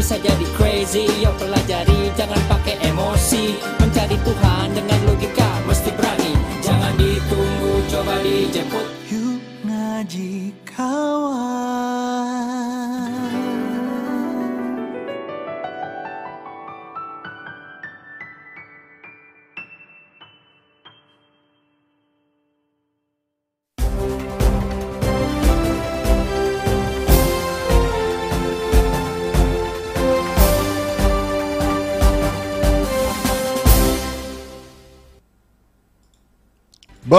bisa jadi crazy. Yo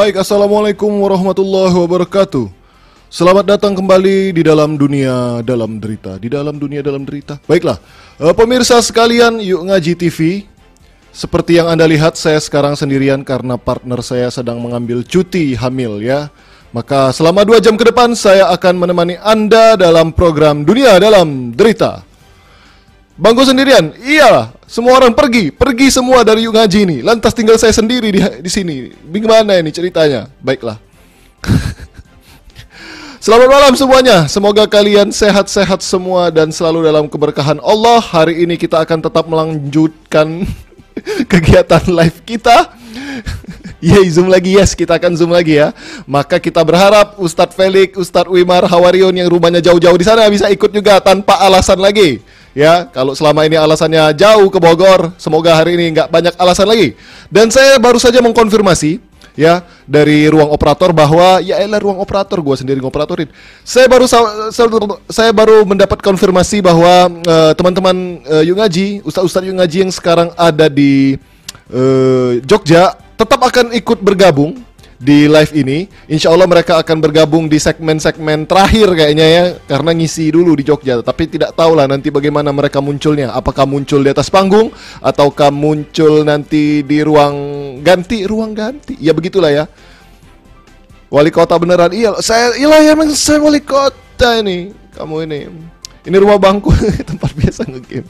Baik, Assalamualaikum warahmatullahi wabarakatuh. Selamat datang kembali di dalam dunia dalam derita. Di dalam dunia dalam derita. Baiklah, eh, pemirsa sekalian Yuk Ngaji TV Seperti yang Anda lihat, saya sekarang sendirian Karena partner saya sedang mengambil cuti hamil ya. Maka selama dua jam ke depan Saya akan menemani Anda dalam program Dunia dalam Derita Bangku sendirian? Iya, semua orang pergi, pergi semua dari Yuk Ngaji ini. Lantas tinggal saya sendiri di, di sini. Bagaimana ini ceritanya? Baiklah. Selamat malam semuanya. Semoga kalian sehat-sehat semua dan selalu dalam keberkahan Allah. Hari ini kita akan tetap melanjutkan kegiatan live kita. Yeay, zoom lagi yes, kita akan zoom lagi ya. Maka kita berharap Ustadz Felix, Ustadz Wimar Hawarion yang rumahnya jauh-jauh di sana bisa ikut juga tanpa alasan lagi. Ya, kalau selama ini alasannya jauh ke Bogor, semoga hari ini nggak banyak alasan lagi. Dan saya baru saja mengkonfirmasi ya dari ruang operator bahwa ya elah ruang operator gue sendiri ngoperatorin. Saya baru saya baru mendapat konfirmasi bahwa uh, teman-teman uh, Yuk Ngaji, ustaz-ustaz yang sekarang ada di uh, Jogja tetap akan ikut bergabung di live ini. Insya Allah mereka akan bergabung di segmen-segmen terakhir kayaknya ya, karena ngisi dulu di Jogja. Tapi tidak tahu lah nanti bagaimana mereka munculnya. Apakah muncul di atas panggung ataukah muncul nanti di ruang ganti, ruang ganti. Ya begitulah ya. Wali kota beneran iya, saya iya ya saya wali kota ini. Kamu ini ini rumah bangku tempat biasa ngegame.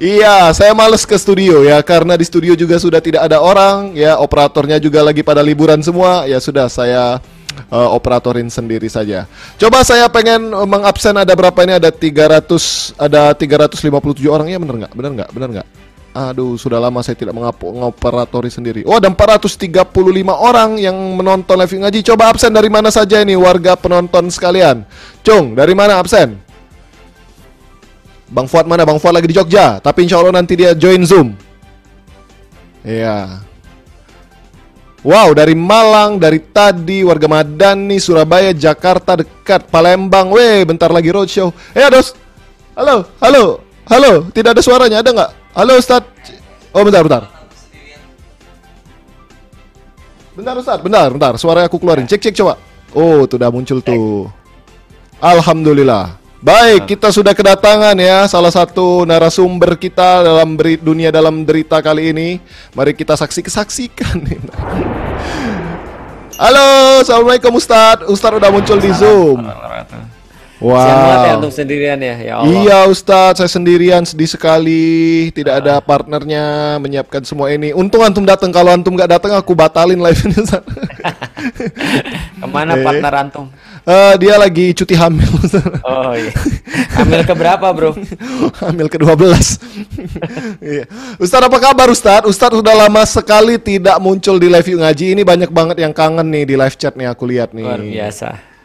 iya, saya males ke studio ya karena di studio juga sudah tidak ada orang ya, operatornya juga lagi pada liburan semua. Ya sudah saya uh, operatorin sendiri saja. Coba saya pengen mengabsen ada berapa ini ada 300 ada 357 orang ya benar nggak? Benar nggak? Benar nggak? Aduh, sudah lama saya tidak mengoperatori sendiri. Oh, ada 435 orang yang menonton live ngaji. Coba absen dari mana saja ini warga penonton sekalian. Cung, dari mana absen? Bang Fuad mana? Bang Fuad lagi di Jogja, tapi insya Allah nanti dia join Zoom. Iya. Wow, dari Malang, dari tadi, warga Madani, Surabaya, Jakarta dekat, Palembang. Weh, bentar lagi roadshow. Eh, dos. Halo, halo, halo. Tidak ada suaranya, ada nggak? Halo, Ustad. Oh, bentar, bentar. Bentar, Ustad, bentar, bentar. Suara aku keluarin. Cek, cek, coba. Oh, tuh udah muncul tuh. Alhamdulillah. Baik, kita sudah kedatangan ya salah satu narasumber kita dalam beri, dunia dalam derita kali ini. Mari kita saksi saksikan. Halo, assalamualaikum Ustadz. Ustadz udah muncul di Zoom. Wow. Siapa ya untuk sendirian ya, ya Allah. Iya Ustadz, saya sendirian sedih sekali. Tidak ada partnernya menyiapkan semua ini. Untung antum datang. Kalau antum nggak datang, aku batalin live ini. Ke mana eh. partner antum? Uh, dia lagi cuti hamil. Oh iya. Hamil ke berapa, Bro? hamil ke-12. iya. Ustaz apa kabar Ustaz? Ustaz sudah lama sekali tidak muncul di live Yuk Ngaji. Ini banyak banget yang kangen nih di live chat nih aku lihat nih. Luar biasa.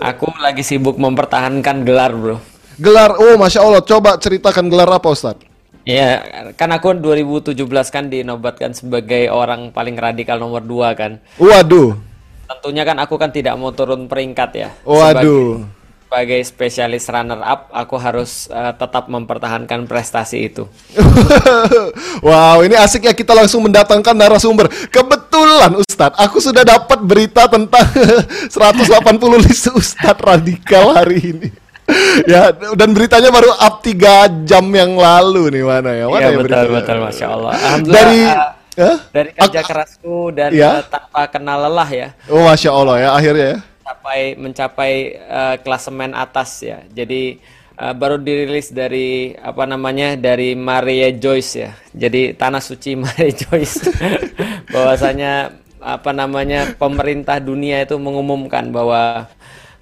Aku lagi sibuk mempertahankan gelar, Bro. Gelar, oh Masya Allah. Coba ceritakan gelar apa Ustaz? Ya, kan aku 2017 kan dinobatkan sebagai orang paling radikal nomor 2 kan. Waduh tentunya kan aku kan tidak mau turun peringkat ya. Waduh. Sebagai, sebagai spesialis runner up, aku harus uh, tetap mempertahankan prestasi itu. wow, ini asik ya kita langsung mendatangkan narasumber. Kebetulan Ustadz, aku sudah dapat berita tentang 180 list Ustadz radikal hari ini. ya dan beritanya baru up 3 jam yang lalu nih mana ya mana iya, ya betul beritanya? betul masya Allah dari uh, Huh? Dari kerja kerasku dan ya? tanpa kenal lelah ya. Oh masya Allah ya akhirnya ya. Mencapai mencapai uh, klasemen atas ya. Jadi uh, baru dirilis dari apa namanya dari Maria Joyce ya. Jadi tanah suci Maria Joyce. Bahwasanya apa namanya pemerintah dunia itu mengumumkan bahwa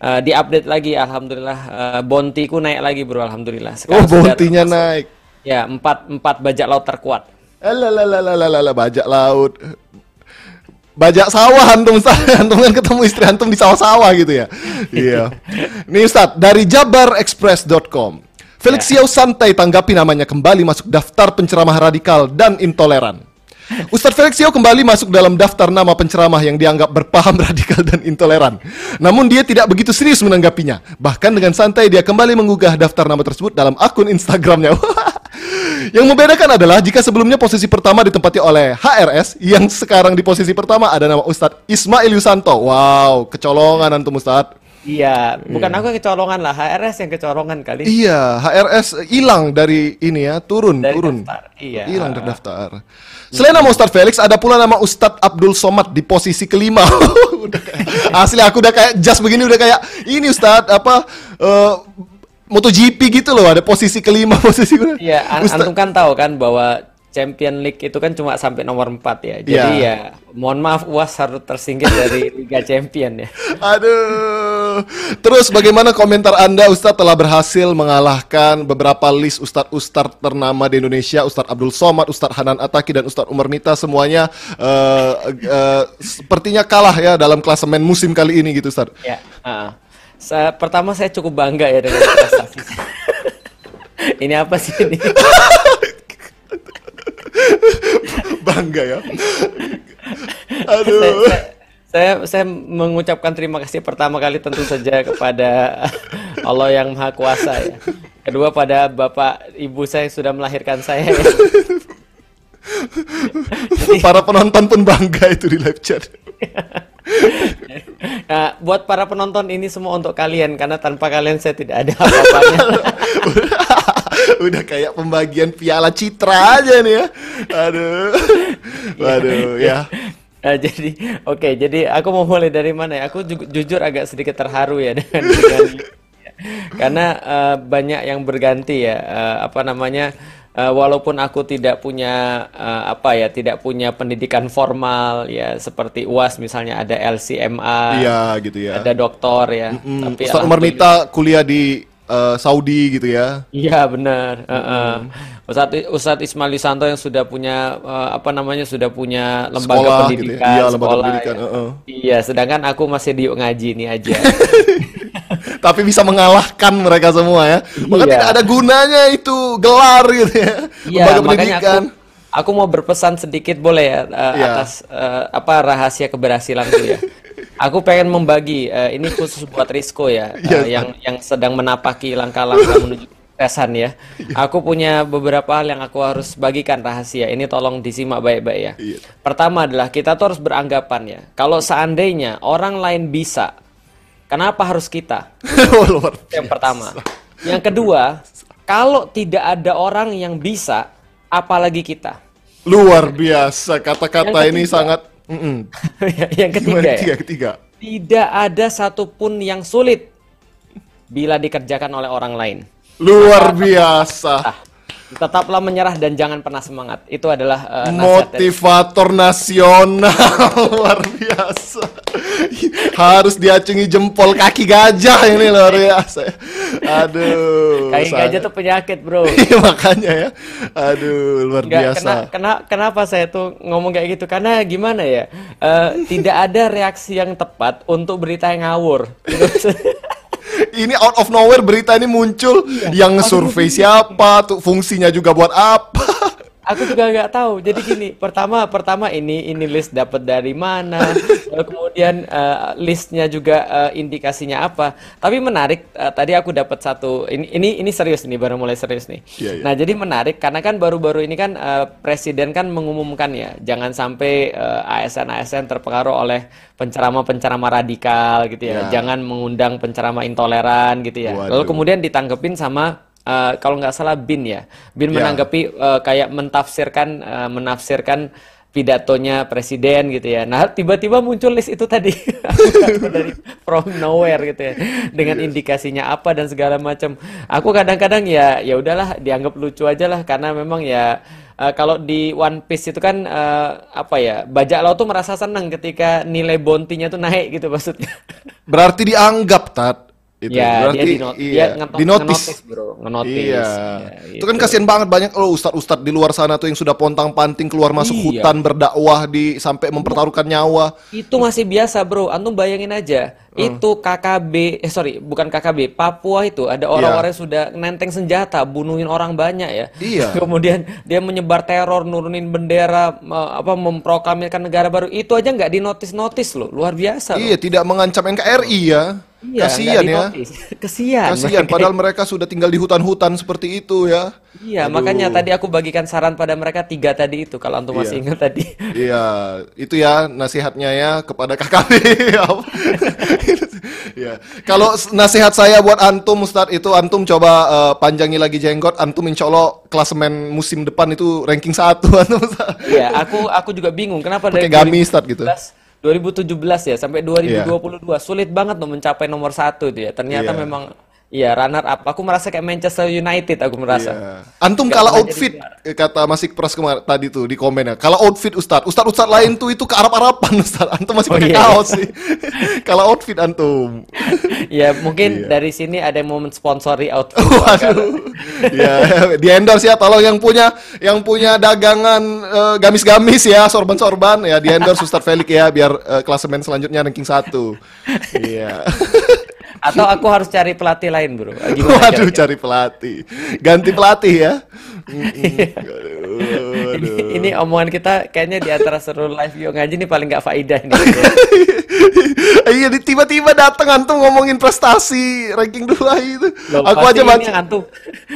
uh, diupdate lagi alhamdulillah uh, bontiku naik lagi bro alhamdulillah Oh, Sekarang sudah bontinya naik. ya empat empat bajak laut terkuat Alalalalalala, bajak laut. Bajak sawah antum Ustaz. Antum kan ketemu istri antum di sawah-sawah gitu ya. Iya. Nih Ustaz, dari jabarexpress.com. Felix Xiao santai tanggapi namanya kembali masuk daftar penceramah radikal dan intoleran. Ustadz Felix Xiao kembali masuk dalam daftar nama penceramah yang dianggap berpaham radikal dan intoleran. Namun dia tidak begitu serius menanggapinya. Bahkan dengan santai dia kembali menggugah daftar nama tersebut dalam akun Instagramnya. Yang membedakan adalah jika sebelumnya posisi pertama ditempati oleh HRS, yang sekarang di posisi pertama ada nama Ustadz Ismail Yusanto. Wow, kecolongan antum Ustadz. iya bukan aku yang kecolongan lah HRS yang kecolongan kali Iya, HRS hilang dari ini ya, turun, Dari turun. daftar, iya. Hilang dari daftar. Selain nama Ustadz Felix, ada pula nama Ustadz Abdul Somad di posisi kelima. udah kayak, asli aku udah kayak just begini udah kayak ini Ustadz apa eh, MotoGP gitu loh, ada posisi kelima, posisi kelima. Iya, an- Ustadz- antum kan tahu kan bahwa Champion League itu kan cuma sampai nomor 4 ya. Jadi Iya. ya, mohon maaf UAS harus tersingkir dari Liga Champion ya. Aduh. Terus bagaimana komentar Anda Ustadz telah berhasil mengalahkan beberapa list Ustadz-Ustadz ternama di Indonesia, Ustadz Abdul Somad, Ustadz Hanan Ataki dan Ustadz Umar Mita semuanya eh, eh, sepertinya kalah ya dalam klasemen musim kali ini gitu Ustadz. Ya, ah. Sa- pertama saya cukup bangga ya dengan prestasi. ini apa sih ini? Bangga ya. saya, Aduh. saya, saya, saya mengucapkan terima kasih pertama kali tentu saja kepada Allah yang Maha Kuasa ya. Kedua pada bapak ibu saya yang sudah melahirkan saya ya. Para penonton pun bangga itu di live chat. Nah, buat para penonton ini semua untuk kalian karena tanpa kalian saya tidak ada apa-apanya. Udah kayak pembagian piala citra aja nih ya. Aduh. Waduh ya. Nah, jadi oke, jadi aku mau mulai dari mana ya? Aku ju- jujur agak sedikit terharu ya dengan, dengan karena eh, banyak yang berganti ya eh, apa namanya eh, walaupun aku tidak punya eh, apa ya tidak punya pendidikan formal ya seperti UAS misalnya ada LCMA Iya gitu ya. ada doktor ya Hmm, tapi Ustadz Umar Mita kuliah di eh, Saudi gitu ya. Iya benar. Heeh. Ustadz Ustadz Ismail Santo yang sudah punya eh, apa namanya sudah punya lembaga Sekolah gitu ya. pendidikan, Iya, lembaga sekolah, pendidikan, ya. heeh. Iya, sedangkan aku masih di ngaji ini aja. Tapi bisa mengalahkan mereka semua ya. Maka Iya. tidak ada gunanya itu gelar gitu ya. Iya, lembaga makanya aku pendidikan. aku mau berpesan sedikit boleh ya eh, Iya. atas eh, apa rahasia keberhasilanku ya. Aku pengen membagi eh, ini khusus buat Risco ya eh, Iya, yang yang sedang menapaki langkah-langkah menuju kesuksesan ya. Aku punya beberapa hal yang aku harus bagikan rahasia. Ini tolong disimak baik-baik ya. Iya. Pertama adalah kita tuh harus beranggapan ya. Kalau seandainya orang lain bisa, kenapa harus kita? Oh, yang pertama. Yang kedua, kalau tidak ada orang yang bisa, apalagi kita. Luar biasa kata-kata ini ketiga. Sangat Mm-mm. yang ketiga, Gimana ya, ketiga ketiga. tidak ada satupun yang sulit bila dikerjakan oleh orang lain. Luar biasa. Tetaplah menyerah dan jangan pernah semangat. Itu adalah eh, nasihat dari- Motivator nasional luar biasa. Harus diacungi jempol kaki gajah ini luar biasa. Aduh. Kaki sangat- gajah tuh penyakit, bro. Iya, makanya ya. Aduh, luar Nggak, biasa. kena, kena- kenapa saya tuh ngomong kayak gitu? Karena gimana ya? eh, tidak ada reaksi yang tepat untuk berita yang ngawur. Gitu. Ini out of nowhere berita ini muncul Iya. yang survei siapa, tuh fungsinya juga buat apa. Aku juga nggak tahu. Jadi gini, pertama pertama ini ini list dapat dari mana, lalu kemudian eh, listnya juga eh, indikasinya apa. Tapi menarik. eh, tadi aku dapat satu. Ini ini ini serius nih, baru mulai serius nih. Iya, iya. Nah jadi menarik karena kan baru-baru ini kan eh, presiden kan mengumumkan ya, jangan sampai eh, ASN-ASN terpengaruh oleh penceramah-penceramah radikal gitu ya. Ya. Jangan mengundang penceramah intoleran gitu ya. Lalu Waduh. kemudian ditanggepin sama eh, kalau nggak salah Bin ya. Bin Ya. menanggapi eh, kayak mentafsirkan eh, menafsirkan pidatonya presiden gitu ya. Nah, tiba-tiba muncul list itu tadi dari from nowhere gitu ya. Dengan indikasinya apa dan segala macam. Aku kadang-kadang ya ya udahlah dianggap lucu aja lah karena memang ya eh, kalau di One Piece itu kan eh, apa ya bajak laut tuh merasa senang ketika nilai bounty-nya tuh naik gitu maksudnya. Berarti dianggap tat itu. Ya, Berarti dia di not- iya, dia dinotis. ngenotis, bro, ngenotis. Iya. Ya, Itu kan gitu. kasihan banget banyak lo ustad-ustad di luar sana tuh yang sudah pontang-panting keluar masuk Iya. hutan berdakwah di sampai mempertaruhkan nyawa. Itu masih biasa, bro. Antum bayangin aja. Hmm. Itu KKB, eh sorry, bukan KKB, Papua itu ada orang-orang yang sudah nenteng senjata, bunuhin orang banyak ya. Iya. Kemudian dia menyebar teror, nurunin bendera, apa memproklamirkan negara baru. Itu aja nggak dinotis-notis loh, luar biasa loh. Iya, tidak mengancam NKRI ya. Iya, Kasihan ya. Kesian. Kasihan padahal mereka sudah tinggal di hutan-hutan seperti itu ya. Iya, makanya tadi aku bagikan saran pada mereka tiga tadi itu, kalau antum masih Iya. ingat tadi. Iya, itu ya nasihatnya ya kepada KKB. ya. Kalau nasihat saya buat antum Ustadz itu antum coba eh, panjangi lagi jenggot, antum insya Allah klasemen musim depan itu ranking satu antum. Iya, aku aku juga bingung kenapa Pakai dari gamis, Tat, gitu. 2017 2017 ya sampai 2022 sulit banget tuh mencapai nomor satu itu ya. Ternyata Iya. memang Iya, runner up. Aku merasa kayak Manchester United aku merasa. Iya. Antum kalau jadi outfit eh, kata Masik Pras kemarin tadi tuh di komen ya. Kalau outfit Ustadz, Ustadz Ustadz lain tuh itu ke Arab-Araban Ustadz. Antum masih Oh, pakai iya. kaos sih. kalau outfit antum. Ya, mungkin Iya. dari sini ada yang mau mensponsori outfit. Waduh. ya, di endorse ya tolong yang punya yang punya dagangan eh, gamis-gamis ya, sorban-sorban ya di endorse Ustadz Felix ya biar eh, klasemen selanjutnya ranking satu. Iya. Atau aku harus cari pelatih lain, Bro. Gimana Waduh, kira-kira? cari pelatih. Ganti pelatih ya. Aduh, aduh. Ini omongan kita kayaknya di antara seluruh live Yo ngaji ini paling nggak faidah ini. iya, tiba-tiba datang antum ngomongin prestasi ranking 2 itu. Loh, Aku aja ini baca. yang antum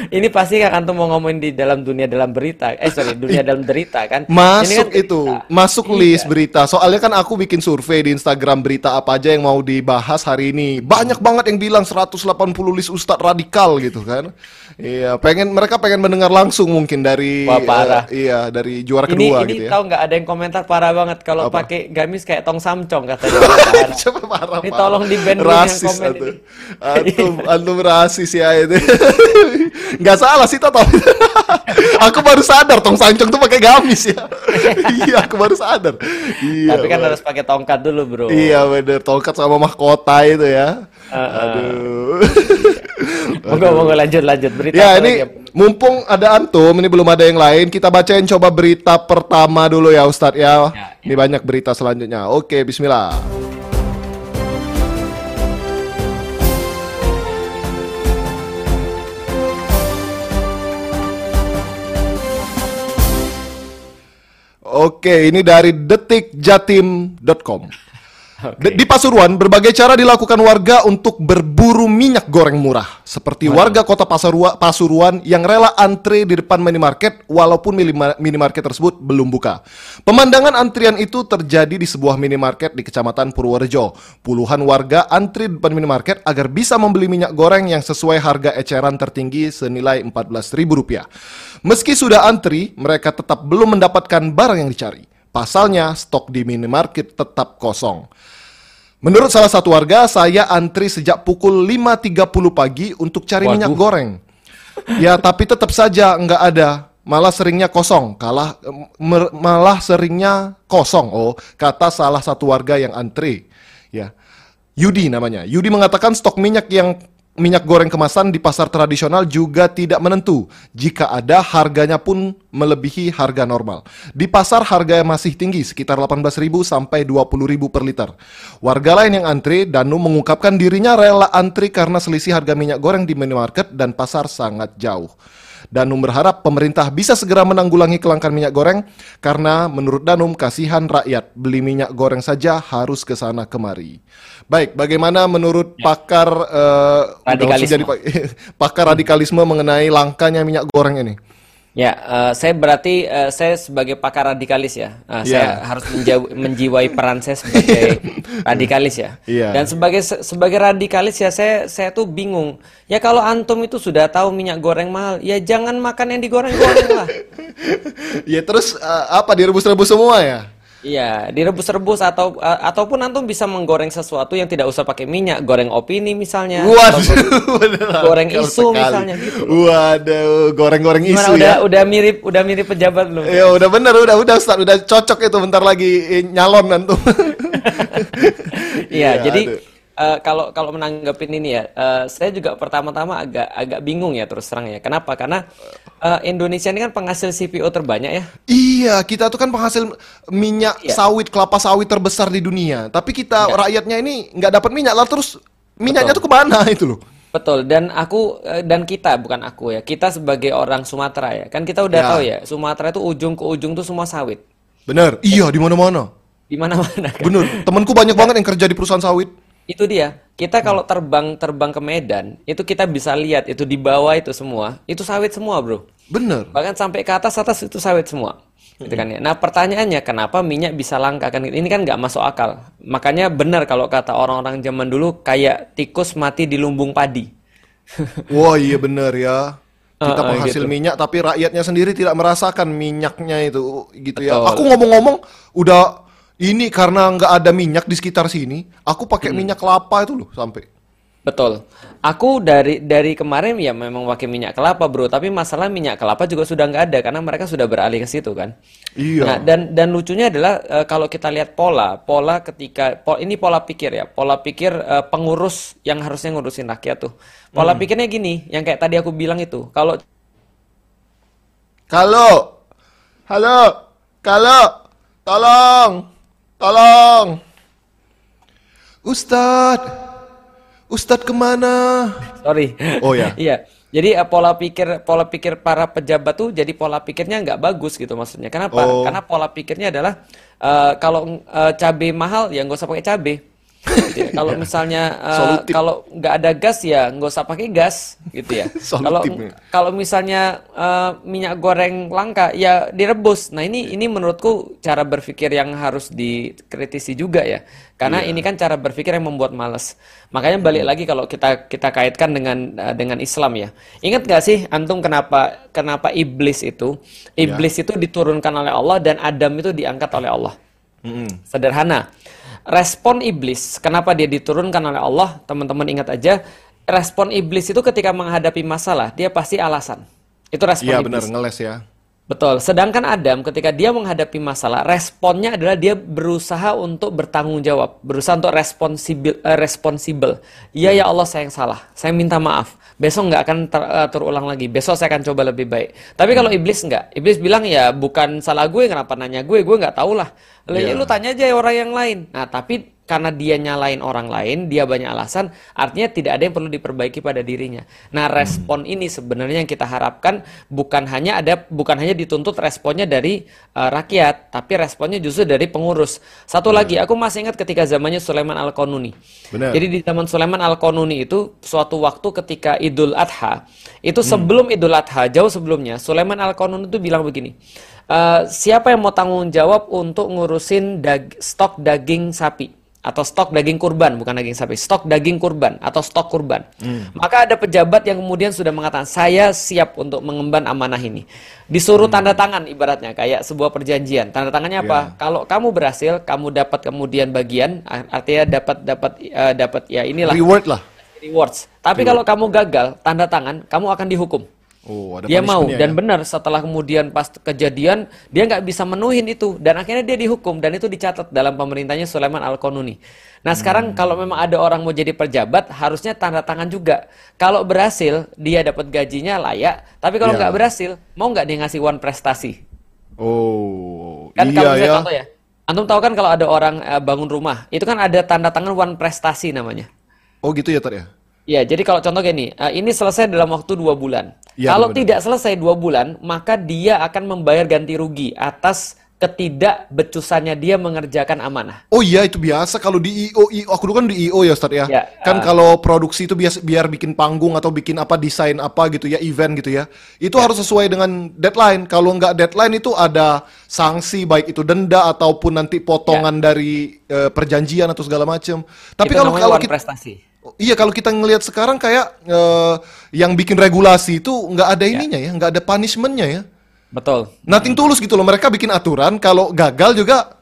ini pasti kan antum mau ngomongin di dalam dunia dalam berita. Eh sorry, dunia dalam derita kan. Ini Masuk kan itu, berita. masuk Iya. list berita. Soalnya kan aku bikin survei di Instagram berita apa aja yang mau dibahas hari ini. Banyak banget yang bilang 180 list ustadz radikal gitu kan. Iya, pengen mereka pengen mendengar langsung mungkin dari Wah, parah. eh, iya, dari juara Ini kedua ini gitu ya. tahu nggak ada yang komentar parah banget kalau pakai gamis kayak tong samcong katanya. Parah. Coba parah, Ini tolong dulu yang rasis komen antum. ini. Antum, antum rasis ya itu. Nggak salah sih Toto. aku baru sadar tong sancong tuh pakai gamis ya. iya, aku baru sadar. Iya. Tapi kan Bang. harus pakai tongkat dulu, Bro. Iya bener, tongkat sama mahkota itu ya. Aduh. Monggo monggo lanjut lanjut berita ya ini lagi ya? mumpung ada antum, ini belum ada yang lain, kita bacain coba berita pertama dulu ya Ustadz ya. Ya, Ini banyak berita selanjutnya. Oke, Bismillah. Oke, ini dari detikjatim.com. Di- Di Pasuruan, berbagai cara dilakukan warga untuk berburu minyak goreng murah. Seperti warga kota Pasarua- Pasuruan yang rela antre di depan minimarket walaupun minima- minimarket tersebut belum buka. Pemandangan antrian itu terjadi di sebuah minimarket di Kecamatan Purworejo. Puluhan warga antri di depan minimarket agar bisa membeli minyak goreng yang sesuai harga eceran tertinggi senilai Rp14.000. Meski sudah antri, mereka tetap belum mendapatkan barang yang dicari. Pasalnya, stok di minimarket tetap kosong. Menurut salah satu warga, saya antri sejak pukul 5.30 pagi untuk cari Waduh. minyak goreng. Ya, tapi tetap saja nggak ada. Malah seringnya kosong. Kalah mer- malah seringnya kosong. Oh, kata salah satu warga yang antri. Ya. Yudi namanya. Yudi mengatakan stok minyak yang minyak goreng kemasan di pasar tradisional juga tidak menentu. Jika ada, harganya pun melebihi harga normal. Di pasar harga masih tinggi, sekitar 18.000 sampai 20.000 per liter. Warga lain yang antri, Danu mengungkapkan dirinya rela antri karena selisih harga minyak goreng di minimarket dan pasar sangat jauh. Danum berharap pemerintah bisa segera menanggulangi kelangkaan minyak goreng karena menurut Danum kasihan rakyat beli minyak goreng saja harus ke sana kemari. Baik, bagaimana menurut pakar eh, udah langsung Radikalisme. jadi pak- pakar radikalisme mengenai langkanya minyak goreng ini? Ya, eh, saya berarti eh, saya sebagai pakar radikalis ya. Nah, Ya. Saya harus menjau- menjiwai peran saya sebagai radikalis ya. Iya. Dan sebagai sebagai radikalis ya saya saya tuh bingung. Ya kalau antum itu sudah tahu minyak goreng mahal, ya jangan makan yang digoreng-goreng lah. ya terus eh, apa direbus-rebus semua ya? Iya, direbus-rebus atau a- ataupun antum bisa menggoreng sesuatu yang tidak usah pakai minyak, goreng opini misalnya, Waduh, goreng isu sekali. misalnya gitu. Waduh, goreng-goreng Gimana isu udah ya. udah mirip udah mirip pejabat belum? Ya udah bener, udah udah Ustaz, udah cocok itu bentar lagi eh, nyalon antum. Iya, Iya, jadi aduh. Eh, kalau kalau menanggapin ini ya, eh, saya juga pertama-tama agak agak bingung ya terus terang ya. Kenapa? Karena eh, Indonesia ini kan penghasil CPO terbanyak ya. Iya, kita tuh kan penghasil minyak Iya. sawit, kelapa sawit terbesar di dunia. Tapi kita Iya. rakyatnya ini nggak dapat minyak lah terus minyaknya Betul. tuh ke mana itu loh? Betul, dan aku dan kita bukan aku ya, kita sebagai orang Sumatera ya, kan kita udah Ya. tahu ya, Sumatera itu ujung ke ujung tuh semua sawit, Bener, iya di mana-mana. di mana-mana kan. Bener, temanku banyak banget yang kerja di perusahaan sawit. Itu dia. Kita kalau terbang terbang ke Medan, itu kita bisa lihat itu di bawah itu semua, itu sawit semua, Bro. Bener. Bahkan sampai ke atas atas itu sawit semua. Gitu kan ya. Nah, pertanyaannya kenapa minyak bisa langka kan? Ini kan nggak masuk akal. Makanya benar kalau kata orang-orang zaman dulu kayak tikus mati di lumbung padi. Wah iya bener ya. Kita Heeh, penghasil gitu. minyak tapi rakyatnya sendiri tidak merasakan minyaknya itu gitu ya. Betul. Aku ngomong-ngomong udah ini karena nggak ada minyak di sekitar sini, aku pakai Hmm. minyak kelapa itu loh sampai. Betul. Aku dari dari kemarin ya memang pakai minyak kelapa, Bro, tapi masalah minyak kelapa juga sudah nggak ada karena mereka sudah beralih ke situ kan. Iya. Nah, dan dan lucunya adalah eh, kalau kita lihat pola, pola ketika po- ini pola pikir ya, pola pikir eh, pengurus yang harusnya ngurusin rakyat tuh. Pola Hmm. pikirnya gini, yang kayak tadi aku bilang itu. Kalau Kalau, halo, kalau, tolong, tolong, Ustadz, Ustadz ke mana? sorry. Oh, ya. Iya. Jadi eh, pola pikir pola pikir para pejabat tuh jadi pola pikirnya nggak bagus gitu maksudnya. Kenapa? Oh. Karena pola pikirnya adalah eh, kalau eh, cabai mahal ya nggak usah pakai cabai. Gitu ya. Kalau misalnya eh, Solutif. kalau nggak ada gas ya nggak usah pakai gas gitu ya. Kalau kalau misalnya eh, minyak goreng langka ya direbus. Nah ini ini menurutku cara berpikir yang harus dikritisi juga ya. Karena Iya. ini kan cara berpikir yang membuat males. Makanya balik Hmm. lagi kalau kita kita kaitkan dengan eh, dengan Islam ya. Ingat gak sih antum kenapa kenapa iblis itu Iya. iblis itu diturunkan oleh Allah dan Adam itu diangkat oleh Allah. Mm-mm. Sederhana. Respon iblis, kenapa dia diturunkan oleh Allah? Teman-teman ingat aja, respon iblis itu ketika menghadapi masalah, dia pasti alasan. Itu respon Iya iblis. bener, ngeles ya. Betul. Sedangkan Adam ketika dia menghadapi masalah, responnya adalah dia berusaha untuk bertanggung jawab, berusaha untuk responsibil, eh, responsibel. Iya ya Allah saya yang salah, saya minta maaf. Besok nggak akan ter- eh, terulang lagi. Besok saya akan coba lebih baik. Tapi kalau iblis nggak, iblis bilang ya bukan salah gue, kenapa nanya gue? Gue nggak tahu lah. Ya Iya. lu tanya aja orang yang lain. Nah tapi karena dia nyalain orang lain, dia banyak alasan, artinya tidak ada yang perlu diperbaiki pada dirinya. Nah, respon ini sebenarnya yang kita harapkan bukan hanya ada bukan hanya dituntut responnya dari uh, rakyat, tapi responnya justru dari pengurus. Satu lagi, aku masih ingat ketika zamannya Sulaiman Al-Qanuni. Jadi di zaman Sulaiman Al-Qanuni itu suatu waktu ketika Idul Adha, itu sebelum Idul Adha, jauh sebelumnya, Sulaiman Al-Qanuni itu bilang begini, "Eh, siapa yang mau tanggung jawab untuk ngurusin dag- stok daging sapi atau stok daging kurban, bukan daging sapi, stok daging kurban atau stok kurban. Maka ada pejabat yang kemudian sudah mengatakan, saya siap untuk mengemban amanah ini. Disuruh tanda tangan ibaratnya, kayak sebuah perjanjian. Tanda tangannya apa? Kalau kamu berhasil, kamu dapat kemudian bagian, ar- artinya dapat dapat eh, dapat ya inilah Reward lah. rewards. Tapi kalau kamu gagal, tanda tangan, kamu akan dihukum. Oh, ada Dia mau dan ya. benar setelah kemudian pas kejadian dia nggak bisa menuhin itu dan akhirnya dia dihukum dan itu dicatat dalam pemerintahnya Sulaiman Al-Qanuni. Nah Hmm. sekarang kalau memang ada orang mau jadi pejabat harusnya tanda tangan juga. Kalau berhasil dia dapat gajinya layak, tapi kalau Ya. nggak berhasil mau nggak dia ngasih one prestasi? Oh, Kan iya kalau ya. contoh ya, antum tahu kan kalau ada orang eh, bangun rumah itu kan ada tanda tangan one prestasi namanya. Oh gitu ya, Tar ya? Ya, jadi kalau contoh gini, eh, ini selesai dalam waktu dua bulan. Iya, kalau benar-benar. tidak selesai dua bulan, maka dia akan membayar ganti rugi atas ketidakbecusannya dia mengerjakan amanah. Oh iya itu biasa kalau di IO, IO aku dulu kan di IO ya Ustaz ya. Ya, kan ah. kalau produksi itu bias, biar bikin panggung atau bikin apa desain apa gitu ya, event gitu ya. Itu harus sesuai dengan deadline. Kalau nggak deadline itu ada sanksi baik itu denda ataupun nanti potongan dari eh, perjanjian atau segala macam. Tapi Itu kalau kalau kita prestasi. Iya kalau kita ngelihat sekarang kayak eh, yang bikin regulasi itu nggak ada ininya ya, nggak ada punishmentnya ya. Betul. Nothing tulus gitu loh. Mereka bikin aturan kalau gagal juga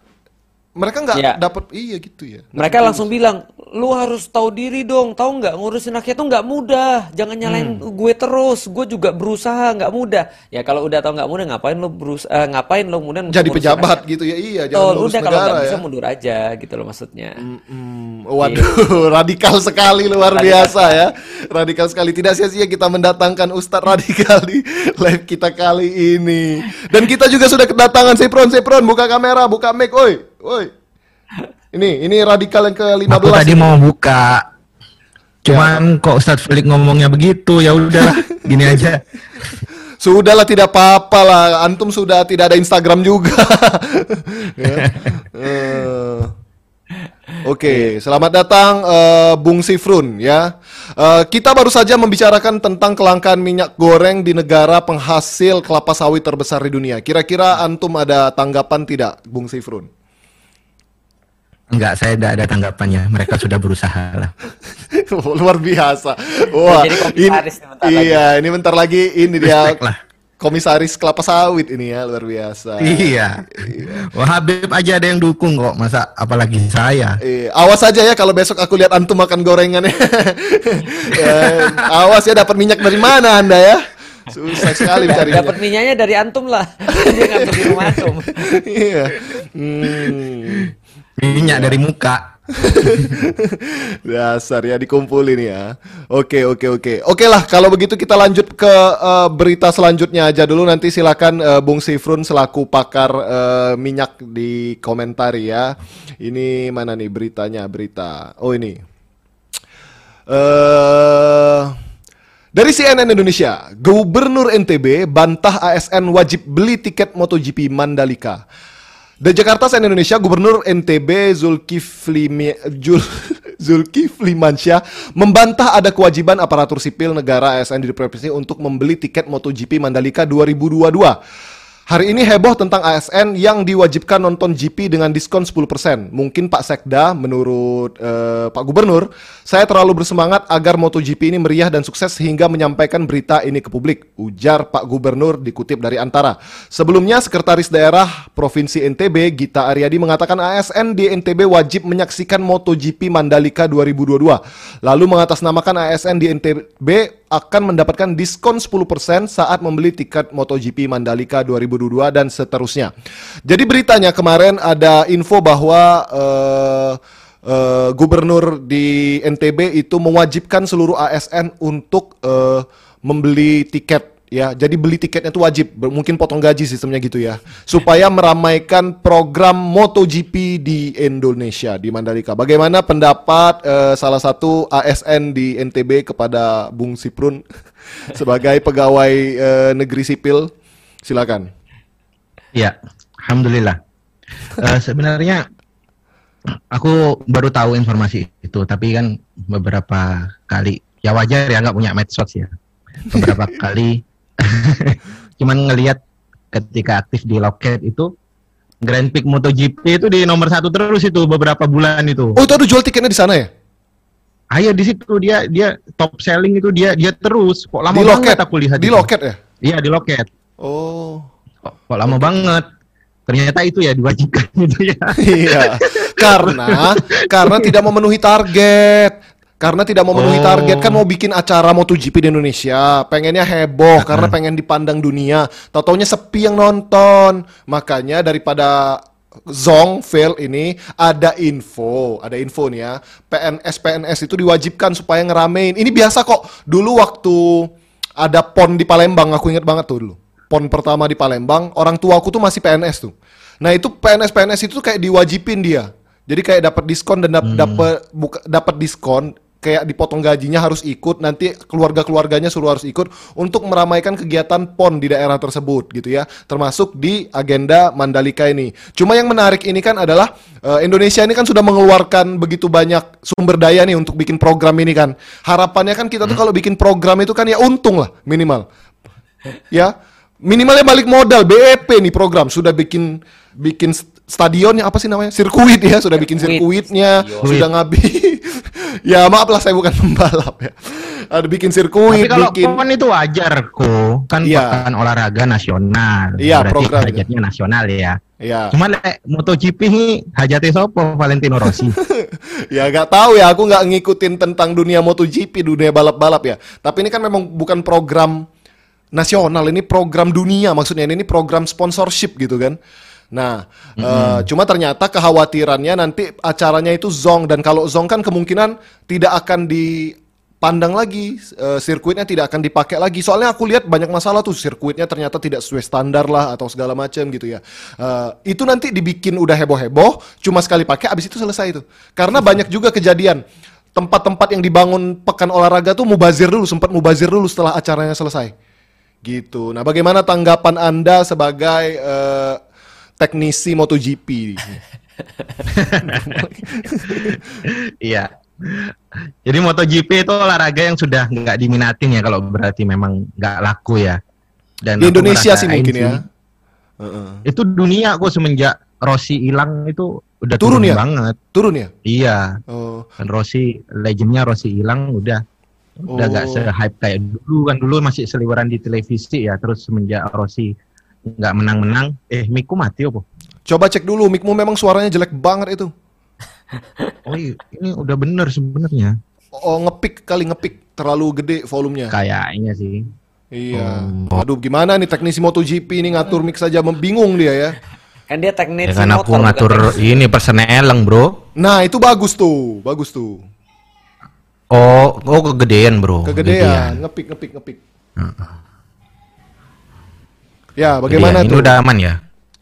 mereka nggak Ya. dapat iya gitu ya. Mereka langsung bilang, lu harus tahu diri dong, tahu nggak ngurusin rakyat tuh nggak mudah. Jangan nyalain Hmm. gue terus, gue juga berusaha nggak mudah. Ya kalau udah tahu nggak mudah, ngapain lu berusaha, ngapain lu kemudian Jadi pejabat rakyat? gitu ya. Iya, jangan urus udah kalau nggak negara bisa ya. mundur aja gitu loh maksudnya. Hmm, waduh, radikal sekali luar biasa ya. Radikal sekali. Tidak sia-sia kita mendatangkan Ustadz radikal di live kita kali ini. Dan kita juga sudah kedatangan Sepron, Sepron, buka kamera, buka mic, oi, oi. Ini, ini radikal yang ke-15. Aku tadi mau buka. Cuman kok Ustadz Felix ngomongnya begitu, ya udahlah, gini aja. Sudahlah tidak apa-apa lah. Antum sudah tidak ada Instagram juga. Ya. Eh. Oke, selamat datang eh, Bung Sifrun ya. Eh, kita baru saja membicarakan tentang kelangkaan minyak goreng di negara penghasil kelapa sawit terbesar di dunia. Kira-kira antum ada tanggapan tidak, Bung Sifrun? Enggak, saya tidak ada tanggapannya. Mereka sudah berusaha lah. Luar biasa. Wah, Jadi ini, komisaris nih bentar lagi. iya, ini bentar lagi ini dia lah. komisaris kelapa sawit ini ya, luar biasa. Iya. Wah, Habib aja ada yang dukung kok. Masa apalagi saya. Eh, awas aja ya kalau besok aku lihat antum makan gorengan ya. Eh, awas ya dapat minyak dari mana anda ya? Susah sekali mencarinya. Dapat minyaknya dari antum lah, dia ngambil di rumah antum. Iya. Hmm. Minyak dari muka. Dasar ya dikumpulin ya. Oke oke oke. Oke lah kalau begitu kita lanjut ke eh, berita selanjutnya aja dulu nanti silakan eh, Bung Sifrun selaku pakar eh, minyak di komentari ya. Ini mana nih beritanya berita. Oh ini. Eh dari CNN Indonesia, Gubernur NTB bantah ASN wajib beli tiket MotoGP Mandalika. Dari Jakarta CNN Indonesia, Gubernur NTB Zulkifli Jul, Zulkifli Mansyah membantah ada kewajiban aparatur sipil negara ASN di provinsi untuk membeli tiket MotoGP Mandalika 2022. Hari ini heboh tentang ASN yang diwajibkan nonton GP dengan diskon 10%. Mungkin Pak Sekda, menurut eh, Pak Gubernur, saya terlalu bersemangat agar MotoGP ini meriah dan sukses sehingga menyampaikan berita ini ke publik. Ujar Pak Gubernur dikutip dari Antara. Sebelumnya, Sekretaris Daerah Provinsi NTB, Gita Aryadi mengatakan ASN di NTB wajib menyaksikan MotoGP Mandalika 2022. Lalu mengatasnamakan ASN di NTB akan mendapatkan diskon 10% saat membeli tiket MotoGP Mandalika 2022 dan seterusnya. Jadi beritanya kemarin ada info bahwa eh, eh, gubernur di NTB itu mewajibkan seluruh ASN untuk eh, membeli tiket ya. Jadi beli tiketnya itu wajib, mungkin potong gaji sistemnya gitu ya. Supaya meramaikan program MotoGP di Indonesia di Mandalika. Bagaimana pendapat eh, salah satu ASN di NTB kepada Bung Siprun sebagai pegawai eh, negeri sipil? Silakan. Iya, alhamdulillah. Eh, sebenarnya aku baru tahu informasi itu, tapi kan beberapa kali ya wajar ya nggak punya medsos ya. Beberapa kali cuman ngelihat ketika aktif di loket itu Grand Prix MotoGP itu di nomor satu terus itu beberapa bulan itu. Oh, itu ada jual tiketnya di sana ya? Ayo di situ dia dia top selling itu dia dia terus kok lama di loket. banget aku lihat Di itu. loket ya? Iya di loket. Oh. Kok, lama banget. Ternyata itu ya diwajibkan itu ya. Iya. karena karena tidak memenuhi target. Karena tidak memenuhi Oh. target kan mau bikin acara MotoGP di Indonesia, pengennya heboh karena pengen dipandang dunia. Tahu-taunya sepi yang nonton. Makanya daripada Zong fail ini ada info, ada info nih ya. PNS PNS itu diwajibkan supaya ngeramein. Ini biasa kok. Dulu waktu ada pon di Palembang, aku inget banget tuh dulu. Pon pertama di Palembang, orang tuaku tuh masih PNS tuh. Nah itu PNS PNS itu tuh kayak diwajibin dia. Jadi kayak dapat diskon dan dap- dapat buka- dapat diskon kayak dipotong gajinya harus ikut nanti keluarga-keluarganya suruh harus ikut untuk meramaikan kegiatan PON di daerah tersebut gitu ya. Termasuk di agenda Mandalika ini. Cuma yang menarik ini kan adalah eh, Indonesia ini kan sudah mengeluarkan begitu banyak sumber daya nih untuk bikin program ini kan. Harapannya kan kita tuh kalau bikin program itu kan ya untung lah minimal. Ya Minimalnya balik modal BEP nih program sudah bikin bikin st- stadionnya apa sih namanya? Sirkuit ya, sudah bikin Sirkuit. sirkuitnya, Stadion. sudah ngabi. ya maaf lah saya bukan pembalap ya. Ada bikin sirkuit, Tapi kalau bikin PON itu wajar kok, kan Iya. pekan olahraga nasional. Iya, Berarti program. hajatnya nasional ya. ya. Cuma lek MotoGP ini hajatnya sopo Valentino Rossi. Ya nggak tahu ya, aku nggak ngikutin tentang dunia MotoGP, dunia balap-balap ya. Tapi ini kan memang bukan program nasional, ini program dunia maksudnya. Ini program sponsorship gitu kan. Nah, eh, cuma ternyata kekhawatirannya nanti acaranya itu zong dan kalau zong kan kemungkinan tidak akan dipandang lagi, eh, sirkuitnya tidak akan dipakai lagi. Soalnya aku lihat banyak masalah tuh sirkuitnya ternyata tidak sesuai standar lah atau segala macam gitu ya. Eh, itu nanti dibikin udah heboh-heboh, cuma sekali pakai, abis itu selesai itu. Karena banyak juga kejadian tempat-tempat yang dibangun pekan olahraga tuh mubazir dulu, sempat mubazir dulu setelah acaranya selesai. Gitu. Nah, bagaimana tanggapan Anda sebagai eh, teknisi MotoGP? Iya. Jadi MotoGP itu olahraga yang sudah nggak diminatin ya kalau berarti memang nggak laku ya. Dan Di Indonesia sih mungkin ya. Itu dunia kok semenjak Rossi hilang itu udah Turun turun, ya? banget. Turun ya? Iya. Oh, Dan Rossi legendnya Rossi hilang udah udah nggak Oh. se-hype kayak dulu kan dulu masih seliweran di televisi ya terus semenjak Rossi nggak menang-menang eh Miku mati apa? coba cek dulu mikmu memang suaranya jelek banget itu. Oh iya, ini udah bener sebenarnya Oh, ngepik kali ngepik terlalu gede volumenya. kayaknya sih. Iya. Aduh, gimana nih teknisi MotoGP ini ngatur mix saja bingung dia ya. Kan dia teknik Ya kan aku motor, ngatur ini persneleng bro. Nah, itu bagus tuh, bagus tuh. Oh, oh kegedean bro. Kegedean, ngepik ngepik ngepik. Ya, bagaimana Ini tuh? udah aman ya?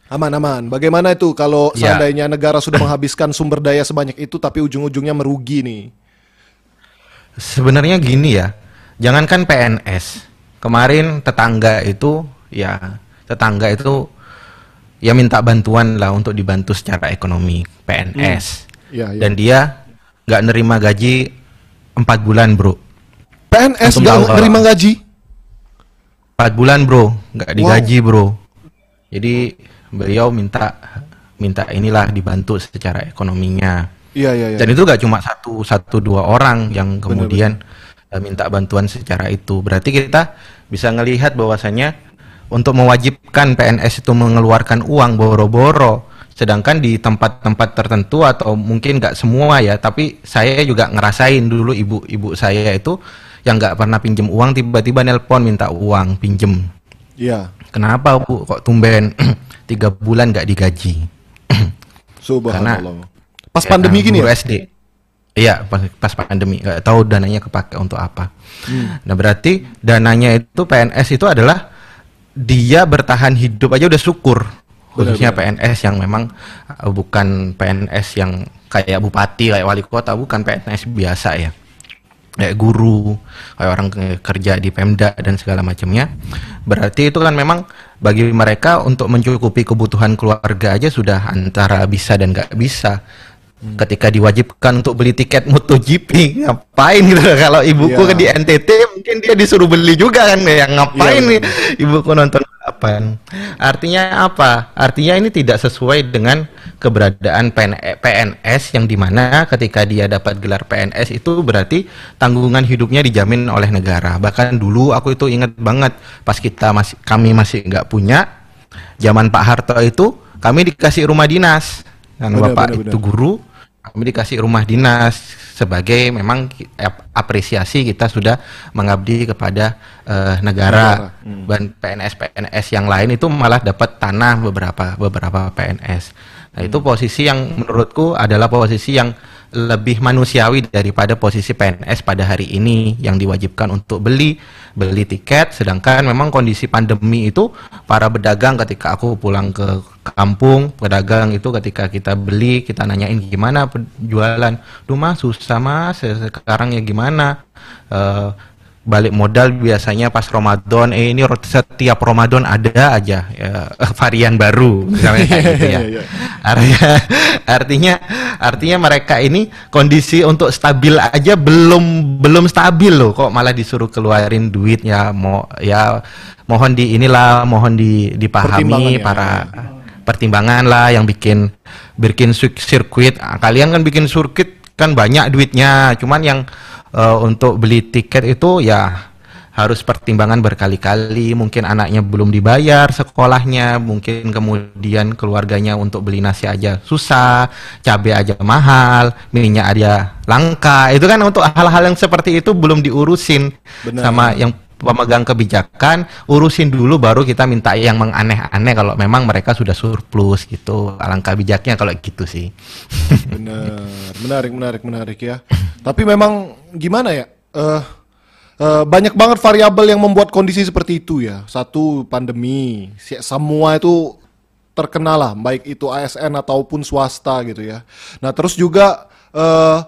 Aman-aman. Bagaimana itu kalau Ya. seandainya negara sudah menghabiskan sumber daya sebanyak itu tapi ujung-ujungnya merugi nih? Sebenarnya gini ya, jangankan PNS. Kemarin tetangga itu, ya tetangga itu ya minta bantuan lah untuk dibantu secara ekonomi PNS. Iya, iya. Dan dia nggak nerima gaji empat bulan bro. PNS Antum tahu, nerima gaji? Empat bulan bro, nggak Wow. digaji bro. Jadi beliau minta minta inilah dibantu secara ekonominya. Iya, iya, iya. Dan itu gak cuma satu satu dua orang yang kemudian eh, minta bantuan secara itu. Berarti kita bisa ngelihat bahwasanya untuk mewajibkan PNS itu mengeluarkan uang boro-boro. Sedangkan di tempat-tempat tertentu atau mungkin nggak semua ya, tapi saya juga ngerasain dulu ibu-ibu saya itu yang nggak pernah pinjem uang tiba-tiba nelpon minta uang pinjem. Iya. Kenapa bu? Kok tumben tiga bulan nggak digaji? Subhanallah. Pas Ya, pandemi gini ya? SD. Iya, pas, pas pandemi. Nggak tahu dananya kepakai untuk apa. Hmm. Nah, berarti dananya itu PNS itu adalah dia bertahan hidup aja udah syukur. Khususnya PNS yang memang uh, bukan PNS yang kayak bupati, kayak wali kota, bukan PNS biasa ya. Kayak guru, kayak orang ke- kerja di Pemda dan segala macamnya. Berarti itu kan memang bagi mereka untuk mencukupi kebutuhan keluarga aja sudah antara bisa dan nggak bisa. Ketika diwajibkan untuk beli tiket MotoGP ngapain gitu? Kalau ibuku ke di NTT mungkin dia disuruh beli juga kan ya ngapain Iya, nih? ibuku nonton balapan artinya apa? Artinya ini tidak sesuai dengan keberadaan PN PNS yang di mana ketika dia dapat gelar PNS itu berarti tanggungan hidupnya dijamin oleh negara. Bahkan dulu aku itu ingat banget pas kita masih kami masih nggak punya zaman Pak Harto itu kami dikasih rumah dinas. Kan Benar, bapak benar, itu guru kami dikasih rumah dinas sebagai memang apresiasi kita sudah mengabdi kepada eh, negara Negara, hmm. dan PNS PNS yang lain itu malah dapat tanah beberapa beberapa PNS nah itu posisi yang menurutku adalah posisi yang lebih manusiawi daripada posisi PNS pada hari ini yang diwajibkan untuk beli beli tiket. Sedangkan memang kondisi pandemi itu para pedagang ketika aku pulang ke kampung pedagang itu ketika kita beli kita nanyain gimana penjualan duh mas susah mas. Sekarang ya gimana? Eh, balik modal biasanya pas Ramadan eh ini setiap Ramadan ada aja ya, varian baru misalnya kayak gitu ya. Iya, iya. Artinya artinya artinya mereka ini kondisi untuk stabil aja belum belum stabil loh kok malah disuruh keluarin duit ya mau ya mohon di inilah mohon di dipahami ya. para pertimbangan lah yang bikin bikin sir- sirkuit kalian kan bikin sirkuit kan banyak duitnya cuman yang eh, untuk beli tiket itu ya harus pertimbangan berkali-kali. Mungkin anaknya belum dibayar sekolahnya mungkin kemudian keluarganya untuk beli nasi aja susah cabai aja mahal minyak aja langka. Itu kan untuk hal-hal yang seperti itu belum diurusin Benar. sama yang pemegang kebijakan. Urusin dulu baru kita minta yang menganeh-aneh kalau memang mereka sudah surplus gitu. Alangkah bijaknya kalau gitu sih. Benar, menarik, menarik, menarik ya. Tapi memang gimana ya? Eh eh, banyak banget variabel yang membuat kondisi seperti itu ya. Satu pandemi, semua itu terkena lah, baik itu ASN ataupun swasta gitu ya. Nah terus juga eh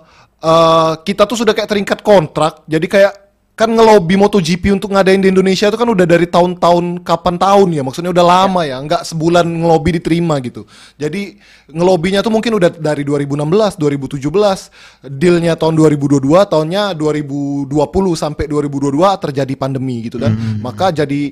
eh, kita tuh sudah kayak terikat kontrak, jadi kayak kan ngelobi MotoGP untuk ngadain di Indonesia itu kan udah dari tahun-tahun kapan tahun ya? Maksudnya udah lama ya nggak sebulan ngelobi diterima gitu. Jadi ngelobinya tuh mungkin udah dari 2016 2017 dealnya tahun 2022 tahunnya 2020 sampai 2022 terjadi pandemi gitu kan. Maka jadi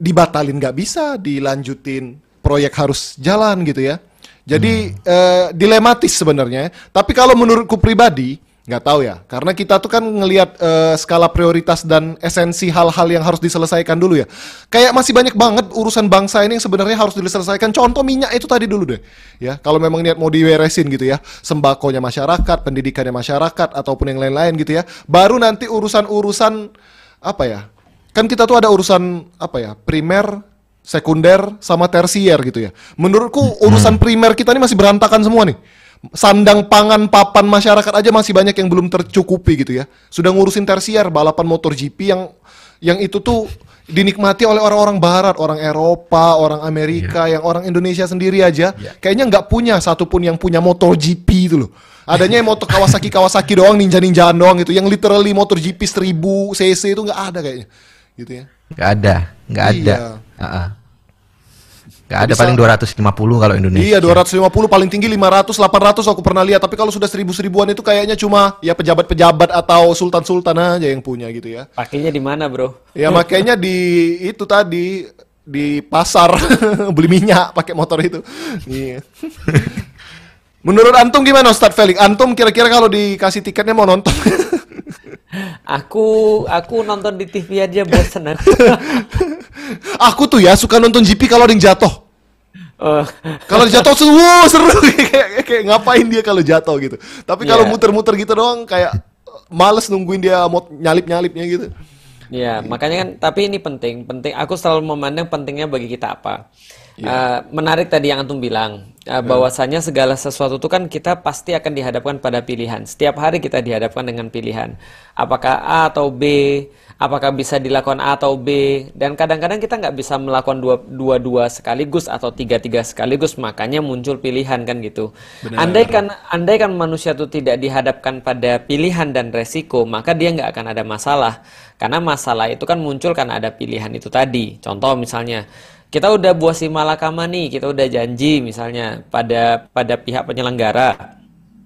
dibatalin nggak bisa dilanjutin proyek harus jalan gitu ya. Jadi eh, dilematis sebenarnya. Tapi kalau menurutku pribadi nggak tahu ya. Karena kita tuh kan ngelihat eh, skala prioritas dan esensi hal-hal yang harus diselesaikan dulu ya. Kayak masih banyak banget urusan bangsa ini yang sebenarnya harus diselesaikan. Contoh minyak itu tadi dulu deh ya. Kalau memang niat mau diberesin gitu ya. Sembakonya masyarakat pendidikannya masyarakat ataupun yang lain-lain gitu ya. Baru nanti urusan-urusan apa ya kan kita tuh ada urusan apa ya primer sekunder sama tersier gitu ya. Menurutku urusan primer kita ini masih berantakan semua nih sandang pangan papan masyarakat aja masih banyak yang belum tercukupi gitu ya. Sudah ngurusin tersier balapan motor GP yang yang itu tuh dinikmati oleh orang-orang barat, orang Eropa, orang Amerika, yang orang Indonesia sendiri aja kayaknya nggak punya satupun yang punya motor GP itu loh. Adanya yang motor Kawasaki Kawasaki doang, ninja-ninjaan doang gitu. Yang literally motor GP 1000 cc itu nggak ada kayaknya. Gitu ya. nggak ada nggak ada Iya. Heeh. Nggak ada Bisa- paling 250 kalau Indonesia Iya 250 paling tinggi 500 800 aku pernah lihat tapi kalau sudah seribu seribuan itu kayaknya cuma ya pejabat-pejabat atau sultan-sultan aja yang punya gitu ya. Pakainya di mana, Bro? Ya makanya di itu tadi di pasar beli minyak pakai motor itu. Iya. Menurut antum gimana Ustadz Felix? Antum kira-kira kalau dikasih tiketnya mau nonton? Aku aku nonton di TV aja bosen aku. Aku tuh ya suka nonton GP kalau ada yang jatuh. Eh, Kalau jatuh seru, wow, seru kayak, kayak ngapain dia kalau jatuh gitu. Tapi kalau Iya. muter-muter gitu doang kayak males nungguin dia mau nyalip-nyalipnya gitu. Ya, makanya kan, tapi ini penting, penting. Aku selalu memandang pentingnya bagi kita apa. Eh, menarik tadi yang antum bilang, eh, bahwasanya segala sesuatu itu kan kita pasti akan dihadapkan pada pilihan. Setiap hari kita dihadapkan dengan pilihan. Apakah A atau B, apakah bisa dilakukan A atau B, dan kadang-kadang kita nggak bisa melakukan dua, dua-dua sekaligus atau tiga-tiga sekaligus, makanya muncul pilihan kan gitu. Andai kan, andai kan manusia itu tidak dihadapkan pada pilihan dan resiko, maka dia nggak akan ada masalah. Karena masalah itu kan muncul karena ada pilihan itu tadi. Contoh misalnya, kita udah buat si malakama nih, kita udah janji misalnya pada pada pihak penyelenggara.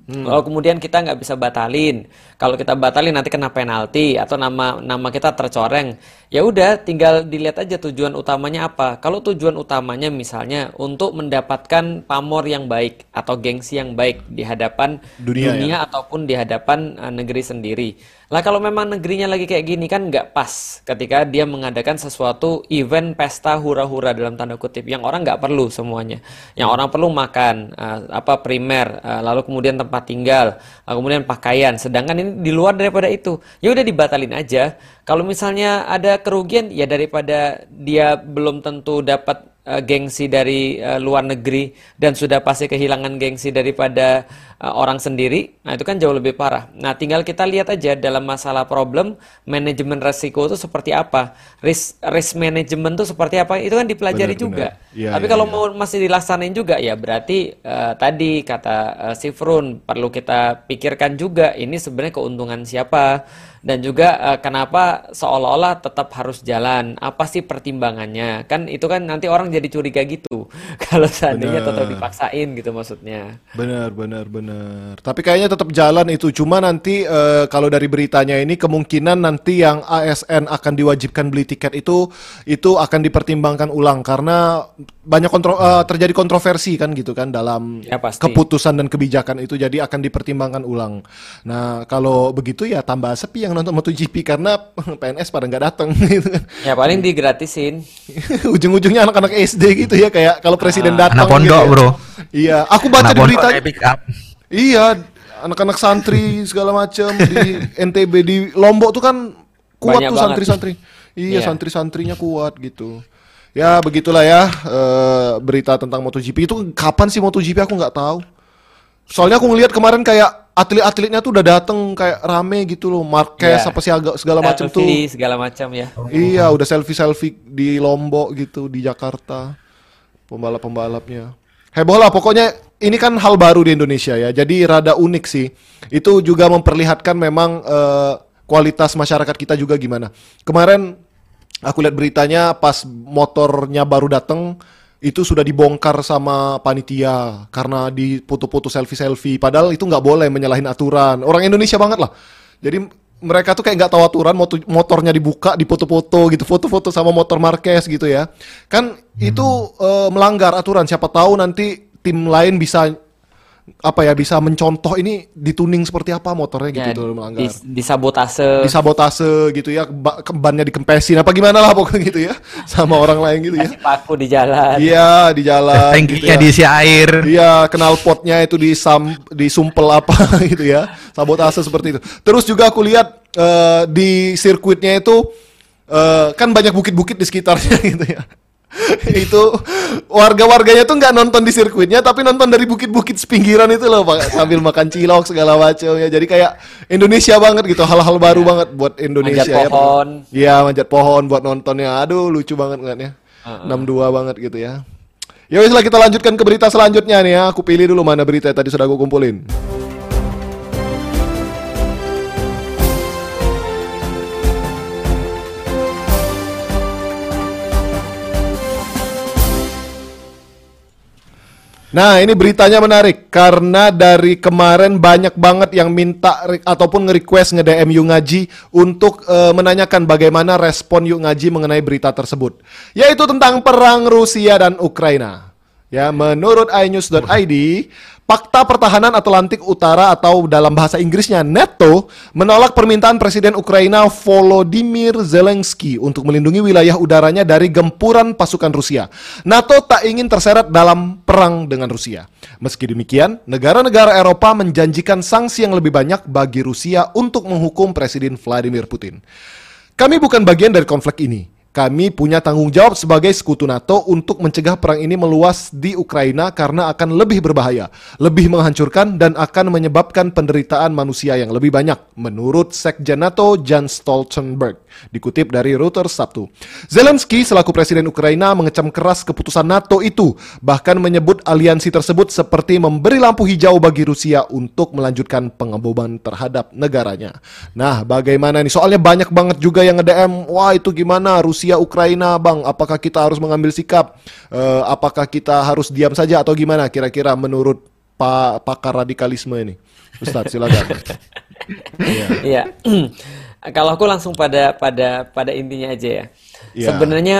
Lalu kemudian kita nggak bisa batalin. Kalau kita batalin nanti kena penalti atau nama nama kita tercoreng. Ya udah, tinggal dilihat aja tujuan utamanya apa. Kalau tujuan utamanya misalnya untuk mendapatkan pamor yang baik atau gengsi yang baik di hadapan Dunia, dunia ataupun di hadapan eh, negeri sendiri. Lah kalau memang negerinya lagi kayak gini kan nggak pas ketika dia mengadakan sesuatu event pesta hura-hura dalam tanda kutip yang orang nggak perlu semuanya. Yang orang perlu makan eh, apa primer, eh, lalu kemudian tempat tinggal, lalu kemudian pakaian. Sedangkan ini di luar daripada itu. Ya udah dibatalin aja. Kalau misalnya ada kerugian ya daripada dia belum tentu dapat eh, gengsi dari eh, luar negeri dan sudah pasti kehilangan gengsi daripada uh, orang sendiri, nah itu kan jauh lebih parah. Nah, tinggal kita lihat aja dalam masalah problem manajemen resiko itu seperti apa, risk risk management itu seperti apa, itu kan dipelajari Benar, juga. benar. Iya, Tapi iya, kalau iya. mau masih dilaksanain juga ya berarti uh, tadi kata uh, si Frun perlu kita pikirkan juga ini sebenarnya keuntungan siapa dan juga uh, kenapa seolah-olah tetap harus jalan apa sih pertimbangannya kan itu kan nanti orang jadi curiga gitu kalau seandainya tetap Benar. dipaksain gitu maksudnya Benar, benar, benar. Tapi kayaknya tetap jalan itu. Cuma nanti eh, kalau dari beritanya ini kemungkinan nanti yang ASN akan diwajibkan beli tiket itu itu akan dipertimbangkan ulang karena banyak kontro eh, terjadi kontroversi kan gitu kan dalam Ya, pasti. keputusan dan kebijakan itu jadi akan dipertimbangkan ulang. Nah, kalau begitu ya tambah sepi yang nonton MotoGP karena PNS pada nggak datang gitu kan. ya paling digratisin Ujung-ujungnya anak-anak SD gitu ya kayak kalau presiden datang Anak pondok, gitu ya. bro. Iya, aku baca Anak di berita. Iya, anak-anak santri segala macam di NTB di Lombok tuh kan kuat Banyak tuh santri-santri. Iya, Iya. santri-santrinya kuat gitu. Ya begitulah ya eh, berita tentang MotoGP itu kapan sih MotoGP aku nggak tahu. Soalnya aku ngelihat kemarin kayak atlet-atletnya tuh udah dateng kayak rame gitu loh, Marquez Iya. apa sih agak segala macam tuh. Segala macam ya Iya, udah selfie-selfie di Lombok gitu, di Jakarta. Pembalap-pembalapnya. Heboh lah, pokoknya ini kan hal baru di Indonesia ya. Jadi rada unik sih. Itu juga memperlihatkan memang eh, kualitas masyarakat kita juga gimana. Kemarin aku lihat beritanya pas motornya baru datang itu sudah dibongkar sama panitia karena dipoto-foto selfie-selfie. Padahal itu nggak boleh menyalahin aturan. Orang Indonesia banget lah. Jadi mereka tuh kayak nggak tahu aturan, moto- motornya dibuka, dipoto-foto gitu, foto-foto sama motor Marquez gitu ya. Kan itu eh, melanggar aturan. Siapa tahu nanti tim lain bisa apa ya bisa mencontoh ini dituning seperti apa motornya gitu ya itu melanggar dis- disabotase disabotase gitu ya ba- ke- bannya dikempesin apa gimana lah pokoknya gitu ya sama orang lain gitu ya kasih paku di jalan iya di jalan gitu Tankinya ya. diisi air. Iya, kenal potnya itu disam disumpel apa gitu ya. Sabotase seperti itu. Terus juga aku lihat eh, di sirkuitnya itu eh, kan banyak bukit-bukit di sekitarnya gitu ya. itu warga-warganya tuh nggak nonton di sirkuitnya tapi nonton dari bukit-bukit sepinggiran itu loh Pak. Sambil makan cilok segala macam ya. Jadi kayak Indonesia banget gitu hal-hal baru banget buat Indonesia Manjat ya pohon. Iya manjat pohon buat nontonnya. Aduh lucu banget ngeliatnya. 62 banget gitu ya. Ya wes lah kita lanjutkan ke berita selanjutnya nih ya. Aku pilih dulu mana berita yang tadi sudah aku kumpulin. Nah, ini beritanya menarik karena dari kemarin banyak banget yang minta ataupun nge-request nge-DM Yu Ngaji untuk eh, menanyakan bagaimana respon Yu Ngaji mengenai berita tersebut, yaitu tentang perang Rusia dan Ukraina. Ya, menurut inews.id, Fakta Pertahanan Atlantik Utara atau dalam bahasa Inggrisnya NATO menolak permintaan Presiden Ukraina Volodymyr Zelensky untuk melindungi wilayah udaranya dari gempuran pasukan Rusia. NATO tak ingin terseret dalam perang dengan Rusia. Meski demikian, negara-negara Eropa menjanjikan sanksi yang lebih banyak bagi Rusia untuk menghukum Presiden Vladimir Putin. Kami bukan bagian dari konflik ini. Kami punya tanggung jawab sebagai sekutu NATO untuk mencegah perang ini meluas di Ukraina karena akan lebih berbahaya, lebih menghancurkan, dan akan menyebabkan penderitaan manusia yang lebih banyak, menurut Sekjen NATO Jens Stoltenberg. Dikutip dari Reuters Sabtu. Zelensky selaku Presiden Ukraina mengecam keras keputusan NATO itu, bahkan menyebut aliansi tersebut seperti memberi lampu hijau bagi Rusia untuk melanjutkan pengeboman terhadap negaranya. Nah, bagaimana nih? Soalnya banyak banget juga yang nge-DM, wah itu gimana Rusia Ukraina, Bang? Apakah kita harus mengambil sikap? Eh, apakah kita harus diam saja atau gimana kira-kira menurut Pak pakar radikalisme ini? Ustadz, silakan. Iya. Iya. Kalau aku langsung pada pada pada intinya aja ya. Iya. Sebenarnya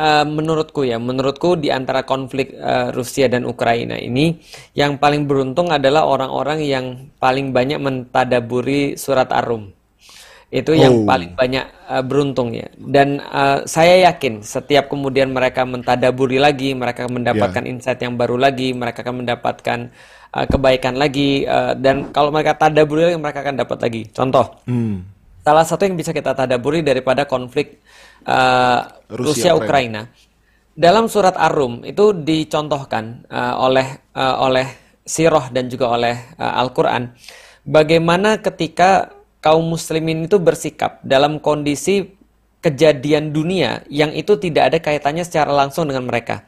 eh, menurutku ya, menurutku di antara konflik eh, Rusia dan Ukraina ini yang paling beruntung adalah orang-orang yang paling banyak mentadaburi surat Ar-Rum. Itu yang Oh. paling banyak eh, beruntung ya. Dan eh, saya yakin setiap kemudian mereka mentadaburi lagi, mereka mendapatkan insight yang baru lagi, mereka akan mendapatkan eh, kebaikan lagi eh, dan kalau mereka tadaburi lagi mereka akan dapat lagi. Contoh, Hmm. Salah satu yang bisa kita tadaburi daripada konflik uh, Rusia, Rusia Ukraina. Dalam surat Ar-Rum itu dicontohkan uh, oleh uh, oleh sirah dan juga oleh uh, Al-Qur'an bagaimana ketika kaum muslimin itu bersikap dalam kondisi kejadian dunia yang itu tidak ada kaitannya secara langsung dengan mereka.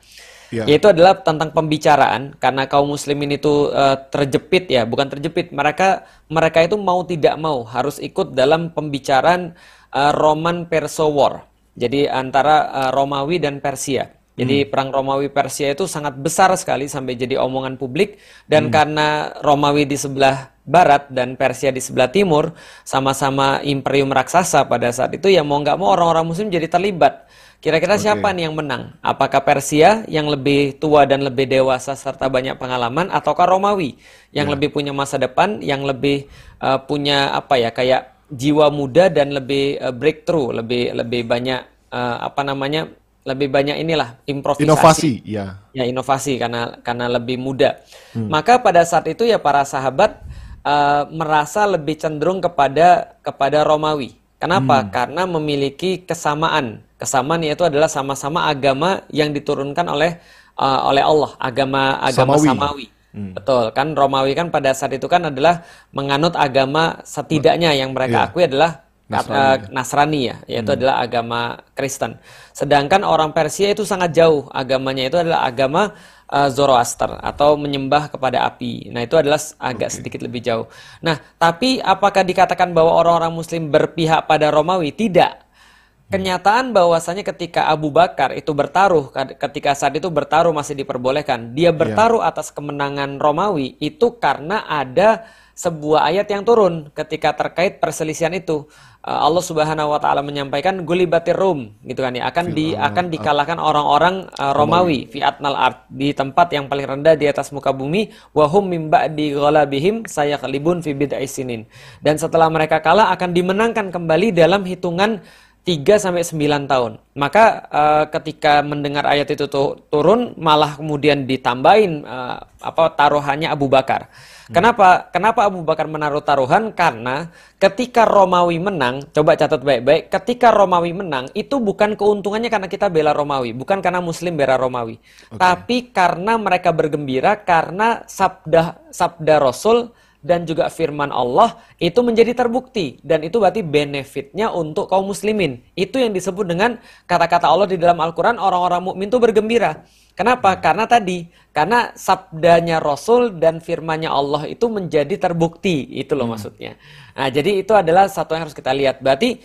Ya. Yaitu adalah tentang pembicaraan karena kaum muslimin itu uh, terjepit ya, bukan terjepit. Mereka mereka itu mau tidak mau harus ikut dalam pembicaraan uh, Roman Perso War. Jadi antara uh, Romawi dan Persia. Jadi hmm. perang Romawi Persia itu sangat besar sekali sampai jadi omongan publik dan hmm. karena Romawi di sebelah barat dan Persia di sebelah timur sama-sama imperium raksasa pada saat itu ya mau nggak mau orang-orang muslim jadi terlibat. Kira-kira okay. siapa nih yang menang? Apakah Persia yang lebih tua dan lebih dewasa serta banyak pengalaman ataukah Romawi yang yeah. lebih punya masa depan, yang lebih uh, punya apa ya kayak jiwa muda dan lebih uh, breakthrough, lebih lebih banyak uh, apa namanya lebih banyak inilah improvisasi. Inovasi, ya. Ya inovasi karena karena lebih muda. Hmm. Maka pada saat itu ya para sahabat uh, merasa lebih cenderung kepada kepada Romawi. Kenapa? Hmm. Karena memiliki kesamaan. Kesamaan yaitu adalah sama-sama agama yang diturunkan oleh uh, oleh Allah, agama agama Samawi. Samawi. Hmm. Betul kan Romawi kan pada saat itu kan adalah menganut agama setidaknya yang mereka yeah. akui adalah Nasrani, Nasrani ya, yaitu hmm. adalah agama Kristen. Sedangkan orang Persia itu sangat jauh agamanya itu adalah agama uh, Zoroaster atau menyembah kepada api. Nah, itu adalah agak okay. sedikit lebih jauh. Nah, tapi apakah dikatakan bahwa orang-orang muslim berpihak pada Romawi? Tidak. Hmm. Kenyataan bahwasanya ketika Abu Bakar itu bertaruh, ketika saat itu bertaruh masih diperbolehkan, dia iya. bertaruh yeah. atas kemenangan Romawi itu karena ada sebuah ayat yang turun ketika terkait perselisihan itu. Uh, Allah Subhanahu wa taala menyampaikan gulibatir rum gitu kan ya akan di akan dikalahkan orang-orang uh, Romawi fi atnal art di tempat yang paling rendah di atas muka bumi wahum mimba di ghalabihim sayaklibun fi bid'ai sinin. Dan setelah mereka kalah akan dimenangkan kembali dalam hitungan 3 sampai 9 tahun. Maka uh, ketika mendengar ayat itu turun malah kemudian ditambahin uh, apa taruhannya Abu Bakar. Kenapa? Kenapa Abu Bakar menaruh taruhan? Karena ketika Romawi menang, coba catat baik-baik, ketika Romawi menang itu bukan keuntungannya karena kita bela Romawi, bukan karena Muslim bela Romawi, okay. tapi karena mereka bergembira karena sabda sabda Rasul dan juga firman Allah itu menjadi terbukti dan itu berarti benefitnya untuk kaum muslimin. Itu yang disebut dengan kata-kata Allah di dalam Al-Qur'an orang-orang mukmin itu bergembira. Kenapa? Karena tadi, karena sabdanya Rasul dan firmannya Allah itu menjadi terbukti, itu loh hmm. maksudnya. Nah, jadi itu adalah satu yang harus kita lihat. Berarti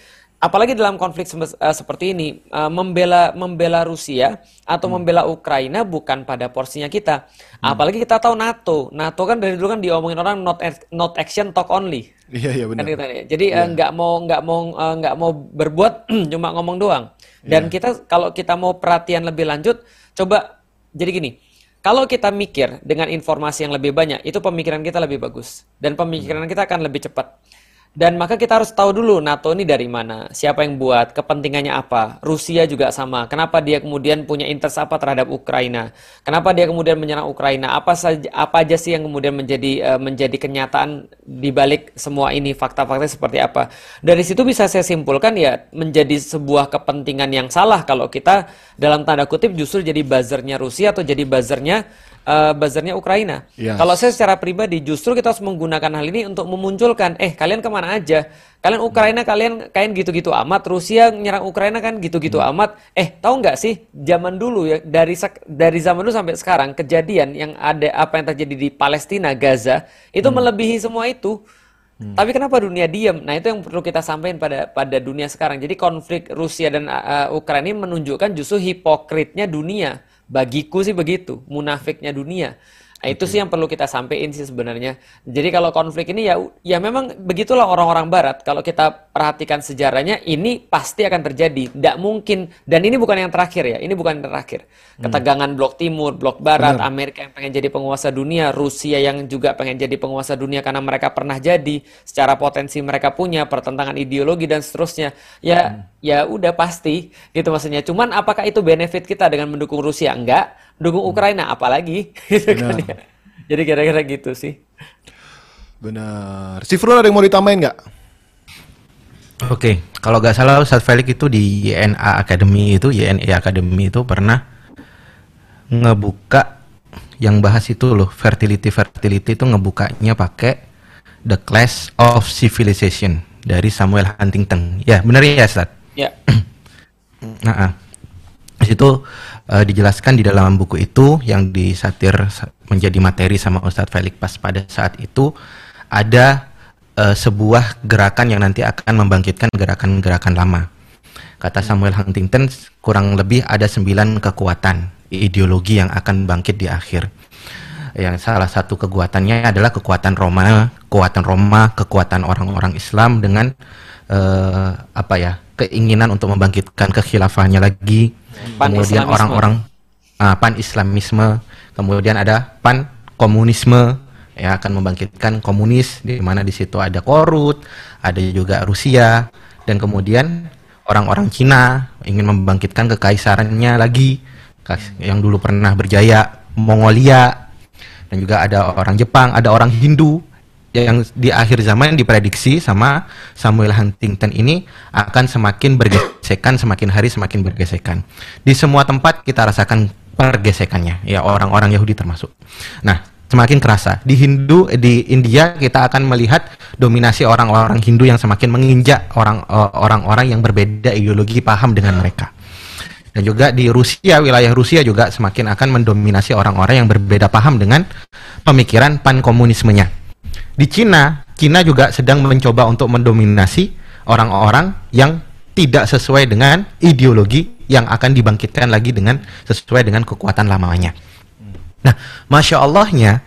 apalagi dalam konflik uh, seperti ini, uh, membela membela Rusia atau hmm. membela Ukraina bukan pada porsinya kita. Hmm. Apalagi kita tahu NATO. NATO kan dari dulu kan diomongin orang not not action talk only. Iya iya benar. Kan Jadi yeah. uh, nggak mau nggak mau nggak uh, mau berbuat cuma ngomong doang. Dan yeah. kita kalau kita mau perhatian lebih lanjut, coba jadi gini, kalau kita mikir dengan informasi yang lebih banyak, itu pemikiran kita lebih bagus dan pemikiran kita akan lebih cepat. Dan maka kita harus tahu dulu NATO ini dari mana, siapa yang buat, kepentingannya apa. Rusia juga sama. Kenapa dia kemudian punya interest apa terhadap Ukraina? Kenapa dia kemudian menyerang Ukraina? Apa saja apa aja sih yang kemudian menjadi uh, menjadi kenyataan di balik semua ini fakta-fakta seperti apa? Dari situ bisa saya simpulkan ya menjadi sebuah kepentingan yang salah kalau kita dalam tanda kutip justru jadi buzzernya Rusia atau jadi buzzernya uh, buzzernya Ukraina. Yes. Kalau saya secara pribadi justru kita harus menggunakan hal ini untuk memunculkan, eh kalian ke mana aja? Kalian Ukraina hmm. kalian kain gitu-gitu amat, Rusia nyerang Ukraina kan gitu-gitu hmm. amat. Eh tahu nggak sih zaman dulu ya dari dari zaman dulu sampai sekarang kejadian yang ada apa yang terjadi di Palestina, Gaza itu hmm. melebihi semua itu. Hmm. Tapi kenapa dunia diam? Nah itu yang perlu kita sampaikan pada pada dunia sekarang. Jadi konflik Rusia dan uh, Ukraina ini menunjukkan justru hipokritnya dunia Bagiku sih begitu, munafiknya dunia. Nah, itu sih yang perlu kita sampaikan sih sebenarnya. Jadi kalau konflik ini ya ya memang begitulah orang-orang barat. Kalau kita perhatikan sejarahnya ini pasti akan terjadi. Tidak mungkin dan ini bukan yang terakhir ya. Ini bukan yang terakhir. Hmm. Ketegangan hmm. blok timur, blok barat, Benar. Amerika yang pengen jadi penguasa dunia, Rusia yang juga pengen jadi penguasa dunia karena mereka pernah jadi, secara potensi mereka punya pertentangan ideologi dan seterusnya. Ya hmm. ya udah pasti gitu maksudnya. Cuman apakah itu benefit kita dengan mendukung Rusia? Enggak dukung Ukraina apalagi gitu kan ya. Jadi kira-kira gitu sih. Benar. Si Frun ada yang mau ditambahin nggak? Oke, kalau nggak salah Ustadz Felix itu di YNA Academy itu, YNA Academy itu pernah ngebuka yang bahas itu loh fertility fertility itu ngebukanya pakai The Clash of Civilization dari Samuel Huntington. Ya, benar ya, Ustaz? Ya. Nah, ah. Di situ eh, dijelaskan di dalam buku itu yang disatir sa- menjadi materi sama Ustadz Felix pas pada saat itu ada eh, sebuah gerakan yang nanti akan membangkitkan gerakan-gerakan lama. Kata Samuel Huntington kurang lebih ada sembilan kekuatan ideologi yang akan bangkit di akhir. Yang salah satu kekuatannya adalah kekuatan Roma, kekuatan Roma, kekuatan orang-orang Islam dengan eh, apa ya keinginan untuk membangkitkan kekhilafahannya lagi. Kemudian Pan-Islamisme. orang-orang ah, pan-Islamisme, kemudian ada pan-komunisme. Ya akan membangkitkan komunis di mana di situ ada Korut, ada juga Rusia dan kemudian orang-orang Cina ingin membangkitkan kekaisarannya lagi. Yang dulu pernah berjaya Mongolia dan juga ada orang Jepang, ada orang Hindu yang di akhir zaman diprediksi sama Samuel Huntington ini akan semakin bergesekan, semakin hari semakin bergesekan. Di semua tempat kita rasakan pergesekannya, ya orang-orang Yahudi termasuk. Nah, semakin kerasa di Hindu di India kita akan melihat dominasi orang-orang Hindu yang semakin menginjak eh, orang-orang yang berbeda ideologi paham dengan mereka. Dan juga di Rusia, wilayah Rusia juga semakin akan mendominasi orang-orang yang berbeda paham dengan pemikiran pankomunismenya. Di Cina, Cina juga sedang mencoba untuk mendominasi orang-orang yang tidak sesuai dengan ideologi yang akan dibangkitkan lagi dengan sesuai dengan kekuatan lamanya. Nah, masya Allahnya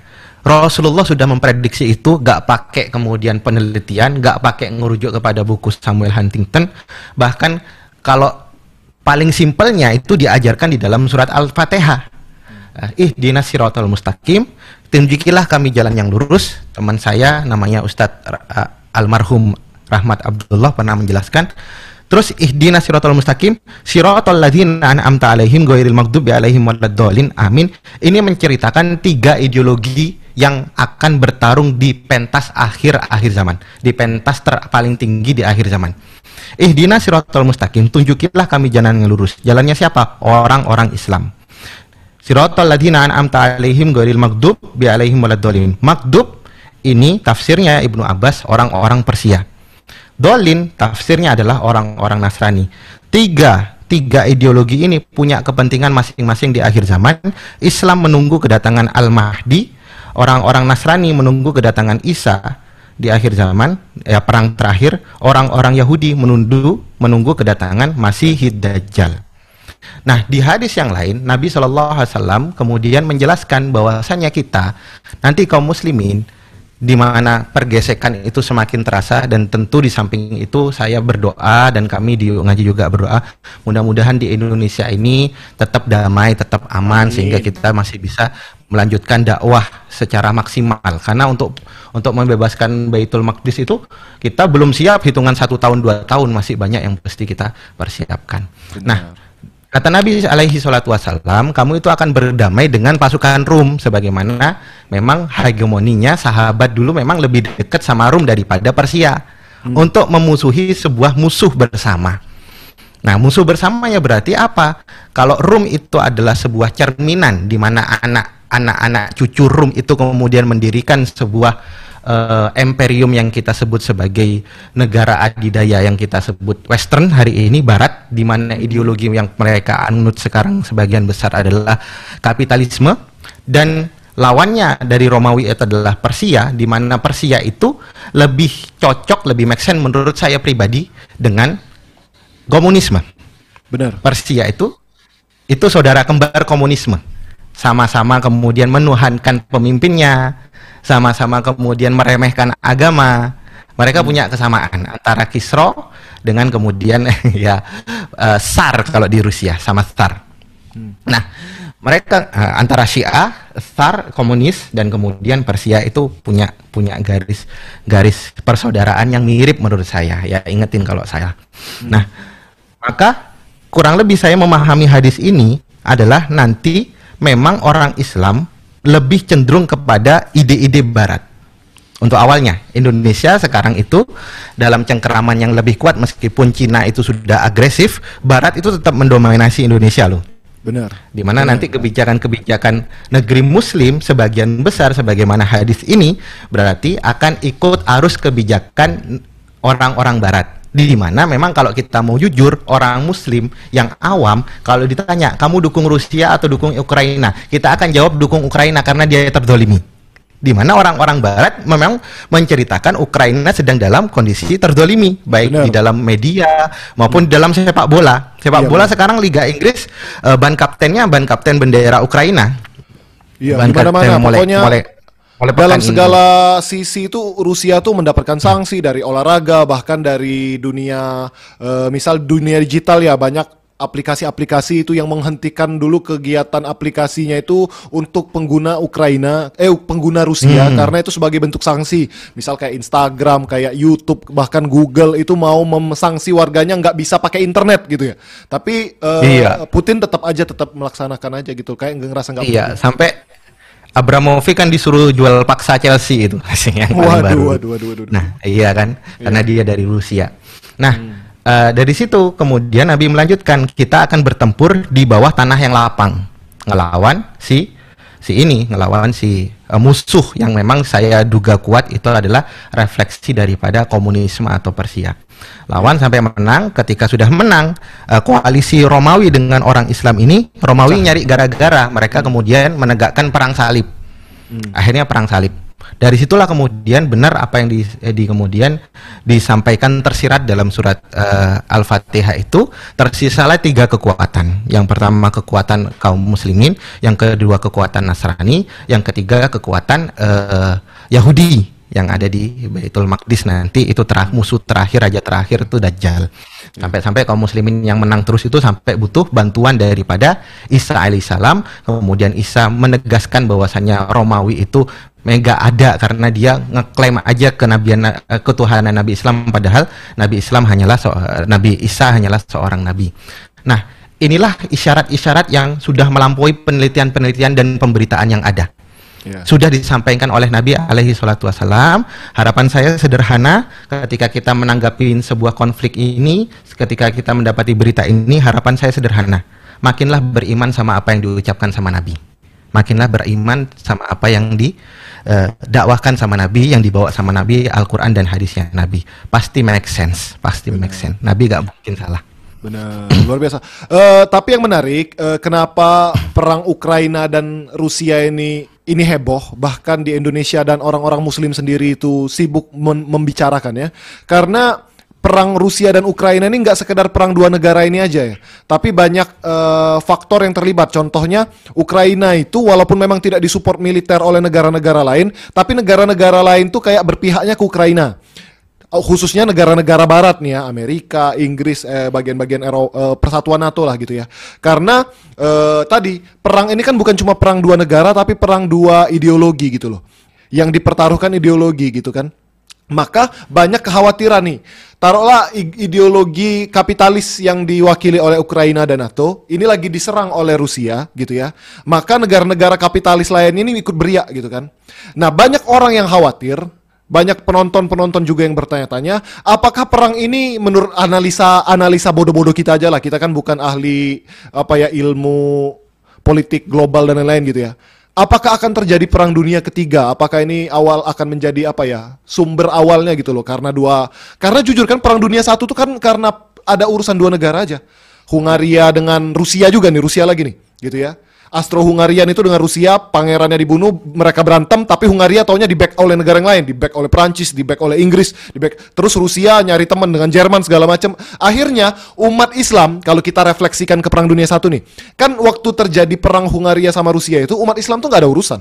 Rasulullah sudah memprediksi itu gak pakai kemudian penelitian, gak pakai ngerujuk kepada buku Samuel Huntington, bahkan kalau paling simpelnya itu diajarkan di dalam surat Al-Fatihah. Ih, dinas siratal mustaqim, tunjukilah kami jalan yang lurus. Teman saya namanya Ustadz eh, almarhum Rahmat Abdullah pernah menjelaskan. Terus ihdinas siratal mustaqim, siratal ladzina an'amta alaihim ghairil maghdubi alaihim waladdallin. Amin. Ini menceritakan tiga ideologi yang akan bertarung di pentas akhir akhir zaman, di pentas ter paling tinggi di akhir zaman. Ihdinas siratal mustaqim, tunjukilah kami jalan yang lurus. Jalannya siapa? Orang-orang Islam. Siratal ladzina an'amta alaihim ghairil maghdub bi alaihim waladdallin. Maghdub ini tafsirnya Ibnu Abbas orang-orang Persia. Dolin tafsirnya adalah orang-orang Nasrani. Tiga tiga ideologi ini punya kepentingan masing-masing di akhir zaman. Islam menunggu kedatangan Al-Mahdi, orang-orang Nasrani menunggu kedatangan Isa di akhir zaman, ya perang terakhir, orang-orang Yahudi menunggu menunggu kedatangan Masih Dajjal. Nah, di hadis yang lain, Nabi Shallallahu Alaihi Wasallam kemudian menjelaskan bahwasanya kita nanti kaum muslimin di mana pergesekan itu semakin terasa dan tentu di samping itu saya berdoa dan kami di ngaji juga berdoa mudah-mudahan di Indonesia ini tetap damai, tetap aman sehingga kita masih bisa melanjutkan dakwah secara maksimal. Karena untuk untuk membebaskan Baitul Maqdis itu kita belum siap hitungan satu tahun dua tahun masih banyak yang pasti kita persiapkan. Nah, Kata Nabi alaihi salatu wasallam, kamu itu akan berdamai dengan pasukan Rum sebagaimana memang hegemoninya sahabat dulu memang lebih dekat sama Rum daripada Persia untuk memusuhi sebuah musuh bersama. Nah, musuh bersamanya berarti apa? Kalau Rum itu adalah sebuah cerminan di mana anak anak-anak cucu Rum itu kemudian mendirikan sebuah eh, imperium yang kita sebut sebagai negara adidaya yang kita sebut western hari ini barat di mana ideologi yang mereka anut sekarang sebagian besar adalah kapitalisme dan lawannya dari Romawi itu adalah Persia di mana Persia itu lebih cocok lebih make sense menurut saya pribadi dengan komunisme Benar. Persia itu itu saudara kembar komunisme. Sama-sama kemudian menuhankan pemimpinnya, sama-sama kemudian meremehkan agama. Mereka punya kesamaan antara Kisro dengan kemudian ya eh, Tsar kalau di Rusia sama Tsar. Nah, mereka eh, antara Syiah, Tsar, komunis dan kemudian Persia itu punya punya garis garis persaudaraan yang mirip menurut saya. Ya ingetin kalau saya. Nah, maka kurang lebih saya memahami hadis ini adalah nanti memang orang Islam lebih cenderung kepada ide-ide barat. Untuk awalnya, Indonesia sekarang itu dalam cengkeraman yang lebih kuat meskipun Cina itu sudah agresif, barat itu tetap mendominasi Indonesia loh. Benar. di mana nanti kebijakan-kebijakan negeri muslim sebagian besar sebagaimana hadis ini berarti akan ikut arus kebijakan orang-orang barat di mana memang kalau kita mau jujur orang muslim yang awam kalau ditanya kamu dukung Rusia atau dukung Ukraina kita akan jawab dukung Ukraina karena dia terdolimi di mana orang-orang barat memang menceritakan Ukraina sedang dalam kondisi terdolimi baik Benar. di dalam media maupun di dalam sepak bola sepak Iya, bola benar. sekarang Liga Inggris eh, ban kaptennya ban kapten bendera Ukraina Iya, Ban kapten mulai- pokoknya mulai- mulai dalam segala sisi itu Rusia tuh mendapatkan sanksi dari olahraga bahkan dari dunia eh, misal dunia digital ya banyak aplikasi-aplikasi itu yang menghentikan dulu kegiatan aplikasinya itu untuk pengguna Ukraina eh pengguna Rusia karena itu sebagai bentuk sanksi. Misal kayak Instagram kayak YouTube bahkan Google itu mau memsanksi warganya nggak bisa pakai internet gitu ya. Tapi eh, Iya. Putin tetap aja tetap melaksanakan aja gitu kayak nggak ngerasa nggak Iya, sampai Abramovich kan disuruh jual paksa Chelsea itu yang Waduh, baru. waduh, waduh, waduh. Nah, iya kan, karena dia dari Rusia. Nah, eh, dari situ kemudian Nabi melanjutkan kita akan bertempur di bawah tanah yang lapang, ngelawan si si ini, ngelawan si eh, musuh yang memang saya duga kuat itu adalah refleksi daripada komunisme atau Persia. Lawan sampai menang, ketika sudah menang eh, koalisi Romawi dengan orang Islam ini, Romawi nyari gara-gara, mereka kemudian menegakkan perang salib. Akhirnya perang salib. Dari situlah kemudian benar apa yang di, eh, di kemudian disampaikan tersirat dalam surat eh, Al-Fatihah itu tersisalah tiga kekuatan. Yang pertama kekuatan kaum muslimin, yang kedua kekuatan Nasrani, yang ketiga kekuatan eh, Yahudi yang ada di Baitul Maqdis nanti itu terah, musuh terakhir raja terakhir itu Dajjal. Sampai-sampai kaum muslimin yang menang terus itu sampai butuh bantuan daripada Isa alaihissalam. Kemudian Isa menegaskan bahwasannya Romawi itu mega ada karena dia ngeklaim aja kenabian eh, ketuhanan Nabi Islam padahal Nabi Islam hanyalah so- Nabi Isa hanyalah seorang nabi. Nah, inilah isyarat-isyarat yang sudah melampaui penelitian-penelitian dan pemberitaan yang ada Iya. sudah disampaikan oleh Nabi alaihi salatu wasalam. Harapan saya sederhana ketika kita menanggapi sebuah konflik ini, ketika kita mendapati berita ini, harapan saya sederhana. Makinlah beriman sama apa yang diucapkan sama Nabi. Makinlah beriman sama apa yang didakwahkan sama Nabi, yang dibawa sama Nabi, Al-Qur'an dan hadisnya Nabi. Pasti make sense, pasti make sense. Nabi gak mungkin salah. Benar, luar biasa. Eh, tapi yang menarik, eh, kenapa perang Ukraina dan Rusia ini ini heboh, bahkan di Indonesia dan orang-orang Muslim sendiri itu sibuk membicarakan ya, karena perang Rusia dan Ukraina ini nggak sekedar perang dua negara ini aja ya, tapi banyak eh, faktor yang terlibat. Contohnya Ukraina itu walaupun memang tidak disupport militer oleh negara-negara lain, tapi negara-negara lain tuh kayak berpihaknya ke Ukraina. Oh, khususnya negara-negara barat nih ya, Amerika, Inggris, eh, bagian-bagian Ero- eh, persatuan NATO lah gitu ya. Karena eh, tadi perang ini kan bukan cuma perang dua negara tapi perang dua ideologi gitu loh. Yang dipertaruhkan ideologi gitu kan. Maka banyak kekhawatiran nih. Taruhlah ideologi kapitalis yang diwakili oleh Ukraina dan NATO ini lagi diserang oleh Rusia gitu ya. Maka negara-negara kapitalis lain ini ikut beriak gitu kan. Nah, banyak orang yang khawatir banyak penonton-penonton juga yang bertanya-tanya, apakah perang ini menurut analisa analisa bodoh-bodoh kita aja lah, kita kan bukan ahli apa ya ilmu politik global dan lain-lain gitu ya. Apakah akan terjadi perang dunia ketiga? Apakah ini awal akan menjadi apa ya sumber awalnya gitu loh? Karena dua, karena jujur kan perang dunia satu tuh kan karena ada urusan dua negara aja. Hungaria dengan Rusia juga nih, Rusia lagi nih, gitu ya. Austro-Hungarian itu dengan Rusia, pangerannya dibunuh, mereka berantem, tapi Hungaria taunya di back oleh negara yang lain, di back oleh Prancis, di back oleh Inggris, di back terus Rusia nyari teman dengan Jerman segala macam. Akhirnya umat Islam kalau kita refleksikan ke perang dunia satu nih, kan waktu terjadi perang Hungaria sama Rusia itu umat Islam tuh nggak ada urusan.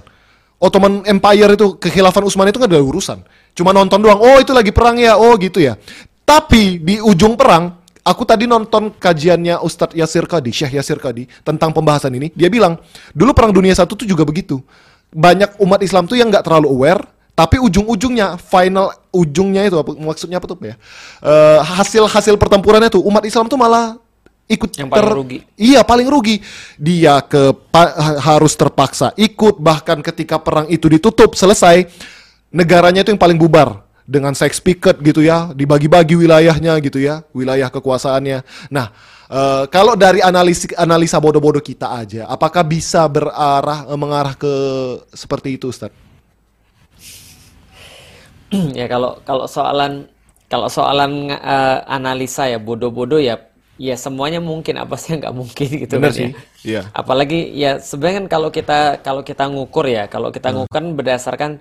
Ottoman Empire itu kekhilafan Utsmani itu nggak ada urusan. Cuma nonton doang. Oh itu lagi perang ya. Oh gitu ya. Tapi di ujung perang Aku tadi nonton kajiannya Ustadz Yasir Kadi, Syekh Yasir Kadi tentang pembahasan ini. Dia bilang, dulu perang dunia satu tuh juga begitu. Banyak umat Islam tuh yang nggak terlalu aware, tapi ujung-ujungnya, final ujungnya itu apa, maksudnya apa tuh ya? Eh, hasil-hasil pertempurannya tuh umat Islam tuh malah ikut Yang paling rugi. Iya paling rugi. Dia ke pa- ha- harus terpaksa ikut bahkan ketika perang itu ditutup selesai negaranya itu yang paling bubar dengan sex picket gitu ya, dibagi-bagi wilayahnya gitu ya, wilayah kekuasaannya. Nah, Eh, kalau dari analisa analisa bodoh-bodoh kita aja, apakah bisa berarah eh, mengarah ke seperti itu, Ustaz? ya kalau kalau soalan kalau soalan eh, analisa ya bodoh-bodoh ya ya semuanya mungkin apa sih yang nggak mungkin gitu Benar kan sih, ya. iya. Apalagi ya sebenarnya kan kalau kita kalau kita ngukur ya kalau kita Hmm. ngukur kan berdasarkan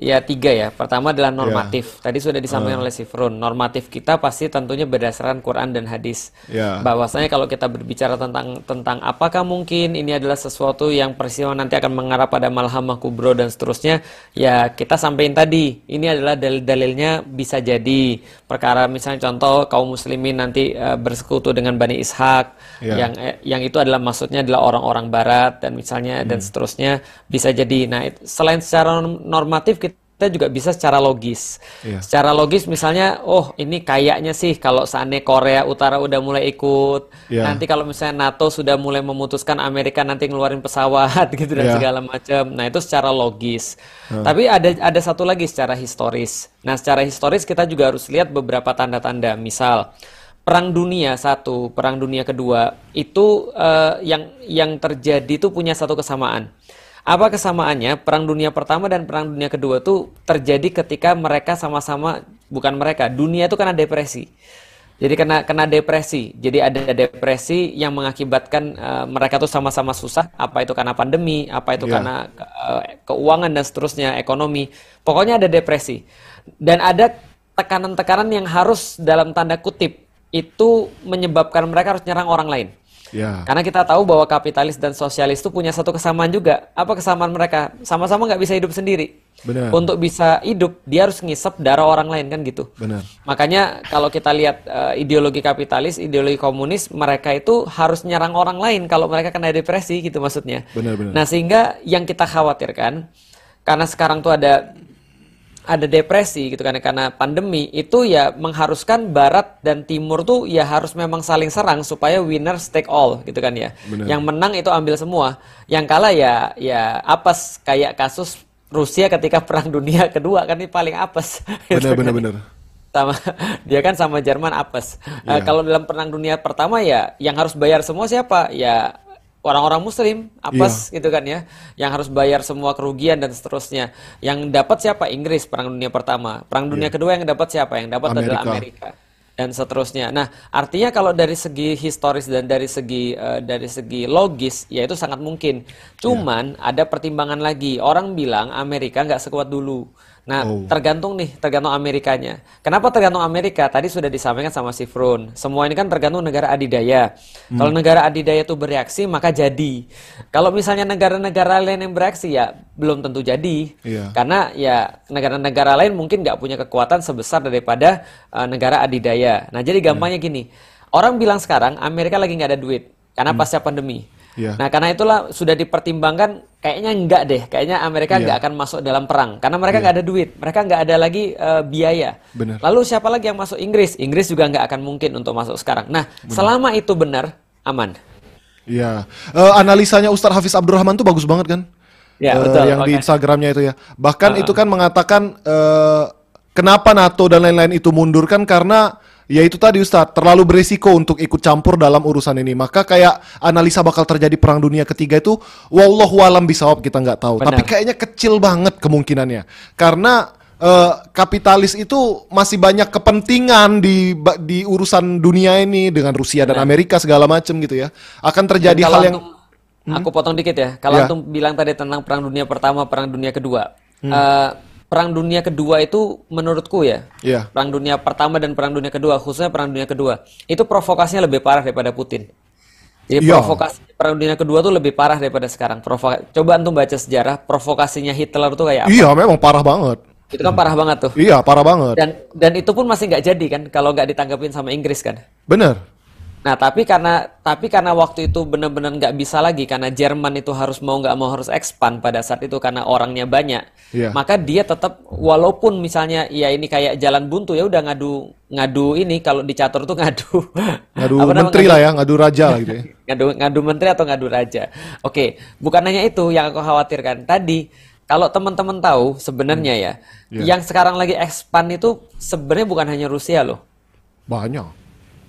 ya tiga ya. Pertama adalah Iya. normatif. Tadi sudah disampaikan oleh Sifrun. Normatif kita pasti tentunya berdasarkan Quran dan hadis. Ya. Bahwasanya kalau kita berbicara tentang tentang apakah mungkin ini adalah sesuatu yang peristiwa nanti akan mengarah pada malhamah kubro dan seterusnya, ya kita sampaikan tadi. Ini adalah dalil-dalilnya bisa jadi perkara misalnya contoh kaum muslimin nanti eh, bersekutu dengan Bani Ishak Ya. yang eh, yang itu adalah maksudnya adalah orang-orang barat dan misalnya dan seterusnya bisa jadi. Nah, selain secara norm- normatif kita juga bisa secara logis. Iya. Secara logis misalnya, oh ini kayaknya sih kalau seandainya Korea Utara udah mulai ikut, Iya. nanti kalau misalnya NATO sudah mulai memutuskan Amerika nanti ngeluarin pesawat gitu dan Iya. segala macam. Nah, itu secara logis. Tapi ada ada satu lagi secara historis. Nah, secara historis kita juga harus lihat beberapa tanda-tanda. Misal Perang Dunia satu, Perang Dunia kedua itu eh, yang yang terjadi itu punya satu kesamaan. Apa kesamaannya? Perang Dunia Pertama dan Perang Dunia Kedua itu terjadi ketika mereka sama-sama bukan mereka, dunia itu kena depresi. Jadi kena kena depresi. Jadi ada depresi yang mengakibatkan eh, mereka tuh sama-sama susah. Apa itu karena pandemi, apa itu Iya. karena eh, keuangan dan seterusnya, ekonomi. Pokoknya ada depresi. Dan ada tekanan-tekanan yang harus dalam tanda kutip itu menyebabkan mereka harus nyerang orang lain. Ya. Karena kita tahu bahwa kapitalis dan sosialis itu punya satu kesamaan juga. Apa kesamaan mereka? Sama-sama nggak bisa hidup sendiri. Benar. Untuk bisa hidup, dia harus ngisep darah orang lain kan gitu. Benar. Makanya kalau kita lihat eh, ideologi kapitalis, ideologi komunis, mereka itu harus nyerang orang lain kalau mereka kena depresi gitu maksudnya. Benar, benar. Nah, sehingga yang kita khawatirkan karena sekarang tuh ada ada depresi gitu kan karena pandemi itu ya mengharuskan barat dan timur tuh ya harus memang saling serang supaya winner take all gitu kan ya. Benar. Yang menang itu ambil semua. Yang kalah ya ya apes kayak kasus Rusia ketika perang dunia kedua kan ini paling apes. gitu Benar, kan. benar, benar. sama dia kan sama Jerman apes. Eh, Iya. kalau dalam perang dunia pertama ya yang harus bayar semua siapa? Ya orang-orang muslim apes Iya. gitu kan ya. Yang harus bayar semua kerugian dan seterusnya. Yang dapat siapa? Inggris perang dunia pertama. Perang dunia kedua yang dapat siapa? Yang dapat adalah Amerika. Dan seterusnya. Nah, artinya kalau dari segi historis dan dari segi eh, dari segi logis, ya itu sangat mungkin. Cuman ada pertimbangan lagi. Orang bilang Amerika nggak sekuat dulu. Nah, Oh. tergantung nih, tergantung Amerikanya. Kenapa tergantung Amerika? Tadi sudah disampaikan sama si Frun. Semua ini kan tergantung negara adidaya. Hmm. Kalau negara adidaya itu bereaksi, maka jadi. Kalau misalnya negara-negara lain yang bereaksi, ya belum tentu jadi. Iya. Karena ya negara-negara lain mungkin nggak punya kekuatan sebesar daripada uh, negara adidaya. Nah jadi gampangnya gini, orang bilang sekarang Amerika lagi nggak ada duit karena pasca pandemi. Iya. Nah karena itulah sudah dipertimbangkan kayaknya nggak deh, kayaknya Amerika Iya. nggak akan masuk dalam perang karena mereka nggak ada duit, mereka nggak ada lagi uh, biaya. Benar. Lalu siapa lagi yang masuk Inggris? Inggris juga nggak akan mungkin untuk masuk sekarang. Nah selama itu benar aman. Iya. Eh, analisanya Ustadz Hafiz Abdurrahman tuh bagus banget kan? Ya, Eh, betul. Yang di Oke. Instagramnya itu ya. Bahkan itu kan mengatakan eh, kenapa NATO dan lain-lain itu mundur kan karena ya itu tadi Ustadz terlalu beresiko untuk ikut campur dalam urusan ini. Maka kayak analisa bakal terjadi perang dunia ketiga itu wallahu alam bisawab kita nggak tahu. Benar. Tapi kayaknya kecil banget kemungkinannya. Karena eh, kapitalis itu masih banyak kepentingan di di urusan dunia ini dengan Rusia dan Amerika segala macam gitu ya. Akan terjadi hal yang antum- aku potong dikit ya. Kalau antum bilang tadi tentang perang dunia pertama, perang dunia kedua. Hmm. Eh, perang dunia kedua itu menurutku ya. Iya. Perang dunia pertama dan perang dunia kedua, khususnya perang dunia kedua, itu provokasinya lebih parah daripada Putin. Jadi Iya. provokasi perang dunia kedua tuh lebih parah daripada sekarang. Provoka- Coba antum baca sejarah, provokasinya Hitler tuh kayak apa? Iya, memang parah banget. Itu kan parah banget tuh. Iya, parah banget. Dan dan itu pun masih nggak jadi kan kalau nggak ditanggapin sama Inggris kan. Bener. Nah, tapi karena tapi karena waktu itu benar-benar nggak bisa lagi karena Jerman itu harus mau nggak mau harus expand pada saat itu karena orangnya banyak. Iya. Maka dia tetap walaupun misalnya ya ini kayak jalan buntu ya udah ngadu ngadu ini kalau di catur tuh ngadu Ngadu apa menteri ngadu- lah ya, ngadu raja lah gitu ya. ngadu ngadu menteri atau ngadu raja. Oke, bukan hanya itu yang aku khawatirkan. Tadi kalau teman-teman tahu sebenarnya ya, Iya. yang sekarang lagi expand itu sebenarnya bukan hanya Rusia loh. Banyak.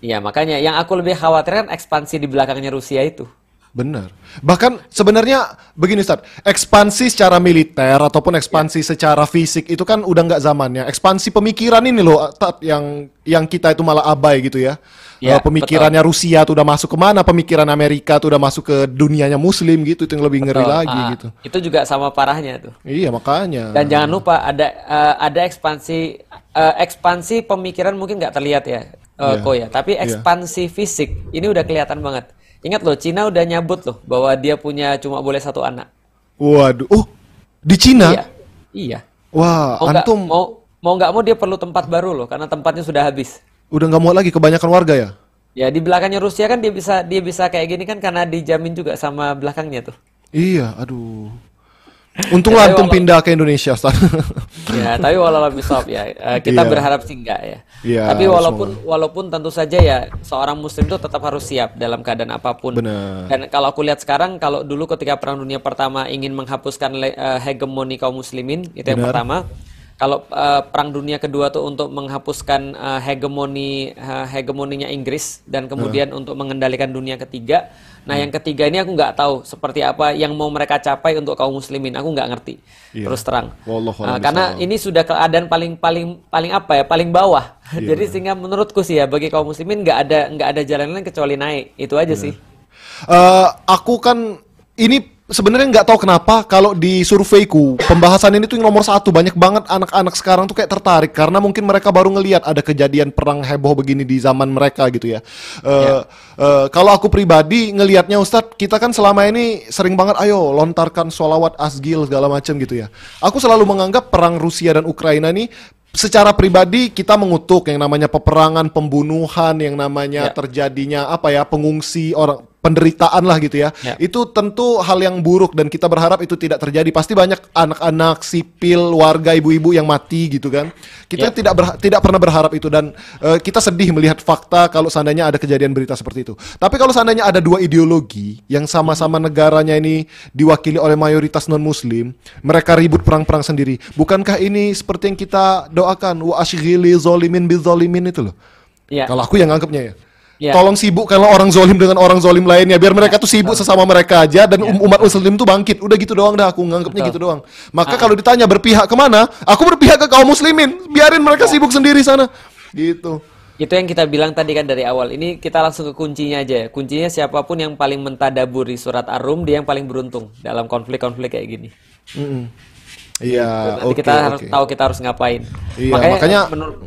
Iya, makanya yang aku lebih khawatir kan ekspansi di belakangnya Rusia itu. Benar. Bahkan sebenarnya begini Ustaz, ekspansi secara militer ataupun ekspansi secara fisik itu kan udah nggak zamannya. Ekspansi pemikiran ini loh Tat, yang yang kita itu malah abai gitu ya. Ya, pemikirannya Rusia tuh udah masuk ke mana, pemikiran Amerika tuh udah masuk ke dunianya Muslim gitu, itu yang lebih ngeri Betul. lagi Ah, gitu. Itu juga sama parahnya tuh. Iya makanya. Dan jangan lupa ada eh, ada ekspansi eh, ekspansi pemikiran mungkin nggak terlihat ya, eh, Iya. Ko ya. Tapi Iya. ekspansi fisik ini udah kelihatan banget. Ingat loh, Cina udah nyabut loh bahwa dia punya cuma boleh satu anak. Waduh, oh di Cina, Iya, iya. wah Mau antum mau mau nggak mau dia perlu tempat baru loh karena tempatnya sudah habis. udah nggak mau lagi kebanyakan warga ya. Ya di belakangnya Rusia kan dia bisa dia bisa kayak gini kan karena dijamin juga sama belakangnya tuh. Iya, aduh. Untunglah Ya, antum walau- pindah ke Indonesia, Ustaz. Ya, tapi walau bisawab ya. Eh, kita Iya. berharap sih enggak ya. Iya, tapi walaupun walaupun tentu saja ya seorang muslim itu tetap harus siap dalam keadaan apa pun. Benar. Dan kalau aku lihat sekarang kalau dulu ketika perang dunia pertama ingin menghapuskan eh, hegemoni kaum muslimin itu yang Benar. pertama. Kalau eh, perang dunia kedua tuh untuk menghapuskan eh, hegemoni eh, hegemoninya Inggris dan kemudian untuk mengendalikan dunia ketiga. Nah, yang ketiga ini aku nggak tahu seperti apa yang mau mereka capai untuk kaum muslimin. Aku nggak ngerti. Iya. Terus terang. Nah, karena ini sudah keadaan paling paling paling apa ya paling bawah Iya. jadi sehingga menurutku sih ya bagi kaum muslimin nggak ada nggak ada jalan lain kecuali naik itu aja sih Eh, aku kan ini sebenarnya nggak tahu kenapa kalau di surveiku pembahasan ini tuh yang nomor satu banyak banget anak-anak sekarang tuh kayak tertarik karena mungkin mereka baru ngelihat ada kejadian perang heboh begini di zaman mereka gitu ya. Eh, eh, kalau aku pribadi ngelihatnya Ustadz kita kan selama ini sering banget ayo lontarkan sholawat asgil segala macam gitu ya. Aku selalu menganggap perang Rusia dan Ukraina ini secara pribadi kita mengutuk yang namanya peperangan, pembunuhan, yang namanya Ya. terjadinya apa ya pengungsi orang penderitaan lah gitu ya. Ya. Itu tentu hal yang buruk dan kita berharap itu tidak terjadi. Pasti banyak anak-anak sipil, warga, ibu-ibu yang mati gitu kan. Kita Ya. tidak tidak pernah berharap itu dan eh, kita sedih melihat fakta kalau seandainya ada kejadian berita seperti itu. Tapi kalau seandainya ada dua ideologi yang sama-sama negaranya ini diwakili oleh mayoritas non-muslim, mereka ribut perang-perang sendiri. Bukankah ini seperti yang kita doakan wa ashghili zolimin bizolimin itu loh. ya Kalau aku yang nganggapnya ya. Ya. Tolong sibuk kalau orang zolim dengan orang zolim lainnya biar mereka tuh sibuk sesama mereka aja dan um- umat muslim tuh bangkit. Udah gitu doang dah aku nganggapnya gitu doang. Maka kalau ditanya berpihak ke mana, aku berpihak ke kaum muslimin. Biarin mereka sibuk sendiri sana. Gitu. itu yang kita bilang tadi kan dari awal ini kita langsung ke kuncinya aja ya kuncinya siapa pun yang paling mentadaburi surat ar-rum dia yang paling beruntung dalam konflik-konflik kayak gini. Iya, nanti oke kita harus oke. tahu kita harus ngapain Iya, makanya- Hmm. menurut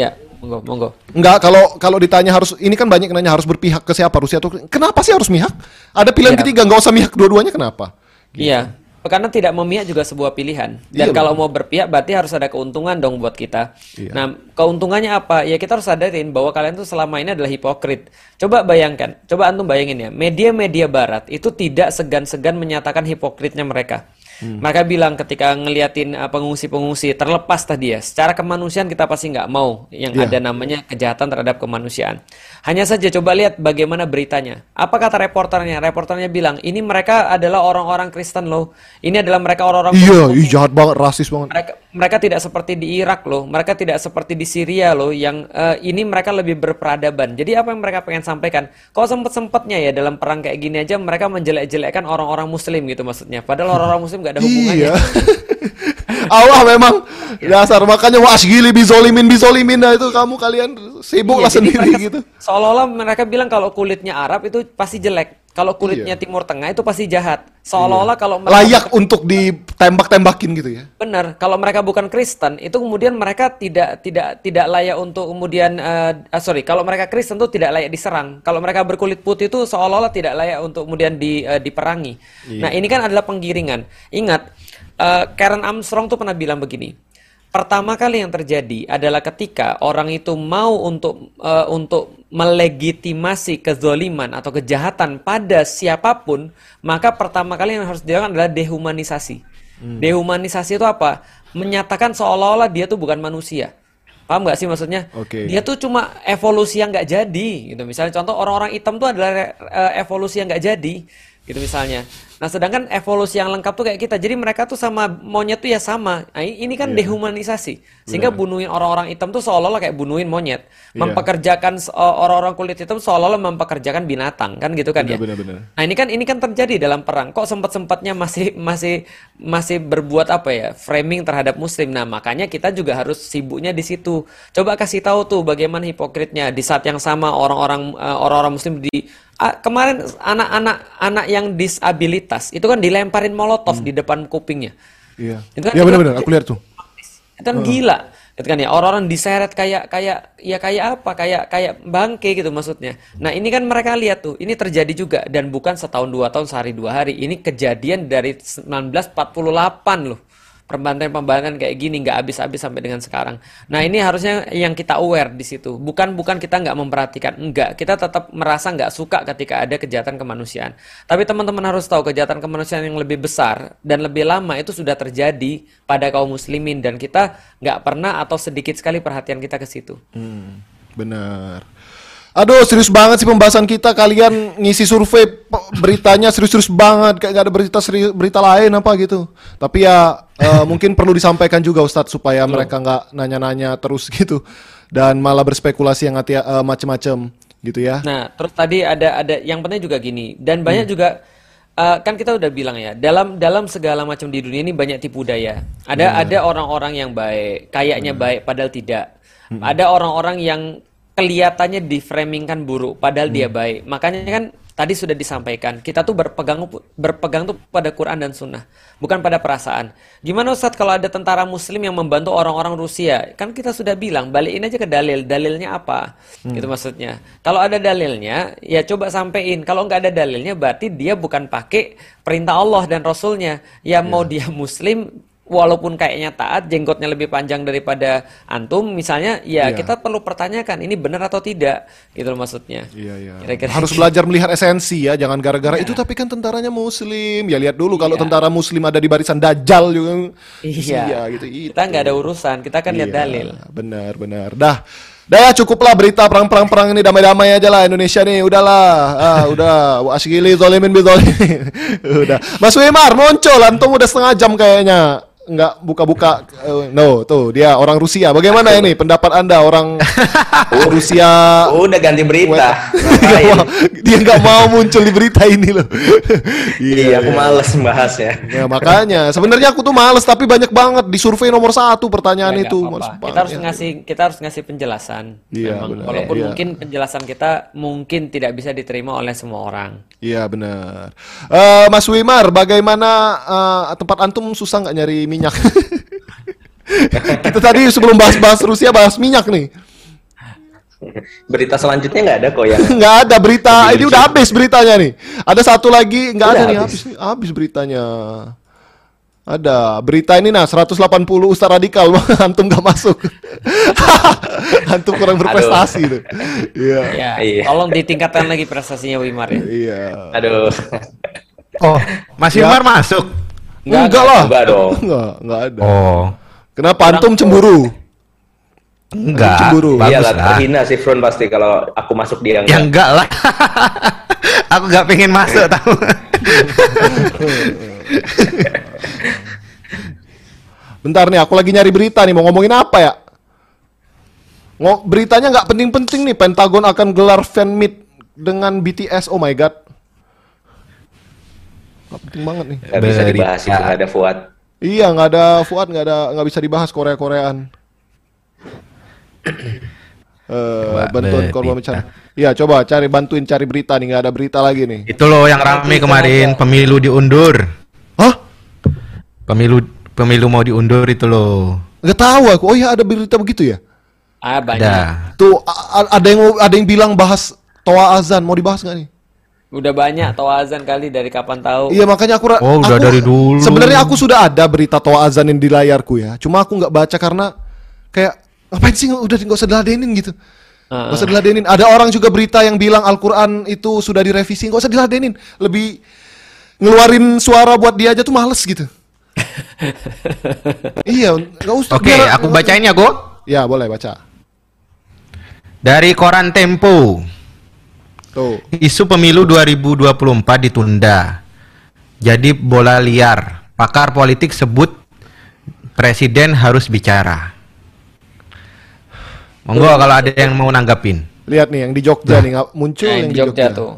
ya monggo monggo Enggak, kalau kalau ditanya harus ini kan banyak nanya harus berpihak ke siapa Rusia tuh. Kenapa sih harus mihak? Ada pilihan Iya. ketiga, nggak usah mihak dua-duanya kenapa? Iya, karena tidak memihak juga sebuah pilihan. Dan Iya, kalau mau berpihak berarti harus ada keuntungan dong buat kita. Iya. Nah, keuntungannya apa? Ya kita harus sadarin bahwa kalian tuh selama ini adalah hipokrit. Coba bayangkan, coba antum bayangin ya, media-media barat itu tidak segan-segan menyatakan hipokritnya mereka. Hmm. Mereka bilang ketika ngeliatin uh, pengungsi-pengungsi terlepas tadi ya, secara kemanusiaan kita pasti nggak mau yang Iya. ada namanya kejahatan terhadap kemanusiaan. Hanya saja coba lihat bagaimana beritanya. Apa kata reporternya? Reporternya bilang, ini mereka adalah orang-orang Kristen loh. Ini adalah mereka orang-orang Iya, ih jahat banget, rasis banget. mereka mereka tidak seperti di Irak loh, mereka tidak seperti di Syria loh, yang eh, ini mereka lebih berperadaban. Jadi apa yang mereka pengen sampaikan? Kok sempet-sempetnya ya dalam perang kayak gini aja mereka menjelek-jelekkan orang-orang Muslim gitu maksudnya. Padahal orang-orang Muslim gak ada hubungannya. Iya. Allah memang dasar makanya wa asgili bizolimin bizolimin nah itu kamu kalian sibuk Iya, sendiri mereka- gitu. Seolah-olah mereka bilang kalau kulitnya Arab itu pasti jelek, kalau kulitnya Iya. Timur Tengah itu pasti jahat. Seolah-olah kalau mereka Layak untuk ditembak-tembakin gitu ya. Benar, kalau mereka bukan Kristen, itu kemudian mereka tidak tidak tidak layak untuk kemudian eh, ah, sorry, kalau mereka Kristen itu tidak layak diserang. Kalau mereka berkulit putih itu seolah-olah tidak layak untuk kemudian di, eh, diperangi. Nah, ini kan adalah penggiringan. Ingat, eh, Karen Armstrong tuh pernah bilang begini. Pertama kali yang terjadi adalah ketika orang itu mau untuk eh, untuk melegitimasi kezoliman atau kejahatan pada siapa pun, maka pertama kali yang harus dilakukan adalah dehumanisasi. Dehumanisasi itu apa? Menyatakan seolah-olah dia tuh bukan manusia. Paham nggak sih maksudnya? Oke. Dia tuh cuma evolusi yang nggak jadi, gitu. Misalnya contoh orang-orang hitam tuh adalah eh, evolusi yang nggak jadi, gitu misalnya. Nah, sedangkan evolusi yang lengkap tuh kayak kita. Jadi mereka tuh sama monyet tuh ya sama. Nah, ini kan Iya. dehumanisasi. Sehingga bunuhin orang-orang hitam tuh seolah-olah kayak bunuhin monyet. Iya. Mempekerjakan orang-orang kulit hitam seolah-olah mempekerjakan binatang, kan gitu kan ya. Benar-benar. Nah, ini kan ini kan terjadi dalam perang. Kok sempat-sempatnya masih masih masih berbuat apa ya? Framing terhadap muslim. Nah, makanya kita juga harus sibuknya di situ. Coba kasih tahu tuh bagaimana hipokritnya di saat yang sama orang-orang eh, orang-orang muslim di ah, kemarin anak-anak anak yang disabilitas itu kan dilemparin molotov di depan kupingnya. Iya. Itu kan- itu benar-benar aku lihat tuh. Itu kan gila. Gitu kan ya, orang-orang diseret kayak kayak ya kayak apa? Kayak kayak bangke gitu maksudnya. Nah, ini kan mereka lihat tuh, ini terjadi juga dan bukan setahun dua tahun sehari dua hari. Ini kejadian dari 1948 loh. Pembantaian-pembantaian kayak gini nggak habis-habis sampai dengan sekarang. Nah, ini harusnya yang kita aware di situ. Bukan bukan kita nggak memperhatikan, enggak. Kita tetap merasa nggak suka ketika ada kejahatan kemanusiaan. Tapi teman-teman harus tahu kejahatan kemanusiaan yang lebih besar dan lebih lama itu sudah terjadi pada kaum muslimin dan kita nggak pernah atau sedikit sekali perhatian kita ke situ. Hmm, benar. Aduh, serius banget sih pembahasan kita. Kalian ngisi survei beritanya serius-serius banget, kayak gak ada berita seri- berita lain apa gitu. Tapi ya eh, mungkin perlu disampaikan juga Ustadz supaya mereka nggak nanya-nanya terus gitu dan malah berspekulasi yang hati eh, macem-macem gitu ya. Nah, terus tadi ada ada yang penting juga gini dan banyak juga eh, kan kita udah bilang ya dalam dalam segala macam di dunia ini banyak tipu daya. Ada ada orang-orang yang baik, kayaknya baik padahal tidak. Ada orang-orang yang kelihatannya diframingkan buruk padahal dia baik. Makanya kan tadi sudah disampaikan kita tuh berpegang berpegang tuh pada Quran dan Sunnah, bukan pada perasaan. Gimana Ustadz kalau ada tentara Muslim yang membantu orang-orang Rusia? Kan kita sudah bilang balikin aja ke dalil. Dalilnya apa? Gitu maksudnya. Kalau ada dalilnya, ya coba sampein. Kalau nggak ada dalilnya, berarti dia bukan pakai perintah Allah dan Rasulnya. Ya mau dia Muslim, walaupun kayaknya taat, jenggotnya lebih panjang daripada antum, misalnya, ya Iya. kita perlu pertanyakan ini benar atau tidak, gitu loh maksudnya. Iya, iya. Kira-kira Harus gitu. belajar melihat esensi ya, jangan gara-gara itu tapi kan tentaranya muslim. Ya lihat dulu kalau Iya. tentara muslim ada di barisan dajjal juga. Iya. gitu. Kita nggak ada urusan, kita kan lihat Iya, dalil. Benar, benar. Dah. Dah ya cukuplah berita perang-perang perang ini damai-damai aja lah Indonesia nih. Udahlah. Ah, udah. Asyikili zolimin bizolimin. udah. Mas Wimar muncul antum udah setengah jam kayaknya. Enggak buka-buka Eh, no tuh dia orang Rusia bagaimana ini pendapat anda orang Rusia Udah ganti berita. Nggak Ngapain? mau- dia nggak mau muncul di berita ini loh Iya, aku males membahasnya. Ya makanya sebenarnya aku tuh males tapi banyak banget di survei nomor satu pertanyaan Ya, nggak itu apa-apa. Males Kita harus ngasih kita harus ngasih penjelasan. Iya, Memang. benar. Walaupun Iya. mungkin penjelasan kita mungkin tidak bisa diterima oleh semua orang. Iya benar. Eh, Mas Wimar, bagaimana eh, tempat antum susah nggak nyari minyak? Kita tadi sebelum bahas-bahas Rusia bahas minyak nih. Berita selanjutnya nggak ada kok yang Nggak ada berita. Ini udah habis beritanya nih. Ada satu lagi nggak ada nih habis. habis nih. Habis beritanya. Ada berita ini nah 180 Ustaz radikal antum nggak masuk. antum kurang berprestasi tuh. Iya. Ya, Iya. tolong ditingkatkan lagi prestasinya Wimar ya. Iya. aduh. Oh, Mas Ya. Wimar masuk. Enggak, Nggak, lah. enggak dong. Enggak, enggak ada. Oh, Kenapa antum cemburu? enggak. Cemburu. Iya Bagus lah, lah. terhina sih Front pasti kalau aku masuk dia Ya enggak. enggak lah. Aku nggak pengen masuk tahu. Bentar nih, aku lagi nyari berita nih. Mau ngomongin apa ya? Ngo beritanya nggak penting-penting nih. Pentagon akan gelar fan meet dengan BTS. Oh my god. Nggak penting banget nih. Nggak bisa dibahas itu nggak ada Fuad. Iya, nggak ada Fuad, nggak ada, nggak bisa dibahas Korea-Koreaan. Eh, Coba bantuan berita. korban bencana. Iya, coba cari bantuin cari berita nih. Nggak ada berita lagi nih. Itu loh yang rame kemarin pemilu diundur. Hah? Pemilu pemilu mau diundur itu loh. Nggak tahu aku. Oh iya, ada berita begitu ya? Ah, banyak. Ada. Tuh ada yang ada yang bilang bahas toa azan. Mau dibahas nggak nih? Udah banyak toa azan kali dari kapan tahu. Iya makanya aku Oh, udah aku- dari dulu. Sebenarnya aku sudah ada berita toa azanin di layarku ya. Cuma aku nggak baca karena kayak ngapain sih udah nggak usah diladenin gitu. Heeh. Nggak usah diladenin. Ada orang juga berita yang bilang Al-Qur'an itu sudah direvisi, nggak usah diladenin. Lebih ngeluarin suara buat dia aja tuh males gitu. iya, nggak usah. Oke, biar- aku bacain ya, Go. Ya, boleh baca. Dari koran Tempo. Tuh. Isu pemilu 2024 ditunda. jadi bola liar. Pakar politik sebut presiden harus bicara. Monggo kalau ada yang mau nanggapin. Lihat nih yang di Jogja nih nggak muncul Nah, yang di di Jogja Jogja. tuh.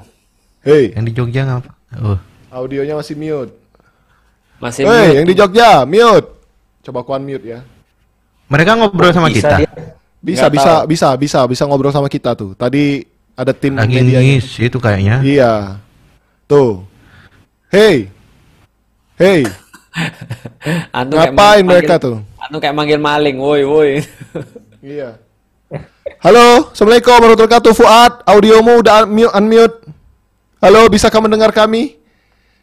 Hei, Yang di Jogja ngapa? Oh. audionya masih mute. Masih Hei, mute. yang di Jogja mute. Coba aku unmute ya. Mereka ngobrol sama Bisa kita. dia. Bisa Nggak bisa tahu. bisa bisa bisa ngobrol sama kita tuh. Tadi ada tim Lagi media. ngis itu kayaknya. Iya. Tuh. Hei. Hei, Antum kayak ngapain manggil- mereka tuh? Antum kayak manggil maling, woi woi. Iya. Halo, Assalamualaikum warahmatullahi wabarakatuh. Fuad, audiomu udah unmute, unmute. Halo, bisa kamu mendengar kami?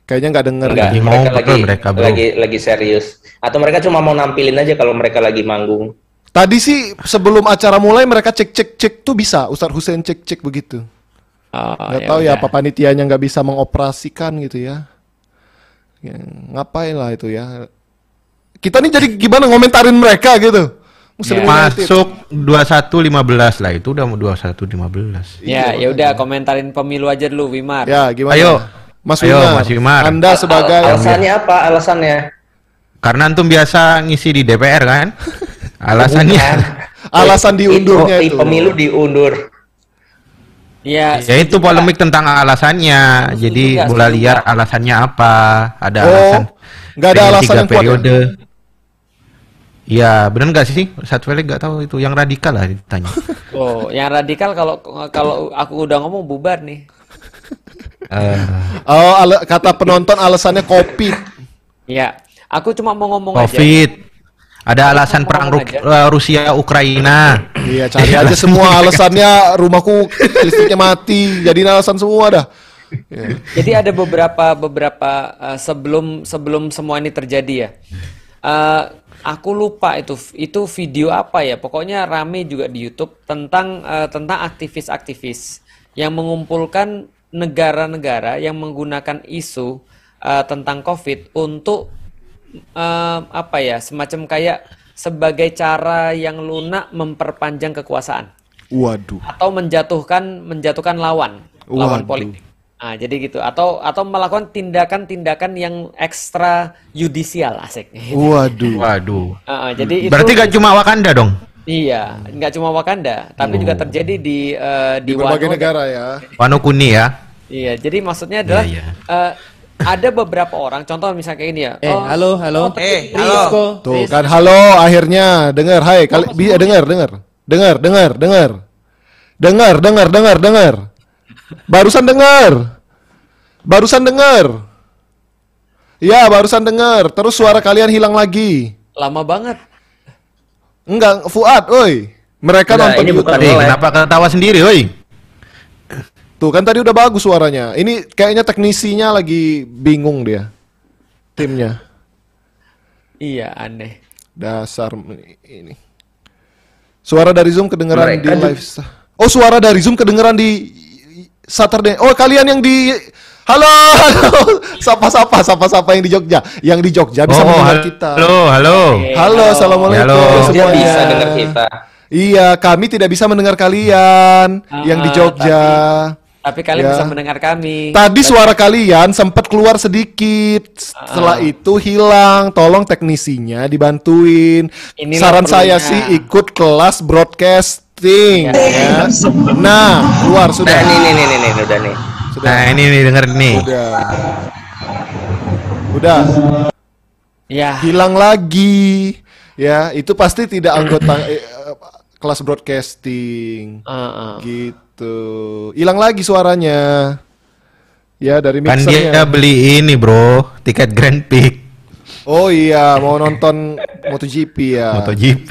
Kayaknya nggak dengar. Enggak, ya. mereka ngobrol lagi mereka, bro. lagi lagi serius. Atau mereka cuma mau nampilin aja kalau mereka lagi manggung. Tadi sih sebelum acara mulai mereka cek cek cek tuh bisa. Ustadz Hussein cek cek begitu. Oh, Nggak tahu ya apa panitianya nggak bisa mengoperasikan gitu ya. Ya, ngapain lah itu ya. Kita nih jadi gimana ngomentarin mereka gitu. Muslim United. Masuk 21.15 lah itu udah mau 21.15. Ya, ya udah komentarin pemilu aja dulu Wimar. Ya, gimana? Ayo. Mas Ayo, Wimar. Mas Wimar. Anda sebagai Al- alasannya apa? Alasannya? Karena antum biasa ngisi di DPR kan? Alasannya Bukan. alasan diundurnya Itu. Pemilu diundur. Ya, ya itu polemik tentang alasannya. Setuju Jadi nggak? bola liar alasannya apa? Ada Oh, alasan. nggak ada alasan tiga yang kuat ya? periode. Iya, bener nggak sih? Satu Felix nggak tahu itu yang radikal lah ditanya. Oh, yang radikal kalau kalau aku udah ngomong bubar nih. Eh, Oh, ala- kata penonton alasannya kopi. Ya, aku cuma mau ngomong aja. Ada alasan perang Ru- aja. eh, Rusia Ukraina. Iya, cari aja semua alasannya rumahku listriknya mati. Jadi alasan semua dah. Ya. Jadi ada beberapa beberapa uh, sebelum sebelum semua ini terjadi ya. Uh, aku lupa itu itu video apa ya. Pokoknya rame juga di YouTube tentang uh, tentang aktivis-aktivis yang mengumpulkan negara-negara yang menggunakan isu uh, tentang COVID untuk uh, apa ya semacam kayak sebagai cara yang lunak memperpanjang kekuasaan Waduh. atau menjatuhkan menjatuhkan lawan lawan Waduh. politik. Nah, jadi gitu atau atau melakukan tindakan-tindakan yang ekstra yudisial asik. Waduh. Waduh. Ah, jadi itu Berarti gak cuma Wakanda dong? iya, nggak cuma Wakanda, tapi juga terjadi di eh, Di di, berbagai Wano. negara ya. Wano Kuni ya. Iya, jadi maksudnya adalah iya. eh, ada beberapa orang, contoh misalnya kayak ini ya. Eh, oh, halo, halo. Eh, Rizko. Tuh kan halo akhirnya dengar hai kali bisa dengar dengar. Dengar dengar dengar. Dengar dengar dengar dengar. Barusan dengar. Barusan dengar. Ya, barusan dengar. Terus suara kalian hilang lagi. lama banget. Enggak, Fuad, oi. Mereka Enggak, nonton ini YouTube. bukan Eh, kenapa ketawa sendiri, woi? Tuh kan tadi udah bagus suaranya. Ini kayaknya teknisinya lagi bingung dia. Timnya. Iya, aneh. Dasar ini. Suara dari Zoom kedengeran Mereka di live. Oh, suara dari Zoom kedengeran di Saturday. Oh, kalian yang di Halo, halo. Sapa-sapa, sapa-sapa yang di Jogja. Yang di Jogja bisa Oh, mendengar halo, kita. halo, halo. Halo, assalamualaikum Halo. Dia semuanya. bisa dengar kita. Iya, kami tidak bisa mendengar kalian yang di Ah, Jogja. Tapi kalian Ya. bisa mendengar kami. Tadi suara kalian sempat keluar sedikit. Setelah Ah. itu hilang. Tolong teknisinya dibantuin. Inilah Saran saya perlunya. sih ikut kelas broadcasting. Ya. ya. Nah, keluar Nah, sudah. ini nih nih nih nih udah nih. Sudah. Nah, ini nih denger nih. Udah. Udah. Ya, Hilang lagi. Ya, itu pasti tidak anggota eh, eh, kelas broadcasting. ah, ah. Gitu. Hilang lagi suaranya. Ya, dari Kan mixernya. dia beli ini, Bro, tiket Grand Prix Oh iya, mau nonton MotoGP ya. MotoGP.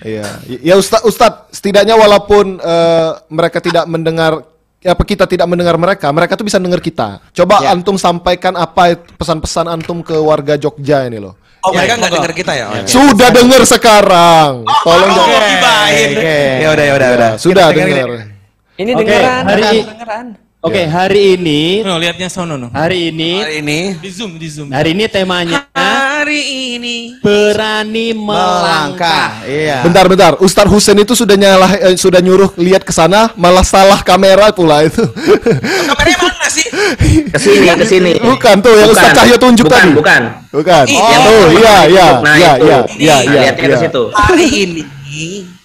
Iya. Ya Ustad, Ustad, setidaknya walaupun eh, mereka tidak mendengar ya apa kita tidak mendengar mereka, mereka tuh bisa dengar kita. Coba Ya. antum sampaikan apa pesan-pesan antum ke warga Jogja ini loh. Oh, mereka nggak dengar kita ya? Oh, iya. Sudah dengar sekarang. Tolong Oh, jangan. gibahin. Ya udah, ya udah, Ya, udah. Sudah dengar. Ini Oke, dengeran, hari dengeran, i- dengeran. Oke, hari ini No, lihatnya sono no. hari ini Hari ini di zoom di zoom. hari ini temanya Hari ini berani melangkah. Iya. Bentar, bentar. Ustadz Husen itu sudah nyalah, eh, sudah nyuruh lihat ke sana, malah salah kamera pula itu. kameranya mana? Mana sih? Ke sini, ke sini. Bukan tuh yang Ustaz Cahyo tunjuk bukan, tadi. Bukan. Bukan. Iya. Oh, iya, iya, Nah, iya, itu. iya, Nih, iya, iya, Lihatnya ke iya. situ. Hari ini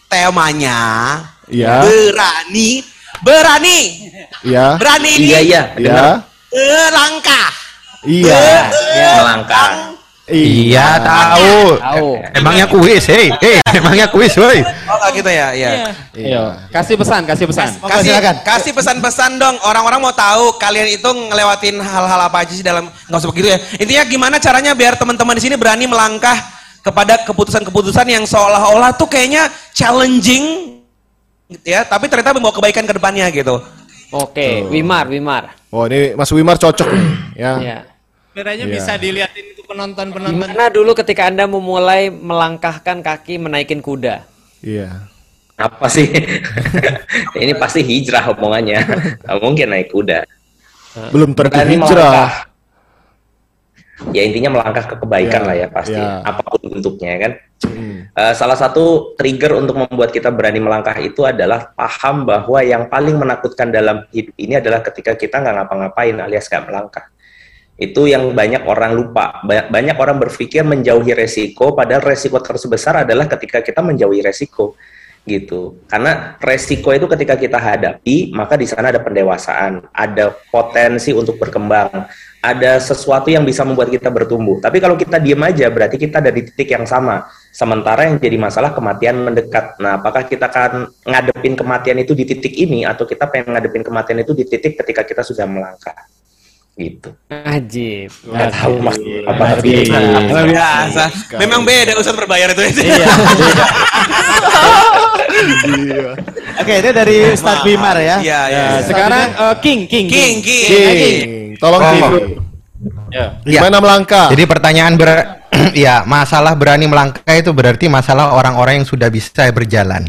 temanya Iya. berani, berani, Iya. berani ini Iya, iya. Iya. Dengar. melangkah. Iya. Melangkah. Iya, tahu. Tahu. Emangnya kuis, hei, hei, emangnya kuis, woi. Oh gitu ya, iya. Iya. Kasih pesan, kasih pesan. Kasih, kasih pesan-pesan dong. Orang-orang mau tahu kalian itu ngelewatin hal-hal apa aja sih dalam nggak usah begitu ya. Intinya gimana caranya biar teman-teman di sini berani melangkah kepada keputusan-keputusan yang seolah-olah tuh kayaknya challenging ya, tapi ternyata membawa kebaikan ke depannya gitu. Oke, Wimar, Wimar. Oh, ini Mas Wimar cocok nih, ya. Ya. Sebenarnya Iya. bisa dilihatin itu penonton-penonton. Gimana dulu ketika Anda memulai melangkahkan kaki menaikin kuda? Iya. Apa sih? Ini pasti hijrah omongannya. Nggak mungkin naik kuda. Belum tentu hijrah. Ya intinya melangkah ke kebaikan Ya, lah ya pasti. ya. Apa pun bentuknya kan. Hmm. Eh, salah satu trigger untuk membuat kita berani melangkah itu adalah paham bahwa yang paling menakutkan dalam hidup ini adalah ketika kita nggak ngapa-ngapain alias nggak melangkah. Itu yang banyak orang lupa. Banyak, banyak orang berpikir menjauhi resiko, padahal resiko terbesar adalah ketika kita menjauhi resiko gitu. Karena resiko itu ketika kita hadapi, maka di sana ada pendewasaan, ada potensi untuk berkembang, ada sesuatu yang bisa membuat kita bertumbuh. Tapi kalau kita diem aja, berarti kita ada di titik yang sama. Sementara yang jadi masalah kematian mendekat. Nah, apakah kita akan ngadepin kematian itu di titik ini, atau kita pengen ngadepin kematian itu di titik ketika kita sudah melangkah? Gitu. Ajib. Nggak tahu mas apa Ajib. Luar biasa. Memang beda urusan berbayar itu. Iya. Oke, itu dari Ustadz Bimar ya. Iya, iya. Nah, Sekarang eh, King, King, King, King. King, tolong Oh. King. Ya. Gimana melangkah? Jadi pertanyaan ber ya, masalah berani melangkah itu berarti masalah orang-orang yang sudah bisa berjalan.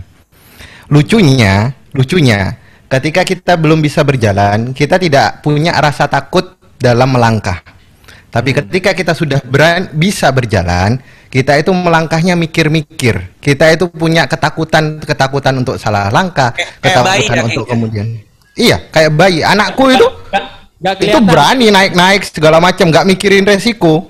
Lucunya, lucunya ketika kita belum bisa berjalan, kita tidak punya rasa takut dalam melangkah. Tapi ketika kita sudah beran, bisa berjalan, kita itu melangkahnya mikir-mikir. Kita itu punya ketakutan-ketakutan untuk salah langkah, Kayak- bayi ketakutan dah untuk kemudian. Iya, kayak bayi. Anakku itu Gak itu kelihatan. berani naik-naik segala macam, nggak mikirin resiko.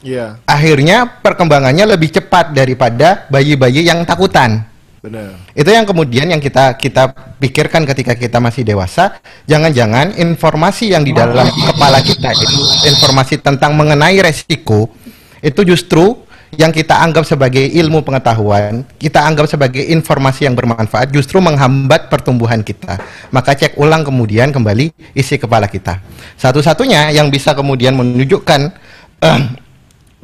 Iya, Akhirnya perkembangannya lebih cepat daripada bayi-bayi yang takutan. Benar. Itu yang kemudian yang kita kita pikirkan ketika kita masih dewasa, jangan-jangan informasi yang di dalam kepala kita itu informasi tentang mengenai resiko itu justru yang kita anggap sebagai ilmu pengetahuan, kita anggap sebagai informasi yang bermanfaat justru menghambat pertumbuhan kita. Maka cek ulang kemudian kembali isi kepala kita. Satu-satunya yang bisa kemudian menunjukkan eh,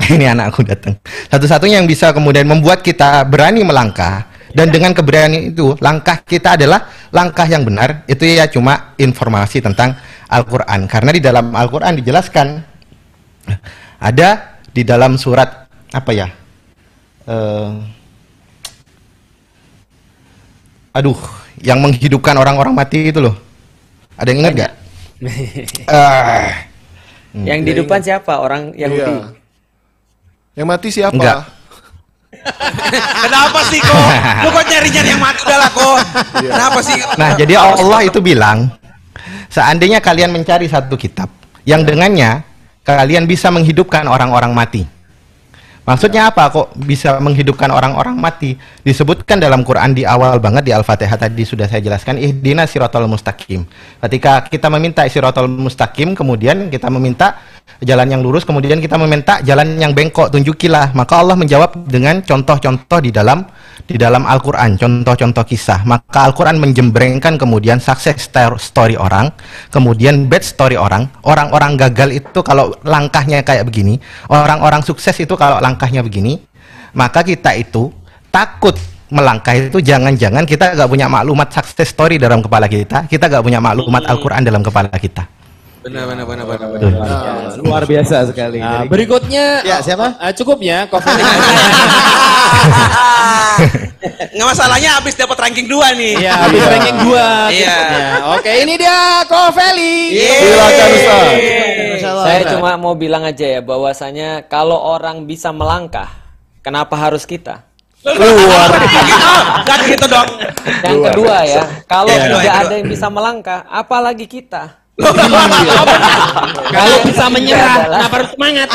ini anakku datang. Satu-satunya yang bisa kemudian membuat kita berani melangkah dan dengan keberanian itu langkah kita adalah langkah yang benar itu ya cuma informasi tentang Al-Qur'an karena di dalam Al-Qur'an dijelaskan ada di dalam surat apa ya? Eh, aduh, yang menghidupkan orang-orang mati itu loh. Ada yang ingat gak? Ah, Yang di depan siapa? Orang Yahudi. Iya. Yang mati siapa? Enggak. Kenapa sih kok? Lu kok nyari-nyari yang mati udah lah kok. Kenapa sih? Nah, jadi Allah itu bilang, seandainya kalian mencari satu kitab yang dengannya kalian bisa menghidupkan orang-orang mati. Maksudnya apa kok bisa menghidupkan orang-orang mati? Disebutkan dalam Quran di awal banget di Al-Fatihah tadi sudah saya jelaskan ihdina siratal mustaqim. Ketika kita meminta siratal mustaqim, kemudian kita meminta jalan yang lurus, kemudian kita meminta jalan yang bengkok, tunjukilah. Maka Allah menjawab dengan contoh-contoh di dalam di dalam Al-Qur'an, contoh-contoh kisah. Maka Al-Qur'an menjembrengkan kemudian sukses story orang, kemudian bad story orang. Orang-orang gagal itu kalau langkahnya kayak begini, orang-orang sukses itu kalau langkahnya begini, maka kita itu takut melangkah itu jangan-jangan kita nggak punya maklumat success story dalam kepala kita, kita nggak punya maklumat Al-Quran dalam kepala kita. Benar benar benar benar. benar. Ya, luar biasa sekali. Nah, berikutnya Ya, siapa? eh, cukup ya. Nggak masalahnya habis dapat ranking 2 nih. Iya, habis ranking 2 Iya. Oke, ini dia Kofeli. Silakan Ustaz. Saya cuma mau bilang aja ya bahwasanya kalau orang bisa melangkah, kenapa harus kita? Luar Gak gitu dong. Yang kedua ya, kalau Yang kedua, tidak ada yang bisa melangkah, apalagi kita? Kalau bisa menyerah, kenapa harus semangat?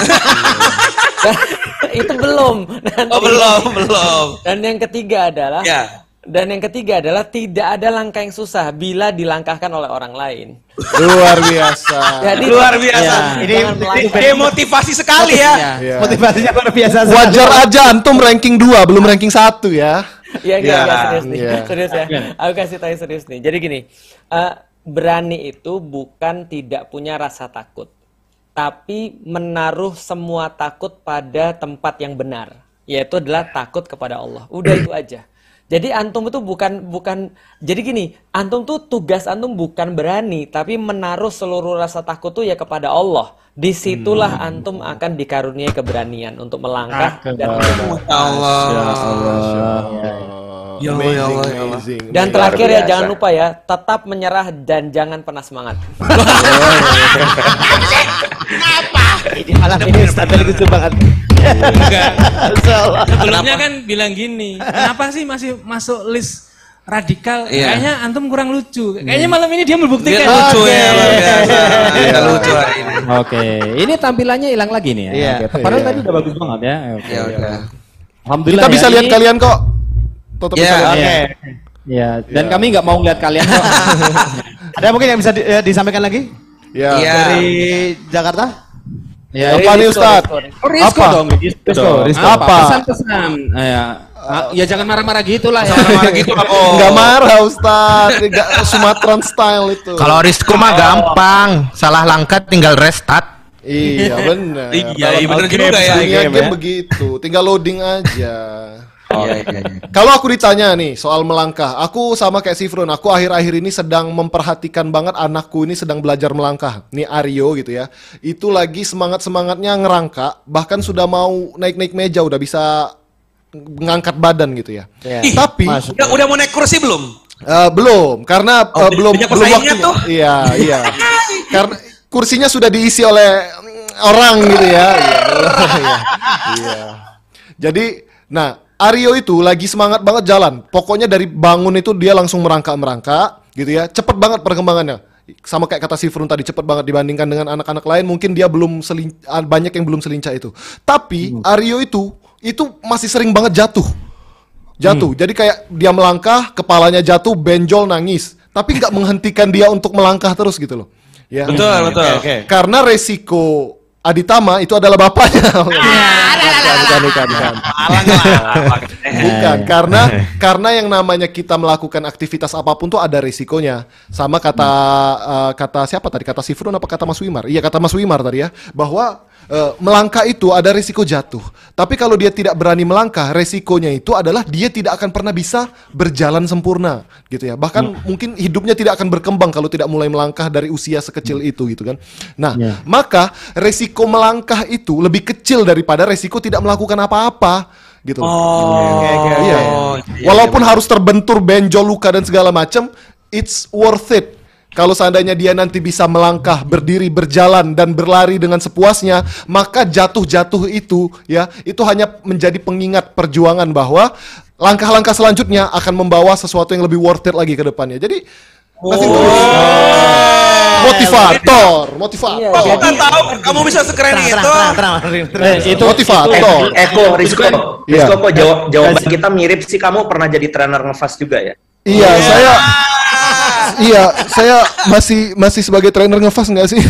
itu belum. Nanti. Oh, belum, belum. Dan yang ketiga adalah Ya. dan yang ketiga adalah tidak ada langkah yang susah bila dilangkahkan oleh orang lain. Luar biasa. Jadi Luar biasa. Ya, Ini demotivasi sekali ya. Iya. Motivasinya luar biasa. sekali. Wajar aja antum ranking 2 belum ranking 1 ya. Iya, enggak, Ya. enggak, serius nih. Iya. Serius ya. Aku kasih tahu serius nih. Jadi gini, eh, berani itu bukan tidak punya rasa takut, tapi menaruh semua takut pada tempat yang benar, yaitu adalah takut kepada Allah. Udah itu aja. Jadi antum itu bukan bukan jadi gini, antum tuh tugas antum bukan berani, tapi menaruh seluruh rasa takut tuh ya kepada Allah. Di situlah antum akan dikaruniai keberanian untuk melangkah dan untuk Allah. Ya Allah, ya Allah, ya Allah. amazing. Dan Luar terakhir ya jangan lupa ya, tetap menyerah dan jangan pernah semangat. Ini malam ini lucu banget. Enggak. Sebelumnya kan bilang gini, kenapa sih masih masuk list radikal? Iya. Kayaknya antum kurang lucu. Kayaknya malam ini dia membuktikan. Dia lucu ya, luar biasa. Dia lucu hari ini. Oke, ini tampilannya hilang lagi nih ya. Iya. Oke, Padahal tadi udah bagus banget ya. Oke. Ya udah. Alhamdulillah. Kita bisa ya. lihat Ini- kalian kok. Ya, bisa lihat. Oke. Ya, dan kami nggak mau ngeliat kalian kok. Ada mungkin yang bisa di- eh, disampaikan lagi Ya. Iya. dari Jakarta? Ya, Apa nih, Ustaz? Rizko. Oh, Rizko Apa? dong, Rizko. Rizko, Rizko. Apa? Pesan-pesan. Ah, Ya. Ah, ya jangan marah-marah gitu lah ya. Marah gitu lah. Enggak marah Ustaz. Enggak Sumatran style itu. Kalau Rizko mah gampang, salah langkah tinggal restart. Iya benar. Iya, iya, bener juga ya. Dunia Game game ya. begitu. Tinggal loading aja. Iya, iya, iya. Kalau aku ditanya nih soal melangkah, aku sama kayak Sifron, aku akhir-akhir ini sedang memperhatikan banget anakku ini sedang belajar melangkah. Nih Aryo gitu ya. Itu lagi semangat-semangatnya ngerangka, bahkan sudah mau naik-naik meja, udah bisa ngangkat badan gitu ya. Ih, Tapi Udah, udah mau naik kursi belum? eh, belum, karena Oh, eh, belum belum waktunya. tuh. Iya, iya. karena kursinya sudah diisi oleh mm, orang gitu ya. Iya, iya. Iya. Jadi, nah Aryo itu lagi semangat banget jalan. Pokoknya dari bangun itu dia langsung merangkak-merangkak gitu ya. Cepet banget perkembangannya. Sama kayak kata Sifrun tadi cepet banget dibandingkan dengan anak-anak lain mungkin dia belum selin- banyak yang belum selincah itu. Tapi Aryo itu itu masih sering banget jatuh. Jatuh. Jadi kayak dia melangkah, kepalanya jatuh, benjol nangis. Tapi nggak menghentikan dia untuk melangkah terus gitu loh. Ya. Betul, betul. Karena resiko Aditama itu adalah bapaknya. bukan, bukan, bukan. Bukan, karena karena yang namanya kita melakukan aktivitas apa pun tuh ada risikonya. Sama kata eh, kata siapa tadi? Kata Sifrun apa kata Mas Wimar? Iya kata Mas Wimar tadi ya, bahwa eh, melangkah itu ada risiko jatuh. Tapi kalau dia tidak berani melangkah, resikonya itu adalah dia tidak akan pernah bisa berjalan sempurna, gitu ya. Bahkan mungkin hidupnya tidak akan berkembang kalau tidak mulai melangkah dari usia sekecil itu, gitu kan. Nah, maka resiko melangkah itu lebih kecil daripada resiko tidak melakukan apa-apa, gitu. Oh, Iya. iya, Walaupun harus terbentur, benjol, luka dan segala macam, it's worth it. Kalau seandainya dia nanti bisa melangkah, berdiri, berjalan dan berlari dengan sepuasnya, maka jatuh-jatuh itu ya, itu hanya menjadi pengingat perjuangan bahwa langkah-langkah selanjutnya akan membawa sesuatu yang lebih worth it lagi ke depannya. Jadi nothing tulus. motivator, motivator. Iya, jadi- nggak tahu kamu bisa sekeren Terang, itu? terang, terang, terang. Eh, itu motivator. Eko, Rizko, Iya. Rizko kok jawab jawaban kita mirip sih kamu pernah jadi trainer ngefast juga ya? Iya, saya Iya, saya masih masih sebagai trainer ngefast nggak sih?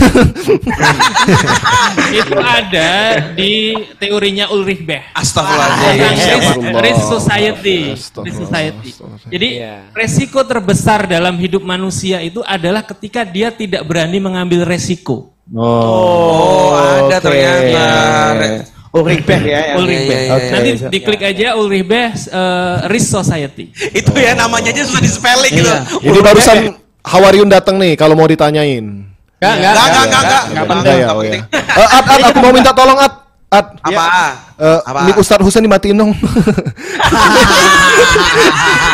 itu ada di teorinya Ulrich Beck. Astagfirullahaladzim. Risk, society. Risk society. Jadi Iya. resiko terbesar dalam hidup manusia itu adalah ketika dia tidak berani mengambil resiko. Oh, ada Oke. ternyata. Ulrich Beck ya. Ulrich iya, iya, iya. Nanti diklik aja Ulrich Beck eh, Risk Society. Itu ya namanya aja susah di spelling gitu. Ini barusan Hawariun datang nih kalau mau ditanyain. Enggak, enggak, Enggak, enggak, enggak, enggak. Enggak Enggak ya, oh penting. ya. Eh, At, At, aku mau minta tolong At. At, Apa? Eh, Apa? mic Ustadz Husain dimatiin dong.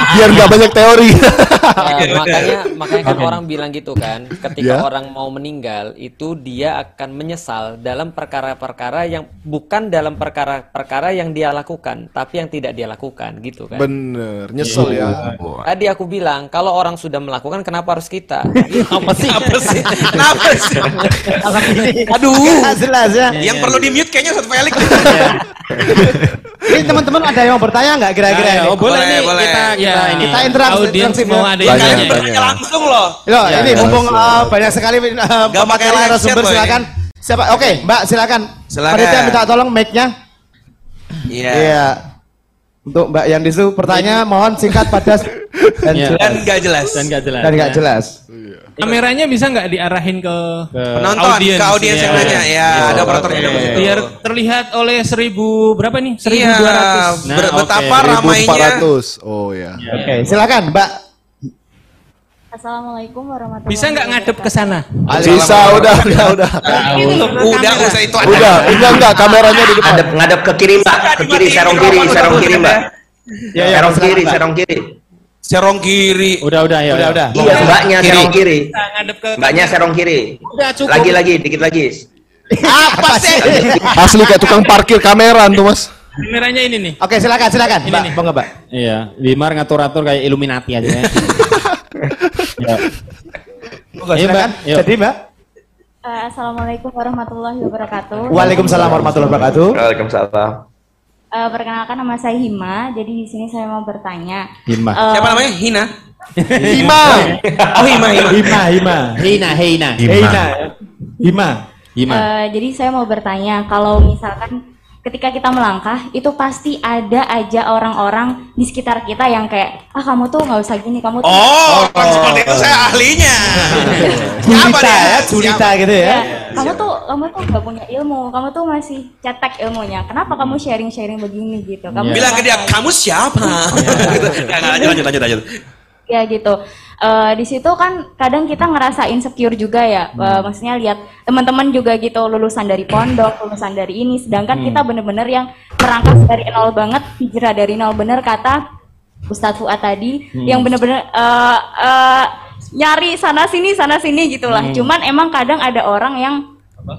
Biar nggak banyak teori. Ya, makanya makanya kan orang bilang gitu kan, ketika Ya. orang mau meninggal itu dia akan menyesal dalam perkara-perkara yang bukan dalam perkara-perkara yang dia lakukan, tapi yang tidak dia lakukan gitu kan. Bener, nyesel ya. Tadi aku bilang kalau orang sudah melakukan kenapa harus kita? Apa sih? Apa sih? Kenapa sih? Aduh. Jelas, ya. Yang perlu di mute kayaknya Ustaz Felix. Ini teman-teman ada yang mau bertanya nggak kira-kira Ayo, ini? oh, boleh, Boleh, nih boleh. kita Ya, kita ini. kita interaksi- Audiens interaksi, mau ada yang Banyak, tanya. banyak. langsung loh. Yo, Ya, ini ya, mumpung uh, banyak sekali uh, pakai narasumber chat loh silakan. Siapa? Oke, Mbak silakan. Silakan. Panitia minta tolong mic-nya. Iya. Iya. Untuk Mbak yang di situ pertanyaan mohon singkat padat dan Iya. jelas. Dan nggak jelas. Dan nggak jelas. Dan nggak ya. jelas. Kameranya bisa nggak diarahin ke, Penonton, ke audiens yang nanya. Ya, ada operatornya dong. Iya. Biar terlihat oleh seribu berapa nih? Seribu Iya, dua ratus. ber- betapa oke. ramainya. 1400. Oh ya. Oke, silakan Mbak. Assalamualaikum warahmatullahi Bisa nggak ngadep ke sana? Bisa, udah, udah, udah. Udah, usah itu ada. Udah, enggak enggak kameranya di depan. Ngadep ngadep ke kiri mbak, ke kiri serong kiri, serong kiri mbak. Ya, ya, Serong kiri, serong kiri. Serong kiri. Udah udah ya. Udah, udah. Iya mbaknya Kiri. serong kiri. Kita ngadep ke Mbaknya serong kiri. Udah cukup. Lagi lagi, dikit lagi. Apa sih? Asli kayak tukang parkir kameran tuh, Mas. Kameranya ini nih. Oke, silakan, silakan. Ini Mbak, nih. monggo, Mbak. Iya, Wimar ngatur-atur kayak Illuminati aja ya. ya. Iya, silakan. Mbak. Yuk. Jadi, Mbak. Eh, Assalamualaikum warahmatullahi wabarakatuh. Waalaikumsalam warahmatullahi wabarakatuh. Waalaikumsalam. Eh, perkenalkan nama saya Hima. Jadi di sini saya mau bertanya. Hima. Eh, Siapa namanya? Hina. Hima. Oh, Hima, Hima. Hima, Hima. Heina, Heina. Hima. Hima. Hima. eh, jadi saya mau bertanya, kalau misalkan ketika kita melangkah, itu pasti ada aja orang-orang di sekitar kita yang kayak, ah kamu tuh nggak usah gini, kamu tuh Oh, kan seperti itu saya ahlinya. Siapa dia? ya, Julita gitu ya. Ya, kamu tuh kamu tuh nggak punya ilmu, kamu tuh masih cetek ilmunya. Kenapa kamu sharing-sharing begini gitu? Kamu Bilang ke dia, kamu siapa? Gitu. Nggak, nggak, lanjut, lanjut, lanjut, lanjut. ya gitu. Eh, di situ kan kadang kita ngerasa insecure juga ya. Eh, maksudnya lihat teman-teman juga gitu lulusan dari pondok, lulusan dari ini, sedangkan kita bener-bener yang merangkak dari nol banget, hijrah dari nol bener kata Ustadz Fuad tadi, yang bener-bener eh, eh, nyari sana sini sana sini gitulah. Cuman emang kadang ada orang yang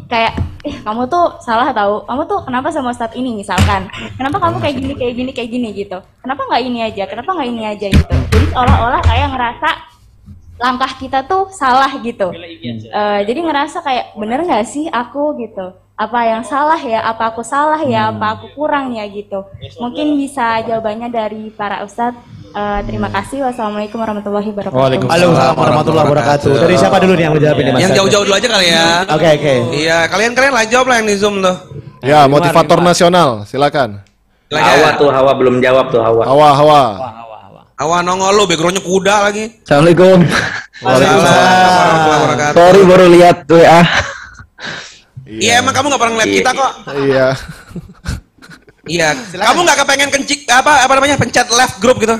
kayak eh kamu tuh salah tahu kamu tuh kenapa sama Ustadz ini? misalkan. Kenapa kamu kayak gini kayak gini kayak gini? gitu. Kenapa nggak ini aja? Kenapa nggak ini aja? gitu. Jadi seolah-olah kayak ngerasa langkah kita tuh salah gitu. Eh, jadi ngerasa kayak bener nggak sih aku? gitu apa yang salah ya apa aku salah ya apa aku kurang ya gitu mungkin bisa jawabannya dari para ustadz Eh, terima kasih wassalamualaikum warahmatullahi wabarakatuh Waalaikumsalam. Warahmatullahi wabarakatuh. Dari siapa dulu nih yang mau jawab ini, Mas? Yang jauh-jauh dulu aja kali ya. Oke, oke. Iya, kalian kalian lah jawab lah yang di Zoom tuh. Ya, motivator nasional, silakan. Lagi Hawa ya. tuh, Hawa belum jawab tuh Hawa. Hawa, Hawa. Awan nongol lu, backgroundnya kuda lagi. Assalamualaikum. Waalaikumsalam warahmatullahi wabarakatuh. Sorry baru lihat WA. Iya, emang kamu nggak pernah ngeliat kita kok. Iya. Iya, kamu nggak kepengen kencik apa apa namanya pencet left group gitu?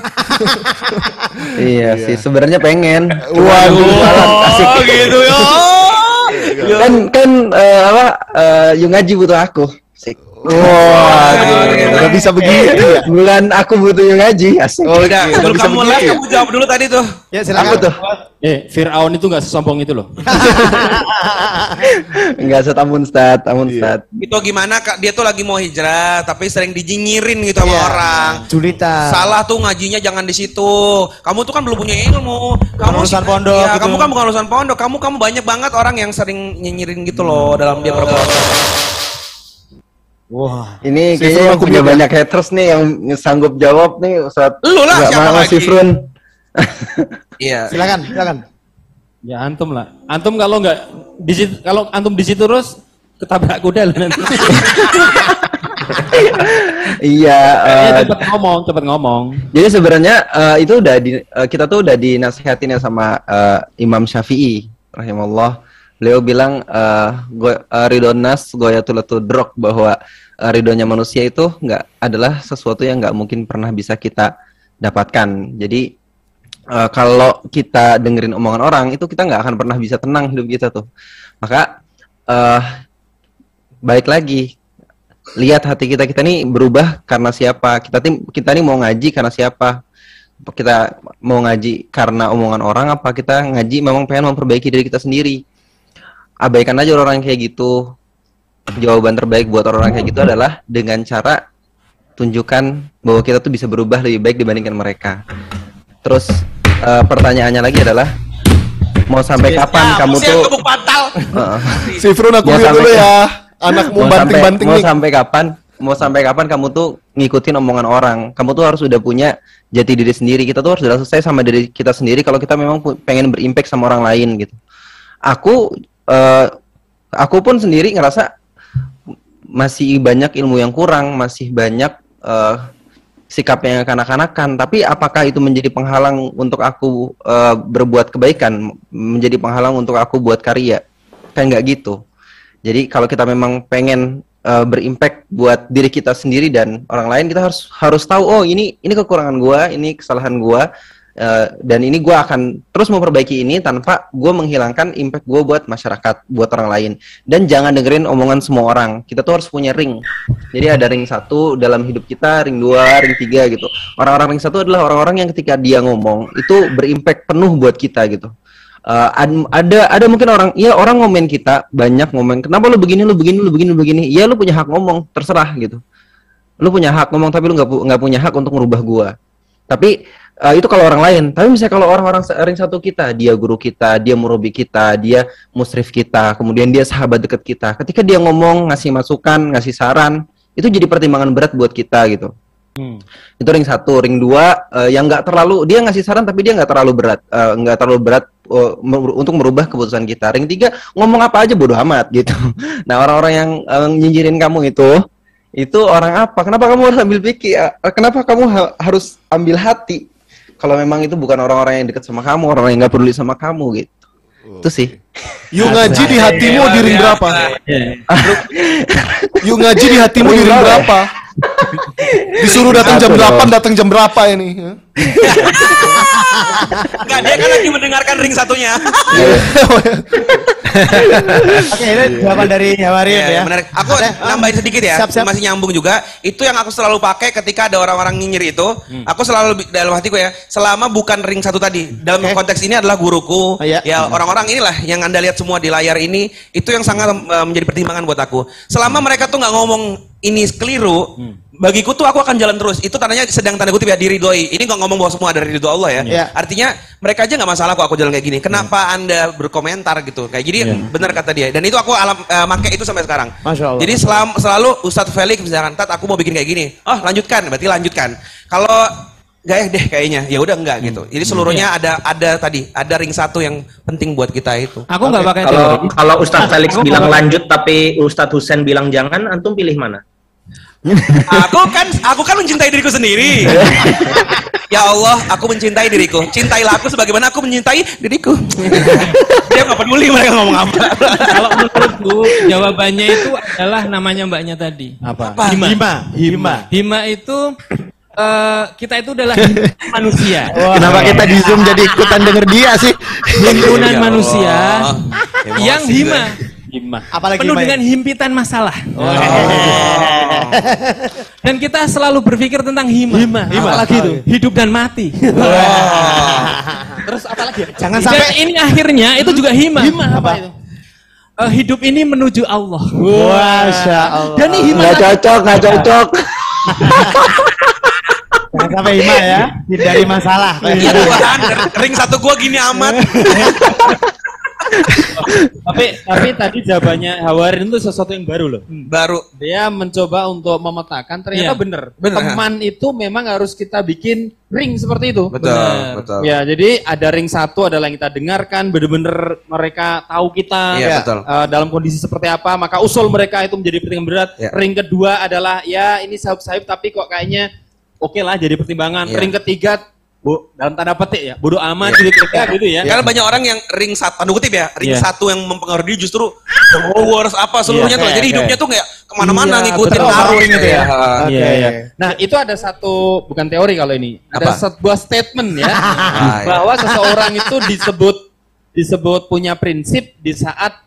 iya sih sebenarnya pengen. Waduh. Asik. Oh gitu ya. Kan kan eh, apa eh, Yung ngaji butuh aku. Asik. Wah, nggak bisa begitu ya. Bulan aku butuh ngaji. Asik. Oh udah, Nggak sebelum kamu ya? kamu jawab dulu tadi tuh. Ya, Aku silakan. tuh Eh, Fir'aun itu nggak sesombong itu loh. enggak setamun stat, tamun stat. Itu gimana Kak? Dia tuh lagi mau hijrah tapi sering dijinyirin gitu sama Iya. orang. Julita. Salah tuh ngajinya jangan di situ. Kamu tuh kan belum punya ilmu. Kamu lulusan pondok Iya, gitu. kamu kan bukan lulusan pondok. Kamu kamu banyak banget orang yang sering nyinyirin gitu loh dalam dia berbuat. Wah. Ini Si kayaknya yang aku punya ya. banyak haters nih yang sanggup jawab nih Ustaz. Lu lah, Nggak siapa mau lagi? si Frun. Iya. Silakan, silakan. Ya antum lah. Antum kalau nggak di situ, kalau antum di situ terus ketabrak kuda loh nanti. Iya. Ya, eh, cepet ngomong, cepet ngomong. Jadi sebenarnya eh, itu udah di, eh, kita tuh udah dinasihatin ya sama eh, Imam Syafi'i rahimahullah. Beliau bilang eh go- eh, ridon nas goyatul drok bahwa eh, ridhonya manusia itu nggak adalah sesuatu yang nggak mungkin pernah bisa kita dapatkan. Jadi eh, kalau kita dengerin omongan orang itu kita nggak akan pernah bisa tenang hidup kita tuh. Maka eh baik lagi. Lihat hati kita kita nih berubah karena siapa? Kita tim kita nih mau ngaji karena siapa? Apa kita mau ngaji karena omongan orang apa? Kita ngaji memang pengen memperbaiki diri kita sendiri abaikan aja orang yang kayak gitu jawaban terbaik buat orang kayak gitu adalah dengan cara tunjukkan bahwa kita tuh bisa berubah lebih baik dibandingkan mereka terus eh, pertanyaannya lagi adalah mau sampai kapan Ya, kamu tuh. Heeh. Si Frun aku Mau lihat sampai dulu ya. Anakmu mau sampai, banting-banting mau sampai kapan? Mau sampai kapan kamu tuh ngikutin omongan orang? Kamu tuh harus udah punya jati diri sendiri. Kita tuh harus udah selesai sama diri kita sendiri kalau kita memang pengen berimpact sama orang lain gitu. Aku eh, aku pun sendiri ngerasa masih banyak ilmu yang kurang, masih banyak eh, sikap yang kanak-kanakan. Tapi apakah itu menjadi penghalang untuk aku eh, berbuat kebaikan, menjadi penghalang untuk aku buat karya? Kan nggak gitu. Jadi kalau kita memang pengen eh, berimpact buat diri kita sendiri dan orang lain, kita harus harus tahu oh ini ini kekurangan gua, ini kesalahan gua. Eh, dan ini gua akan terus memperbaiki ini tanpa gua menghilangkan impact gua buat masyarakat, buat orang lain. Dan jangan dengerin omongan semua orang. Kita tuh harus punya ring. Jadi ada ring satu dalam hidup kita, ring dua, ring tiga gitu. Orang-orang ring satu adalah orang-orang yang ketika dia ngomong itu berimpact penuh buat kita gitu. Ad- ada ada mungkin orang iya orang ngomen kita banyak ngomen kenapa lu begini lu begini lu begini lu begini iya lu punya hak ngomong terserah gitu lu punya hak ngomong tapi lu nggak nggak punya hak untuk merubah gua tapi eh, itu kalau orang lain tapi misalnya kalau orang-orang ring satu kita dia guru kita dia murobi kita dia musrif kita kemudian dia sahabat dekat kita ketika dia ngomong ngasih masukan ngasih saran itu jadi pertimbangan berat buat kita gitu itu ring satu, ring dua eh, yang nggak terlalu dia ngasih saran tapi dia nggak terlalu berat, eh, nggak terlalu berat mer- untuk merubah keputusan kita. Ring tiga ngomong apa aja bodoh amat gitu. Nah orang-orang yang eh, nyinyirin kamu itu itu orang apa? Kenapa kamu harus ambil pikir? Kenapa kamu ha- harus ambil hati? Kalau memang itu bukan orang-orang yang dekat sama kamu, orang yang nggak peduli sama kamu gitu. Itu sih. Yuk ngaji di hatimu di ring berapa? Yuk ngaji di hatimu di ring berapa? Disuruh datang jam 8, datang jam berapa ini? Enggak, dia kan lagi mendengarkan ring satunya. Oke, itu jawaban dari Jawarin Iya, ya. menarik. Aku Oke, nambahin sedikit ya, siap, siap. masih nyambung juga. Itu yang aku selalu pakai ketika ada orang-orang nyinyir itu. Hmm. Aku selalu dalam hatiku ya, selama bukan ring satu tadi. Dalam konteks ini adalah guruku. Oh, iya. Ya orang-orang inilah yang anda lihat semua di layar ini, itu yang sangat eh, menjadi pertimbangan buat aku. Selama mereka tuh nggak ngomong ini keliru, Hmm. Bagiku tuh aku akan jalan terus. Itu tandanya sedang tanda kutip ya diridoi. Ini nggak ngomong bahwa semua dari ridho Allah ya. Iya. Artinya mereka aja nggak masalah kok aku jalan kayak gini. Kenapa anda berkomentar gitu? Kayak jadi benar kata dia. Dan itu aku alam eh, make itu sampai sekarang. Masya Allah. Jadi selam- selalu Ustadz Felix misalkan, tat aku mau bikin kayak gini. Oh lanjutkan, berarti lanjutkan. Kalau nggak ya deh kayaknya, ya udah enggak gitu. Jadi seluruhnya ada ada tadi ada ring satu yang penting buat kita itu. Aku nggak pakai Kalau kalau Ustadz Felix bilang lanjut tapi Ustadz Husen bilang jangan, antum pilih mana? Aku kan aku kan mencintai diriku sendiri. ya Allah, aku mencintai diriku. Cintailah aku sebagaimana aku mencintai diriku. Dia nggak peduli mereka ngomong apa. Kalau menurutku jawabannya itu adalah namanya mbaknya tadi. Apa? Hima. Hima. Hima. Hima itu eh, kita itu adalah manusia. Kenapa kita di Zoom jadi ikutan denger dia sih? Himpunan Ya manusia Allah. yang hima. Himah. Apalagi Penuh Hima ya? dengan himpitan masalah. Dan kita selalu berpikir tentang hima. Hima, hima. Apalagi itu hidup dan mati. Terus apa lagi? Jangan Dan sampai ini akhirnya itu juga hima. Hima apa itu? Eh, hidup ini menuju Allah. Masya Allah. Dan ini hima Nggak lagi. cocok, nggak cocok. Jangan sampai Hima ya. Hindari masalah. Ya Tuhan, ring satu gua gini amat. tapi tapi tadi jawabannya Hawarin itu sesuatu yang baru loh. Baru Dia mencoba untuk memetakan ternyata Iya. bener. Bener. Teman itu memang harus kita bikin ring seperti itu. Betul, Bener. betul. Ya, jadi ada ring satu adalah yang kita dengarkan, bener-bener mereka tahu kita Iya, betul. eh, dalam kondisi seperti apa, maka usul mereka itu menjadi pertimbangan berat. Iya. Ring kedua adalah ya ini sahib-sahib tapi kok kayaknya oke lah jadi pertimbangan. Iya. Ring ketiga bu, dalam tanda petik ya, bodoh amat Iya. gitu kira gitu ya. Karena banyak orang yang ring satu, tanda kutip ya, ring Iya. satu yang mempengaruhi justru followers apa seluruhnya Iya, tuh. iya, Jadi iya. hidupnya tuh kayak ke mana-mana Iya, ngikutin betul, arus arus gitu ya. Iya, iya. Nah, itu ada satu bukan teori kalau ini. Ada Apa? sebuah statement ya Ah, iya. bahwa seseorang itu disebut disebut punya prinsip di saat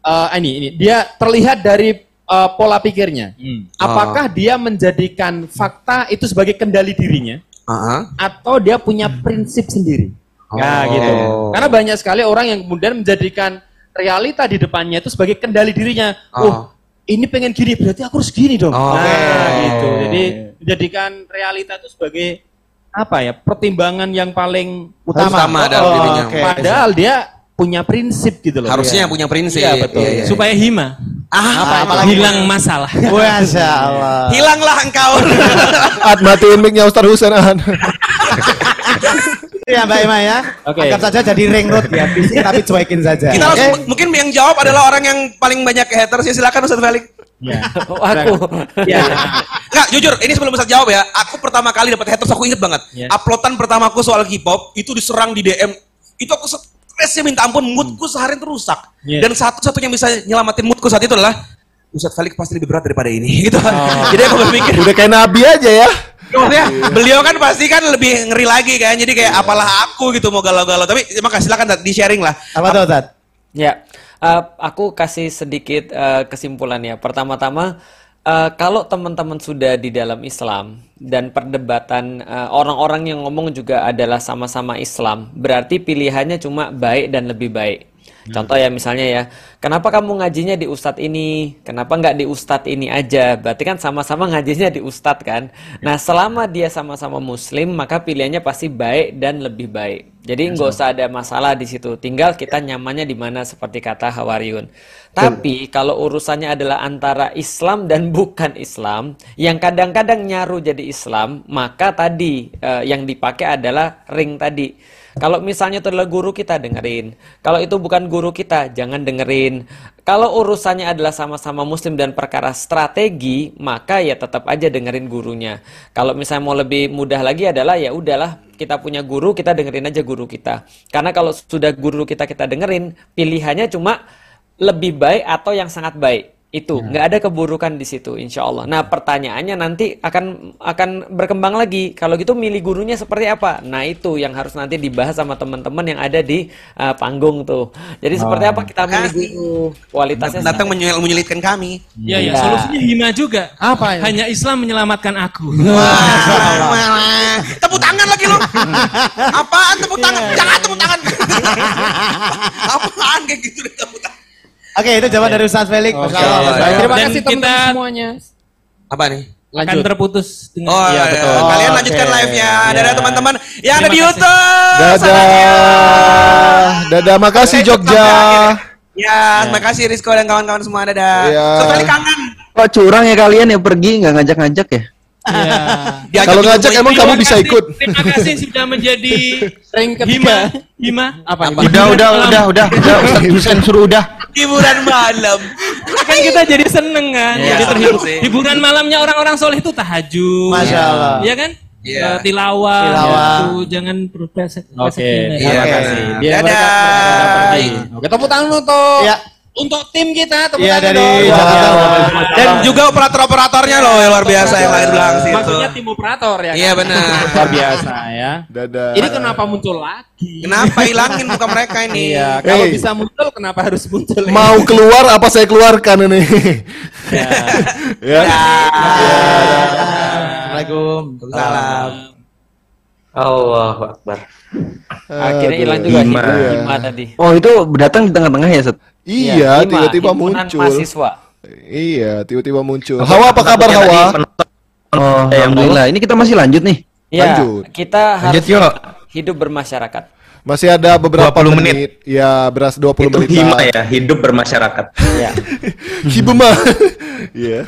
eh, ini ini dia terlihat dari eh, pola pikirnya. Apakah dia menjadikan fakta itu sebagai kendali dirinya atau dia punya prinsip sendiri? Nah, Oh. gitu. Karena banyak sekali orang yang kemudian menjadikan realita di depannya itu sebagai kendali dirinya. Oh. Oh, ini pengen gini berarti aku harus gini dong. Oh, nah, oke. gitu. Jadi menjadikan realita itu sebagai apa ya? Pertimbangan yang paling utama, Utama dalam Oh, dirinya. oke. Padahal dia punya prinsip gitu loh. Harusnya Iya. yang punya prinsip. Iya, betul. Iya, iya. Supaya hima. Ah, apalagi? hilang masalah. Masya Allah. Hilanglah engkau. Ad matiin mic-nya Ustaz Husain Ahan. Ya Mbak Ima ya. Oke. Anggap saja jadi ring road ya. Bisik tapi cuekin saja. Kita Oke? langsung, mungkin yang jawab adalah orang yang paling banyak haters ya silakan Ustaz Felix. aku. Ya. Nggak, jujur, ini sebelum Ustaz jawab ya, aku pertama kali dapat haters, aku inget banget. Ya. Uploadan pertamaku soal K-pop, itu diserang di DM. Itu aku stresnya minta ampun, moodku seharian tuh rusak. Ya. Dan satu-satunya yang bisa nyelamatin moodku saat itu adalah, Ustaz Felix pasti lebih berat daripada ini. gitu. Jadi aku berpikir, Udah kayak nabi aja ya. maksudnya beliau kan pasti kan lebih ngeri lagi kan. Jadi kayak apalah aku gitu mau galau-galau. Tapi makasih silakan Tat, di-sharing lah. Apa tuh Ustaz? Ya, eh, aku kasih sedikit eh, kesimpulan ya. Pertama-tama, eh, kalau teman-teman sudah di dalam Islam dan perdebatan eh, orang-orang yang ngomong juga adalah sama-sama Islam, berarti pilihannya cuma baik dan lebih baik. Contoh ya misalnya ya, kenapa kamu ngajinya di ustadz ini? Kenapa nggak di ustadz ini aja? Berarti kan sama-sama ngajinya di ustadz kan? Nah selama dia sama-sama muslim, maka pilihannya pasti baik dan lebih baik. Jadi nggak usah ada masalah di situ. Tinggal kita nyamannya di mana seperti kata Hawariun. Tapi kalau urusannya adalah antara Islam dan bukan Islam, yang kadang-kadang nyaru jadi Islam, maka tadi eh, yang dipakai adalah ring tadi. Kalau misalnya itu adalah guru kita dengerin. Kalau itu bukan guru kita jangan dengerin. Kalau urusannya adalah sama-sama muslim dan perkara strategi, maka ya tetap aja dengerin gurunya. Kalau misalnya mau lebih mudah lagi adalah ya udahlah kita punya guru, kita dengerin aja guru kita. Karena kalau sudah guru kita kita dengerin, pilihannya cuma lebih baik atau yang sangat baik itu nggak ada keburukan di situ insya Allah. Nah pertanyaannya nanti akan akan berkembang lagi. Kalau gitu milih gurunya seperti apa? Nah itu yang harus nanti dibahas sama teman-teman yang ada di uh, panggung tuh. Jadi seperti apa kita milih guru? Kualitasnya Datang menyul- menyulitkan kami. Ya, ya, Iya. solusinya hima juga. Apa ya? Hanya Islam menyelamatkan aku. Tepuk tangan lagi lu. Apaan tepuk tangan? Jangan tepuk tangan. Apaan kayak gitu deh tepuk tangan. Oke, itu jawaban dari Ustaz Felix. Masya Allah. Oke. Terima Dan kasih kita teman-teman semuanya. Apa nih? akan terputus dengan Oh, Iya, iya, betul. Kalian Oh, lanjutkan oke. live-nya. Iya. Dadah teman-teman yang ada di. YouTube. Dadah. Dadah, makasih Jogja. Ya, terima kasih Rizko dan kawan-kawan semua. Dadah. Iya. Sekali kangen. Kok curang ya kalian ya pergi nggak ngajak-ngajak ya? Diajak Kalau ngajak emang kamu bisa ikut. Terima kasih sudah menjadi Ring hima. ketiga. Hima. Apa? Udah, udah, udah, udah, udah, Ustaz Husain suruh udah. Hiburan malam. Kan kita jadi seneng kan. Iya, jadi terhibur. sih. Hiburan malamnya orang-orang soleh itu tahajud. Masya Allah. Iya kan? Iya. Eh, tilawah, Tilawah. gitu. jangan berpesek. Oke, Iya. terima kasih. Biar Dadah. pergi. Oke, tepuk tangan untuk Ya. Untuk tim kita. Tepuk Iya dari dong. Jakarta. Dan juga operator-operatornya loh yang luar biasa yang lain belakang situ. Maksudnya tim operator ya. Iya kan? benar. Luar biasa ya. Dadah. Ini kenapa muncul lagi? Kenapa hilangin muka mereka ini? Iya, kalau Hey. bisa muncul kenapa harus muncul? ya? Mau keluar apa saya keluarkan ini? ya. Assalamualaikum. Salam. Allahu Akbar. akhirnya hilang juga hima, hima tadi. Oh itu datang di tengah-tengah ya Set? Iya, hima, tiba-tiba muncul. mahasiswa. Iya, tiba-tiba muncul. Hawa apa kabar Hawa? Oh, alhamdulillah. Ini kita masih lanjut nih. Ya, Lanjut. kita Lanjut harus yuk. hidup bermasyarakat. Masih ada beberapa 20 menit. menit. Ya, beras 20 Itu menit. hima ya, hidup bermasyarakat. Ya. Hibema. Iya.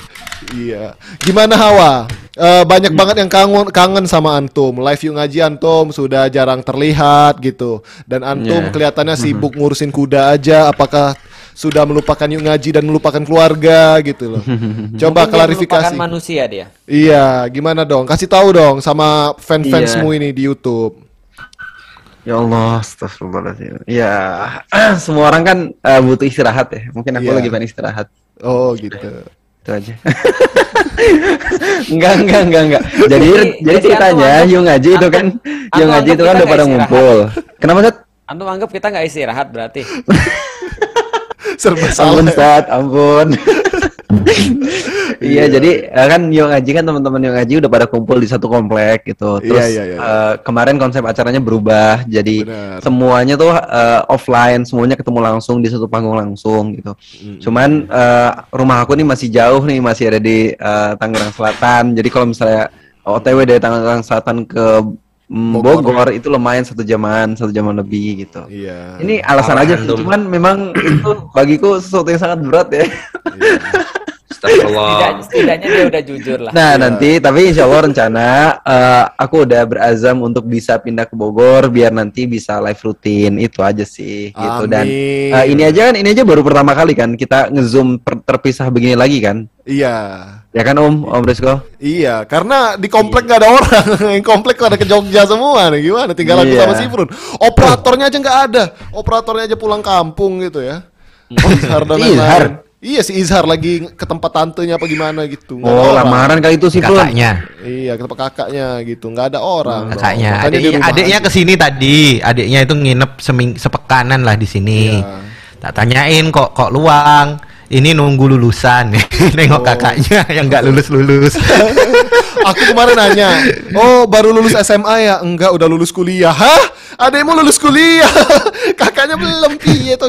Iya. Gimana Hawa? Eh, banyak banget yang kangen kangen sama antum. Live yuk ngaji antum sudah jarang terlihat gitu. Dan antum Iya. kelihatannya sibuk ngurusin kuda aja. Apakah sudah melupakan yuk ngaji dan melupakan keluarga gitu loh. Coba Mungkin dia klarifikasi. merupakan manusia dia. Iya, gimana dong? Kasih tahu dong sama fans-fansmu Iya. ini di YouTube. Ya Allah, astagfirullahaladzim. Ya, semua orang kan eh, butuh istirahat ya. Mungkin aku Iya. lagi pengen istirahat. Oh, gitu. Itu aja. enggak, enggak, enggak, enggak. Jadi, Jadi- jadi ceritanya Yung Ngaji itu kan, Yung Ngaji itu kan udah pada istirahat. ngumpul. Kenapa, Set? Antum anggap kita nggak istirahat berarti. Serba Ampun, salah. Ustaz, ampun. Iya, jadi eh, kan yang ngaji kan teman-teman yang ngaji udah pada kumpul di satu komplek gitu. Terus Iya, iya, iya. eh, kemarin konsep acaranya berubah, jadi Benar. semuanya tuh eh, offline, semuanya ketemu langsung di satu panggung langsung gitu. Cuman eh, rumah aku nih masih jauh nih, masih ada di eh, Tangerang Selatan. Jadi kalau misalnya OTW dari Tangerang Selatan ke mm, Bogor. itu lumayan satu jaman, satu jaman lebih gitu. Iya. Ini alasan aja, sih, cuman memang itu bagiku sesuatu yang sangat berat ya. Setidaknya, setidaknya dia udah jujur lah. Nah nanti tapi insya Allah rencana eh, aku udah berazam untuk bisa pindah ke Bogor biar nanti bisa live rutin itu aja sih gitu dan Amin. eh, ini aja kan ini aja baru pertama kali kan kita ngezoom ter- terpisah begini lagi kan Iya. ya kan Om Om Rizko Iya, karena di komplek gak ada orang. Yang komplek pada ke Jogja semua nih. Gimana? Tinggal aku Iya. sama Sifrun. Operatornya aja nggak ada. Operatornya aja pulang kampung gitu ya. Izhar dan lain-lain. Iya si Izhar lagi ke tempat tantenya apa gimana gitu. Nggak oh orang. lamaran kali itu sih. Kakaknya. Iya, ke tempat kakaknya gitu. Nggak ada orang. dong. Kakaknya, adiknya, aja. ke sini tadi, adiknya itu nginep seming, sepekanan lah di sini. Iya. Tak tanyain kok kok luang. Ini nunggu lulusan, nengok Oh. kakaknya yang nggak lulus lulus. Aku kemarin nanya, oh baru lulus SMA ya? Enggak, udah lulus kuliah. Hah? Adekmu lulus kuliah? Kakaknya belum piye tuh?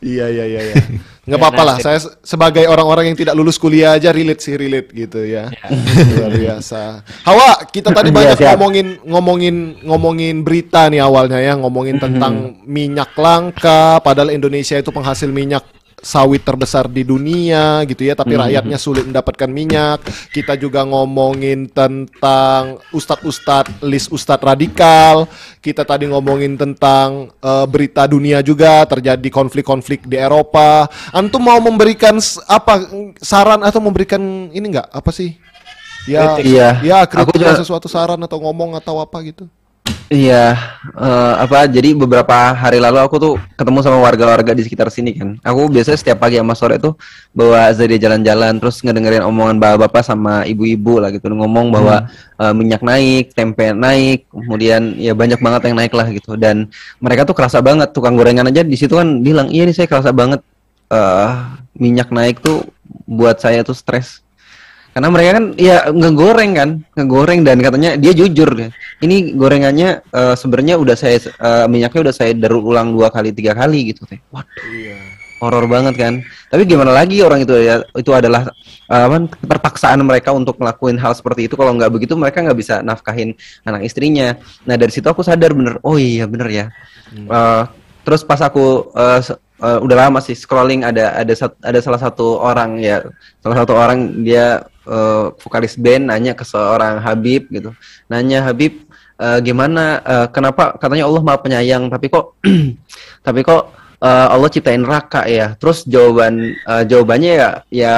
Iya iya iya. iya. Nggak Ya, apa-apa lah. Saya se- sebagai orang-orang yang tidak lulus kuliah aja relate sih relate gitu ya. Luar biasa. Hawa, kita tadi Iya, banyak ngomongin ngomongin ngomongin berita nih awalnya ya, ngomongin tentang minyak langka. Padahal Indonesia itu penghasil minyak sawit terbesar di dunia gitu ya tapi rakyatnya sulit mendapatkan minyak. Kita juga ngomongin tentang ustadz-ustadz list ustadz radikal. Kita tadi ngomongin tentang eh, berita dunia juga terjadi konflik-konflik di Eropa. Antum mau memberikan apa saran atau memberikan ini enggak apa sih? Ya Kritik. Iya. ya Aku kritik juga- sesuatu saran atau ngomong atau apa gitu Iya, eh, apa? Jadi beberapa hari lalu aku tuh ketemu sama warga-warga di sekitar sini kan. Aku biasanya setiap pagi sama sore tuh bawa Zadi jalan-jalan, terus ngedengerin omongan bapak-bapak sama ibu-ibu lah gitu, ngomong bahwa eh, minyak naik, tempe naik, kemudian ya banyak banget yang naik lah gitu. Dan mereka tuh kerasa banget tukang gorengan aja di situ kan bilang, iya nih saya kerasa banget eh minyak naik tuh buat saya tuh stres karena mereka kan ya ngegoreng kan ngegoreng dan katanya dia jujur ya ini gorengannya eh, sebenarnya udah saya eh, minyaknya udah saya daur ulang dua kali tiga kali gitu teh. Waduh horor banget kan. Tapi gimana lagi orang itu ya itu adalah eh, apa keterpaksaan mereka untuk ngelakuin hal seperti itu. Kalau nggak begitu mereka nggak bisa nafkahin anak istrinya. Nah dari situ aku sadar bener oh iya bener ya. Eh, terus pas aku eh, se- eh, udah lama sih scrolling ada ada ada salah satu orang ya salah satu orang dia eh, vokalis band nanya ke seorang Habib gitu. Nanya Habib eh, gimana eh, kenapa katanya Allah maha penyayang tapi kok tapi kok eh, Allah ciptain neraka ya terus jawaban eh, jawabannya ya ya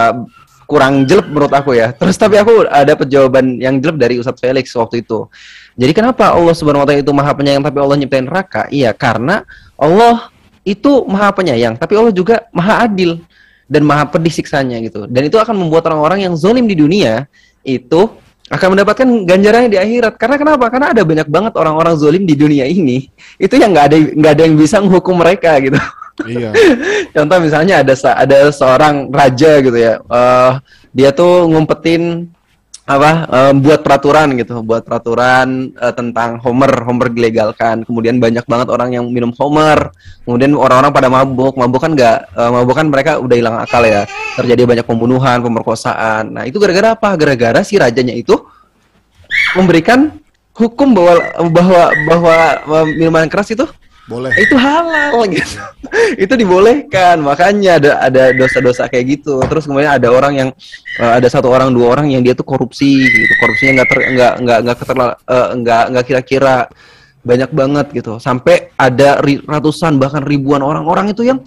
kurang jelek menurut aku ya terus tapi aku ada jawaban yang jelek dari Ustadz Felix waktu itu jadi kenapa Allah Subhanahu wa taala itu Maha Penyayang tapi Allah nyiptain neraka? Iya, karena Allah itu Maha Penyayang, tapi Allah juga Maha Adil dan Maha pedih siksanya gitu. Dan itu akan membuat orang-orang yang zolim di dunia itu akan mendapatkan ganjarannya di akhirat. Karena kenapa? Karena ada banyak banget orang-orang zolim di dunia ini itu yang nggak ada nggak ada yang bisa menghukum mereka gitu. iya Contoh misalnya ada ada seorang raja gitu ya, eh dia tuh ngumpetin apa eh, buat peraturan gitu, buat peraturan eh, tentang Homer, Homer dilegalkan. Kemudian banyak banget orang yang minum Homer. Kemudian orang-orang pada mabuk, mabuk kan nggak, eh, mabuk kan mereka udah hilang akal ya. Terjadi banyak pembunuhan, pemerkosaan. Nah itu gara-gara apa? Gara-gara si rajanya itu memberikan hukum bahwa bahwa bahwa eh, minuman keras itu boleh. Itu halal. Gitu itu dibolehkan. Makanya ada ada dosa-dosa kayak gitu. Terus kemudian ada orang yang eh, ada satu orang dua orang yang dia tuh korupsi gitu. Korupsinya nggak ter nggak nggak nggak keterla- eh, nggak nggak kira-kira banyak banget gitu. Sampai ada ri- ratusan bahkan ribuan orang-orang itu yang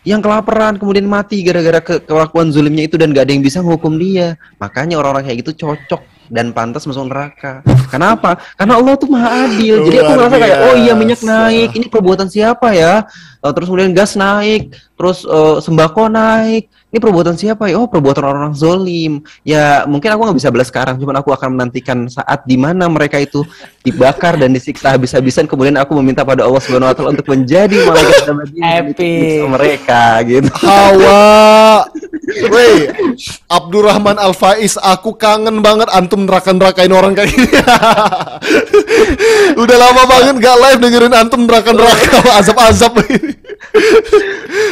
yang kelaparan kemudian mati gara-gara ke kelakuan zulimnya itu dan gak ada yang bisa menghukum dia. Makanya orang-orang kayak gitu cocok dan pantas masuk neraka kenapa karena Allah tuh maha adil jadi aku merasa kayak oh iya minyak naik ini perbuatan siapa ya Eh, terus kemudian gas naik terus eh, sembako naik. Ini perbuatan siapa ya? Oh, perbuatan orang-orang zolim. Ya, mungkin aku nggak bisa belas sekarang, cuman aku akan menantikan saat di mana mereka itu dibakar dan disiksa habis-habisan. Kemudian aku meminta pada Allah Subhanahu Wa Taala untuk menjadi malaikat menyiksa mereka, gitu. Hawa. Woi, Abdurrahman Al Faiz, aku kangen banget antum neraka-nerakain orang kayak gini. Udah lama banget gak live dengerin antum neraka-neraka azab-azab.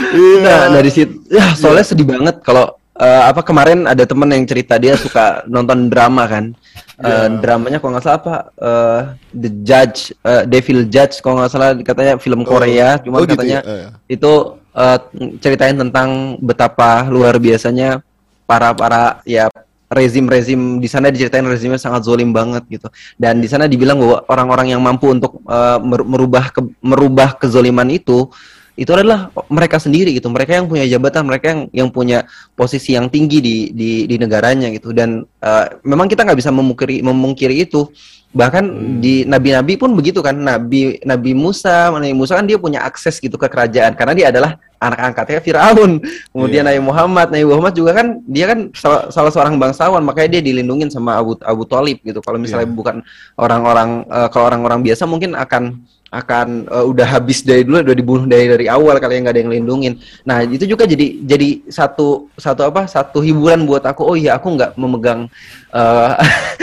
Iya. Nah, dari situ ya soalnya sedih banget kalau eh, apa kemarin ada temen yang cerita dia suka nonton drama kan. Eh, dramanya kalau nggak salah apa eh, The Judge, eh, Devil Judge kalau nggak salah katanya film Korea, cuman oh gitu katanya ya? Eh. itu eh, ceritain tentang betapa luar biasanya para para ya rezim-rezim di sana diceritain rezimnya sangat zolim banget gitu. Dan di sana dibilang bahwa orang-orang yang mampu untuk mer- merubah ke, merubah kezoliman itu itu adalah mereka sendiri gitu. Mereka yang punya jabatan mereka yang yang punya posisi yang tinggi di di, di negaranya gitu. Dan eh, memang kita nggak bisa memungkiri memungkiri itu bahkan di nabi-nabi pun begitu kan. Nabi nabi Musa nabi Musa kan dia punya akses gitu ke kerajaan. Karena dia adalah anak angkatnya Firaun. Kemudian Nabi Muhammad Nabi Muhammad juga kan dia kan salah, salah seorang bangsawan. Makanya dia dilindungin sama Abu Abu Talib gitu. Kalau misalnya bukan orang-orang eh, kalau orang-orang biasa mungkin akan akan eh, udah habis dari dulu udah dibunuh dari dari awal kali yang nggak ada yang lindungin. Nah itu juga jadi jadi satu satu apa satu hiburan buat aku. Oh iya aku nggak memegang eh,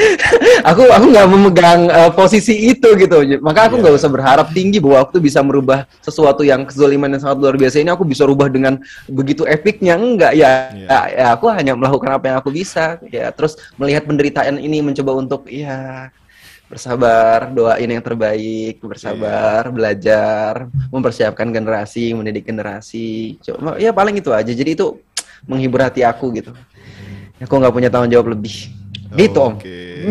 aku aku nggak memegang eh, posisi itu gitu. Maka aku nggak usah berharap tinggi bahwa aku tuh bisa merubah sesuatu yang kezoliman yang sangat luar biasa ini. Aku bisa rubah dengan begitu epicnya enggak ya, ya ya aku hanya melakukan apa yang aku bisa. Ya terus melihat penderitaan ini mencoba untuk ya bersabar doain yang terbaik bersabar belajar mempersiapkan generasi mendidik generasi cuma ya paling itu aja jadi itu menghibur hati aku gitu aku nggak punya tanggung jawab lebih gitu om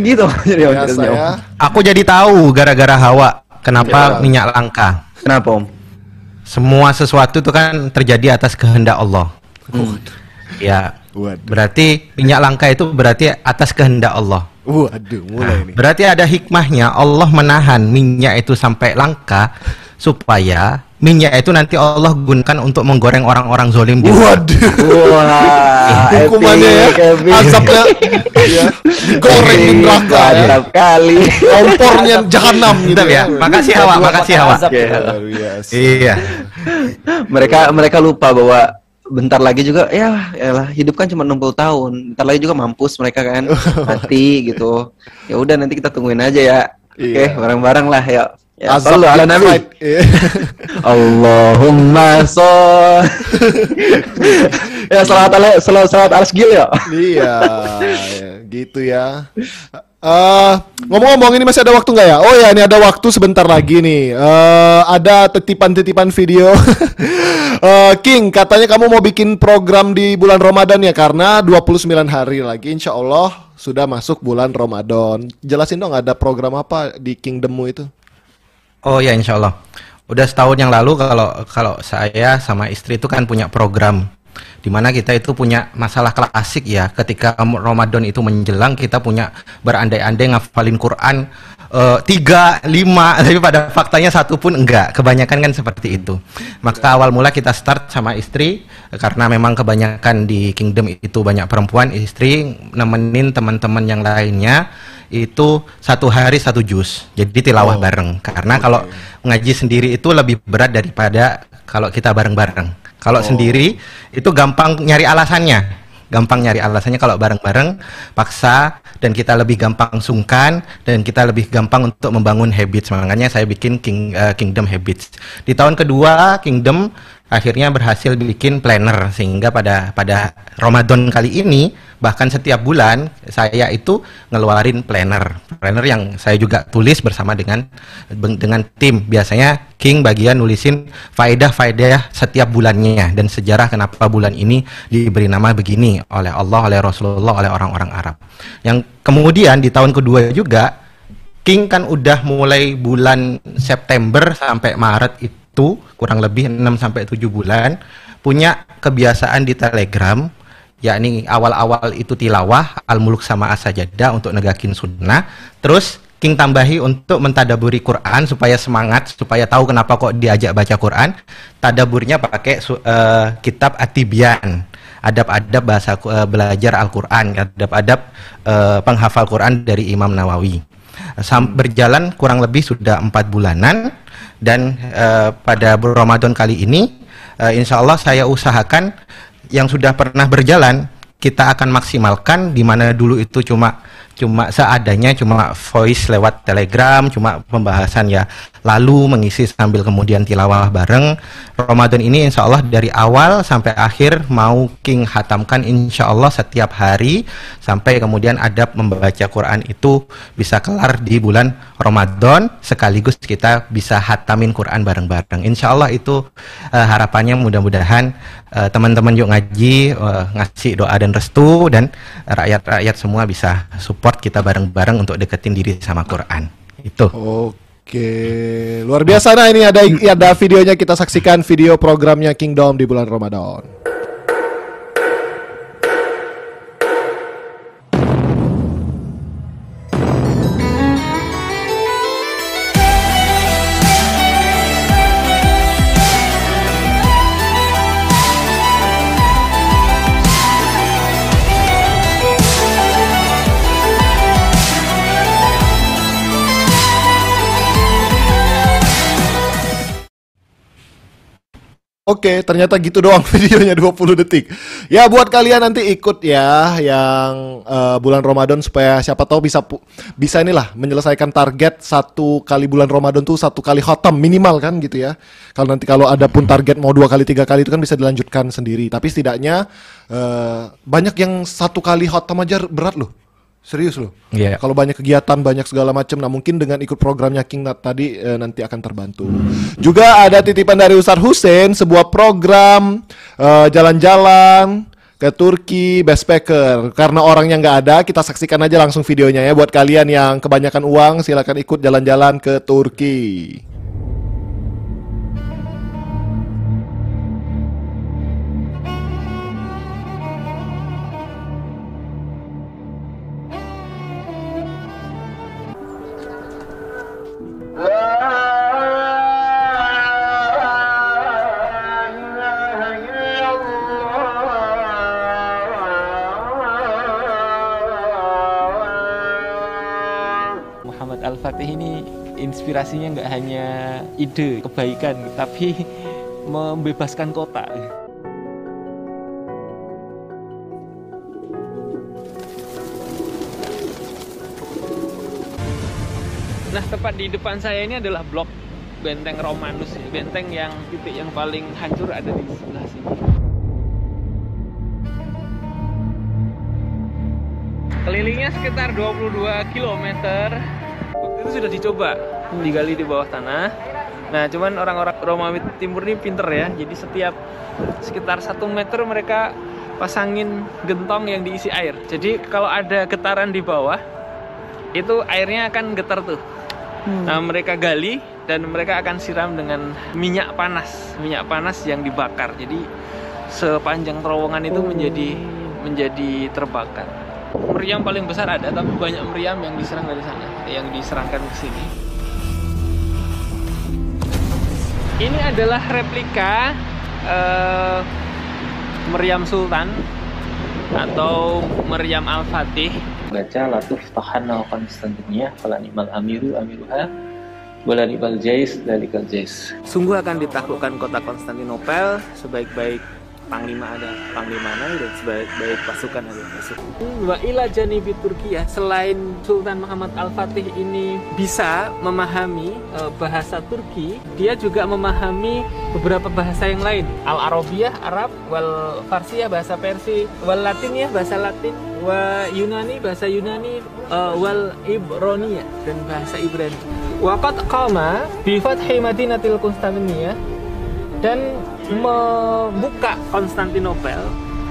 gitu jadi om, Biasa ceritanya, Om. ya. Aku jadi tahu gara-gara hawa kenapa Ya. minyak langka. Kenapa om? Semua sesuatu itu kan terjadi atas kehendak Allah. Ya. Berarti minyak langka itu berarti atas kehendak Allah. Waduh, mulai nih. Berarti ada hikmahnya Allah menahan minyak itu sampai langka supaya minyak itu nanti Allah gunakan untuk menggoreng orang-orang zolim di luar. Wah, Hukumannya ya, epic, epic. azabnya ya, digoreng di neraka ya. Kali. Kompornya jahanam gitu Mantap ya. Makasih Hawa, makasih Hawa. Oke. Iya. mereka mereka lupa bahwa bentar lagi juga ya elah, hidup kan cuma 60 tahun. Bentar lagi juga mampus mereka kan. Mati gitu. Ya udah nanti kita tungguin aja ya. Oke, Iya. bareng-bareng lah ya. Ya, Azab ala nabi. Iya. Allahumma shol. ya salat ala salat salat alas gil ya. Iya, ya, gitu ya. Eh, ngomong-ngomong ini masih ada waktu nggak ya? Oh ya, ini ada waktu sebentar lagi nih. Eh, ada titipan-titipan video. Eh, King, katanya kamu mau bikin program di bulan Ramadan ya karena 29 hari lagi insya Allah sudah masuk bulan Ramadan. Jelasin dong ada program apa di Kingdommu itu? Oh ya insya Allah. Udah setahun yang lalu kalau kalau saya sama istri itu kan punya program di mana kita itu punya masalah klasik ya. Ketika Ramadan itu menjelang kita punya berandai-andai ngafalin Quran eh, tiga lima tapi pada faktanya satu pun enggak. Kebanyakan kan seperti itu. Maka awal mula kita start sama istri karena memang kebanyakan di Kingdom itu banyak perempuan istri nemenin teman-teman yang lainnya itu satu hari satu jus. Jadi tilawah bareng. Karena kalau ngaji sendiri itu lebih berat daripada kalau kita bareng-bareng kalau Oh. sendiri itu gampang nyari alasannya. Gampang nyari alasannya kalau bareng-bareng paksa dan kita lebih gampang sungkan dan kita lebih gampang untuk membangun habits. Makanya saya bikin King, eh, Kingdom Habits. Di tahun kedua Kingdom akhirnya berhasil bikin planner sehingga pada pada Ramadan kali ini bahkan setiap bulan saya itu ngeluarin planner. Planner yang saya juga tulis bersama dengan dengan tim. Biasanya King bagian nulisin faedah-faedah setiap bulannya dan sejarah kenapa bulan ini diberi nama begini oleh Allah oleh Rasulullah oleh orang-orang Arab. Yang kemudian di tahun kedua juga King kan udah mulai bulan September sampai Maret itu kurang lebih 6 sampai 7 bulan punya kebiasaan di Telegram yakni awal-awal itu tilawah al-muluk sama as-sajadah untuk negakin sunnah terus King tambahi untuk mentadaburi Quran supaya semangat, supaya tahu kenapa kok diajak baca Quran. Tadaburnya pakai eh, kitab Atibian, adab-adab bahasa eh, belajar Al-Quran, adab-adab eh, penghafal Quran dari Imam Nawawi. Sam- berjalan kurang lebih sudah empat bulanan. Dan eh, pada Ramadan kali ini, eh, insya Allah saya usahakan yang sudah pernah berjalan kita akan maksimalkan di mana dulu itu cuma cuma seadanya cuma voice lewat telegram cuma pembahasan ya. Lalu mengisi sambil kemudian tilawah bareng. Ramadan ini insya Allah dari awal sampai akhir mau King hatamkan insya Allah setiap hari. Sampai kemudian adab membaca Quran itu bisa kelar di bulan Ramadan. Sekaligus kita bisa hatamin Quran bareng-bareng. Insya Allah itu eh, harapannya mudah-mudahan eh, teman-teman yuk ngaji eh, ngasih doa dan restu dan rakyat-rakyat semua bisa support kita bareng-bareng untuk deketin diri sama Quran. Itu. Oke, luar biasa. Nah ini ada ada videonya. Kita saksikan video programnya Kingdom di bulan Ramadan. Oke, ternyata gitu doang videonya 20 detik. Ya buat kalian nanti ikut ya yang eh, bulan Ramadan supaya siapa tahu bisa bisa inilah menyelesaikan target satu kali bulan Ramadan tuh satu kali khotam minimal kan gitu ya. Kalau nanti kalau ada pun target mau dua kali tiga kali itu kan bisa dilanjutkan sendiri. Tapi setidaknya eh, banyak yang satu kali khotam aja berat loh. Serius loh. Iya. Kalau banyak kegiatan, banyak segala macam, nah mungkin dengan ikut programnya King Nat tadi eh, nanti akan terbantu. Juga ada titipan dari Ustadz Hussein, sebuah program eh, jalan-jalan ke Turki backpacker. Karena orangnya nggak ada, kita saksikan aja langsung videonya ya. Buat kalian yang kebanyakan uang, silakan ikut jalan-jalan ke Turki. Inspirasinya nggak hanya ide kebaikan, tapi membebaskan kota. Nah, tepat di depan saya ini adalah blok benteng Romanus, ya. benteng yang titik yang paling hancur ada di sebelah sini. Kelilingnya sekitar 22 km. Waktu itu sudah dicoba digali di bawah tanah. Nah, cuman orang-orang Romawi Timur ini pinter ya. Jadi setiap sekitar satu meter mereka pasangin gentong yang diisi air. Jadi kalau ada getaran di bawah, itu airnya akan getar tuh. Nah, mereka gali dan mereka akan siram dengan minyak panas, minyak panas yang dibakar. Jadi sepanjang terowongan itu menjadi menjadi terbakar. Meriam paling besar ada, tapi banyak meriam yang diserang dari sana, yang diserangkan ke sini. Ini adalah replika eh, meriam Sultan atau meriam Al-Fatih. Baca Latuf Tahana Konstantinia, Fala Ni'mal Amiru Amiruha, Wala Ni'mal Jais, Dalikal Jais. Sungguh akan ditaklukkan kota Konstantinopel sebaik-baik panglima ada panglima dan sebaik-baik pasukan ada pasukan. Wa ila janibi Turkiya selain Sultan Muhammad Al-Fatih ini bisa memahami eh, bahasa Turki, dia juga memahami beberapa bahasa yang lain. Al-Arabiyah Arab, wal Farsiyah bahasa Persia, wal Latiniyah bahasa Latin, wa Yunani bahasa Yunani, eh, wal Ibroniyah dan bahasa Ibrani. Waqad qama bi fathi Madinatil Konstantiniyah dan membuka Konstantinopel,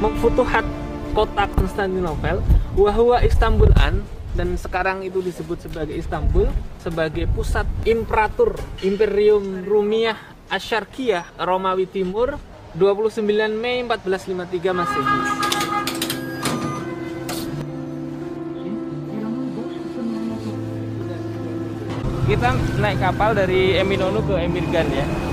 memfutuhat kota Konstantinopel, wahwa Istanbulan dan sekarang itu disebut sebagai Istanbul sebagai pusat imperatur Imperium Rumiyah Asyarkiyah Romawi Timur 29 Mei 1453 Masehi. kita naik kapal dari Eminonu ke Emirgan ya.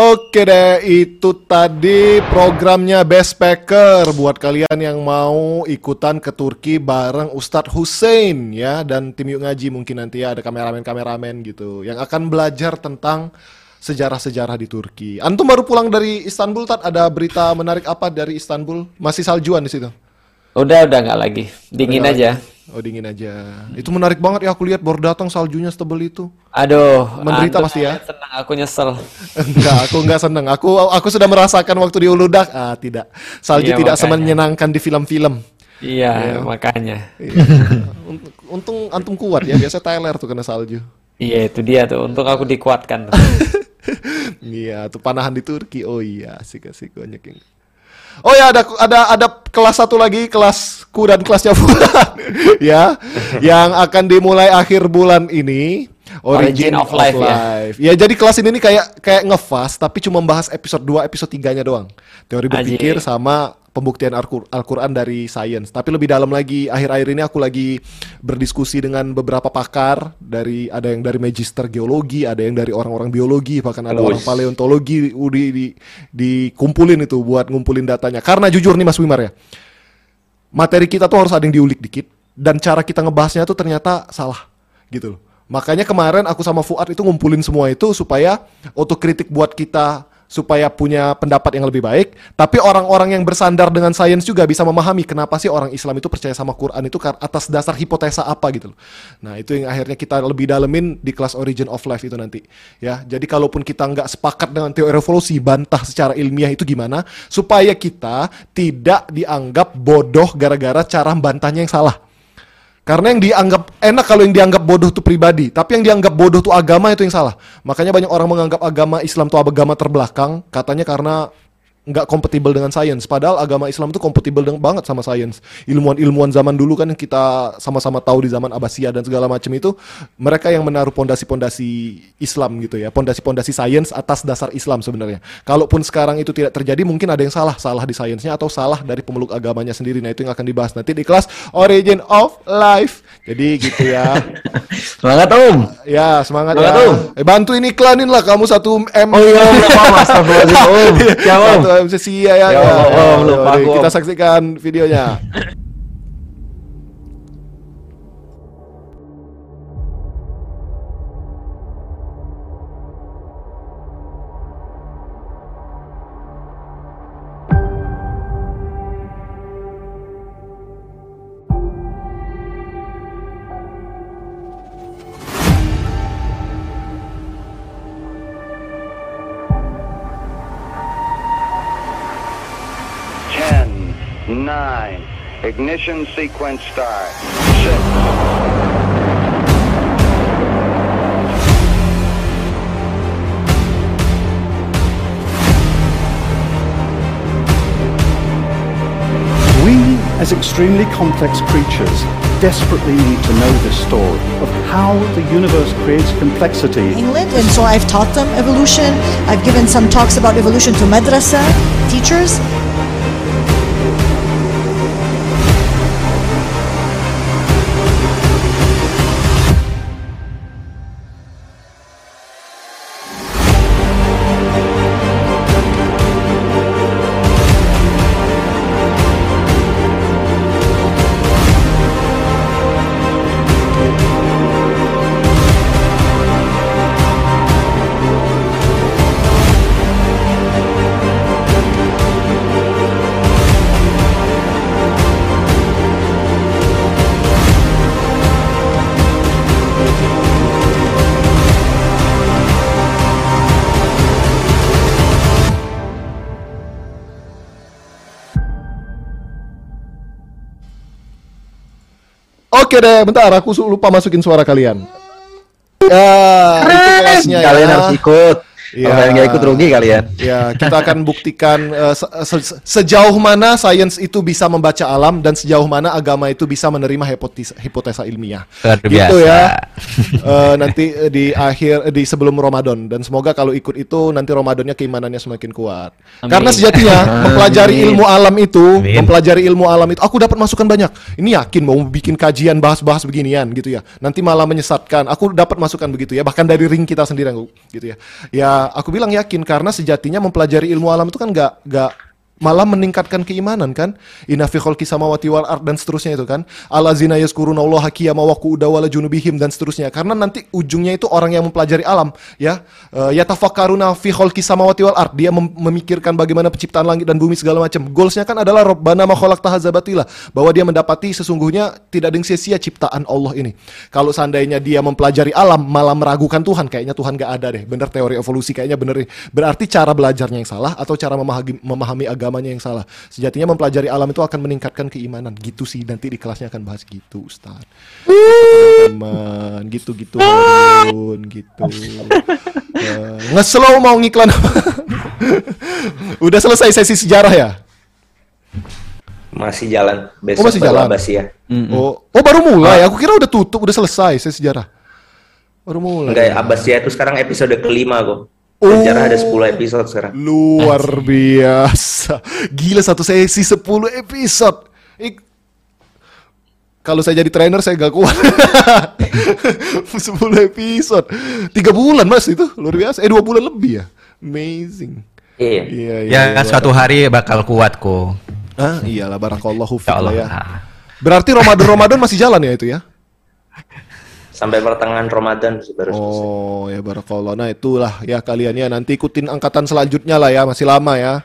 Oke deh, itu tadi programnya Best Packer buat kalian yang mau ikutan ke Turki bareng Ustadz Hussein ya dan tim Yuk Ngaji mungkin nanti ya ada kameramen-kameramen gitu yang akan belajar tentang sejarah-sejarah di Turki. Antum baru pulang dari Istanbul, Tat? Ada berita menarik apa dari Istanbul? Masih saljuan di situ? Udah udah nggak lagi, dingin Udah aja. lagi. Oh dingin aja. Itu menarik banget ya aku lihat baru datang saljunya setebel itu. Aduh, Menderita pasti ya. Senang, aku nyesel. Enggak, aku enggak seneng. Aku aku sudah merasakan waktu di Uludak. Ah, tidak. Salju Iya, tidak makanya. semenyenangkan di film-film. Iya, Iya. makanya. Iya. Unt- Untung antum kuat ya. Biasa Tyler tuh kena salju. Iya, itu dia tuh. Untuk aku dikuatkan. tuh. Iya, tuh panahan di Turki. Oh iya, asik asik banyak yang. Oh ya ada ada ada kelas satu lagi kelasku dan kelasnya Fuad ya yang akan dimulai akhir bulan ini Origin of Life, ya. ya. jadi kelas ini nih kayak kayak ngefast tapi cuma bahas episode 2 episode 3-nya doang. Teori berpikir Ajik. sama pembuktian Al-Qur- Al-Qur'an dari sains. Tapi lebih dalam lagi akhir-akhir ini aku lagi berdiskusi dengan beberapa pakar dari ada yang dari magister geologi, ada yang dari orang-orang biologi, bahkan ada orang Wus. paleontologi di, di dikumpulin itu buat ngumpulin datanya. Karena jujur nih Mas Wimar ya. Materi kita tuh harus ada yang diulik dikit dan cara kita ngebahasnya tuh ternyata salah gitu loh. Makanya kemarin aku sama Fuad itu ngumpulin semua itu supaya otokritik buat kita supaya punya pendapat yang lebih baik, tapi orang-orang yang bersandar dengan sains juga bisa memahami kenapa sih orang Islam itu percaya sama Quran itu atas dasar hipotesa apa gitu loh. Nah, itu yang akhirnya kita lebih dalemin di kelas Origin of Life itu nanti. Ya, jadi kalaupun kita nggak sepakat dengan teori evolusi, bantah secara ilmiah itu gimana supaya kita tidak dianggap bodoh gara-gara cara bantahnya yang salah. Karena yang dianggap enak kalau yang dianggap bodoh itu pribadi, tapi yang dianggap bodoh itu agama itu yang salah. Makanya banyak orang menganggap agama Islam itu agama terbelakang, katanya karena nggak kompatibel dengan sains. Padahal agama Islam itu kompatibel banget sama sains. Ilmuwan-ilmuwan zaman dulu kan kita sama-sama tahu di zaman Abbasiyah dan segala macam itu, mereka yang menaruh pondasi-pondasi Islam gitu ya, pondasi-pondasi sains atas dasar Islam sebenarnya. Kalaupun sekarang itu tidak terjadi, mungkin ada yang salah, salah di sainsnya atau salah dari pemeluk agamanya sendiri. Nah itu yang akan dibahas nanti di kelas Origin of Life. Jadi gitu ya. Semangat Om. Ya semangat Semangat, ya. Om. Eh bantu ini iklanin lah kamu satu M. Oh iya, Om. Nggak apa-apa, astagfirullahaladzim, Om. Ya, Om. Satu M sia ya. Ya, ya. Om, Om, lupa Kita Om. saksikan videonya. Ignition sequence start. Six, We, as extremely complex creatures, desperately need to know this story of how the universe creates complexity. England, and so I've taught them evolution. I've given some talks about evolution to madrasa teachers. Oke deh, bentar aku lupa masukin suara kalian. Ya, itu kelasnya ya. Kalian harus ikut. Iya. Kalau kalian nggak ikut rugi kalian. Ya, kita akan buktikan eh, se- se- sejauh mana sains itu bisa membaca alam dan sejauh mana agama itu bisa menerima hipotesa, hipotesa ilmiah. Luar Gitu ya. Eh, nanti eh, di akhir di sebelum Ramadan dan semoga kalau ikut itu nanti Ramadannya keimanannya semakin kuat. Amin. Karena sejatinya mempelajari Amin. ilmu alam itu, Amin. mempelajari ilmu alam itu aku dapat masukan banyak. Ini yakin mau bikin kajian bahas-bahas beginian gitu ya. Nanti malah menyesatkan. Aku dapat masukan begitu ya, bahkan dari ring kita sendiri gitu ya. Ya, aku bilang yakin karena sejatinya mempelajari ilmu alam itu kan nggak nggak malah meningkatkan keimanan kan? Inna fi khalqi samawati wal ard dan seterusnya itu kan? Alazina yazkurunallaha qiyama wa qu'uda wa ala junubihim dan seterusnya. Karena nanti ujungnya itu orang yang mempelajari alam ya. Uh, yatafakkaruna fi khalqi samawati wal ard. Dia mem- memikirkan bagaimana penciptaan langit dan bumi segala macam. Goalsnya kan adalah rabbana ma khalaqta hadza batila bahwa dia mendapati sesungguhnya tidak ada yang sia-sia ciptaan Allah ini. Kalau seandainya dia mempelajari alam malah meragukan Tuhan. Kayaknya Tuhan gak ada deh. Bener teori evolusi kayaknya bener berarti cara belajarnya yang salah atau cara memahami, memahami agamanya yang salah. Sejatinya mempelajari alam itu akan meningkatkan keimanan. Gitu sih nanti di kelasnya akan bahas gitu Ustaz. Teman gitu gitu Harun gitu. Eh, ngeslow mau ngiklan apa? udah selesai sesi sejarah ya? Masih jalan. Besok oh masih jalan? Abbasiyah. oh oh baru mulai? Aku kira udah tutup udah selesai sesi sejarah. Baru mulai. Enggak, ya, Abbasiyah itu sekarang episode kelima kok. Oh. Sejarah ada 10 episode sekarang. Luar biasa. Gila satu sesi 10 episode. Ik- kalau saya jadi trainer saya gak kuat. 10 episode. Tiga bulan mas itu luar biasa. Eh dua bulan lebih ya. Amazing. Iya. Iya, Ya, suatu hari bakal kuat kok. Ah, iyalah barakallahu Ya fiik ya. Berarti Ramadan Ramadan masih jalan ya itu ya? Sampai pertengahan Ramadan sih baru selesai. Oh ya barakallah. Nah itulah ya kalian ya nanti ikutin angkatan selanjutnya lah ya masih lama ya.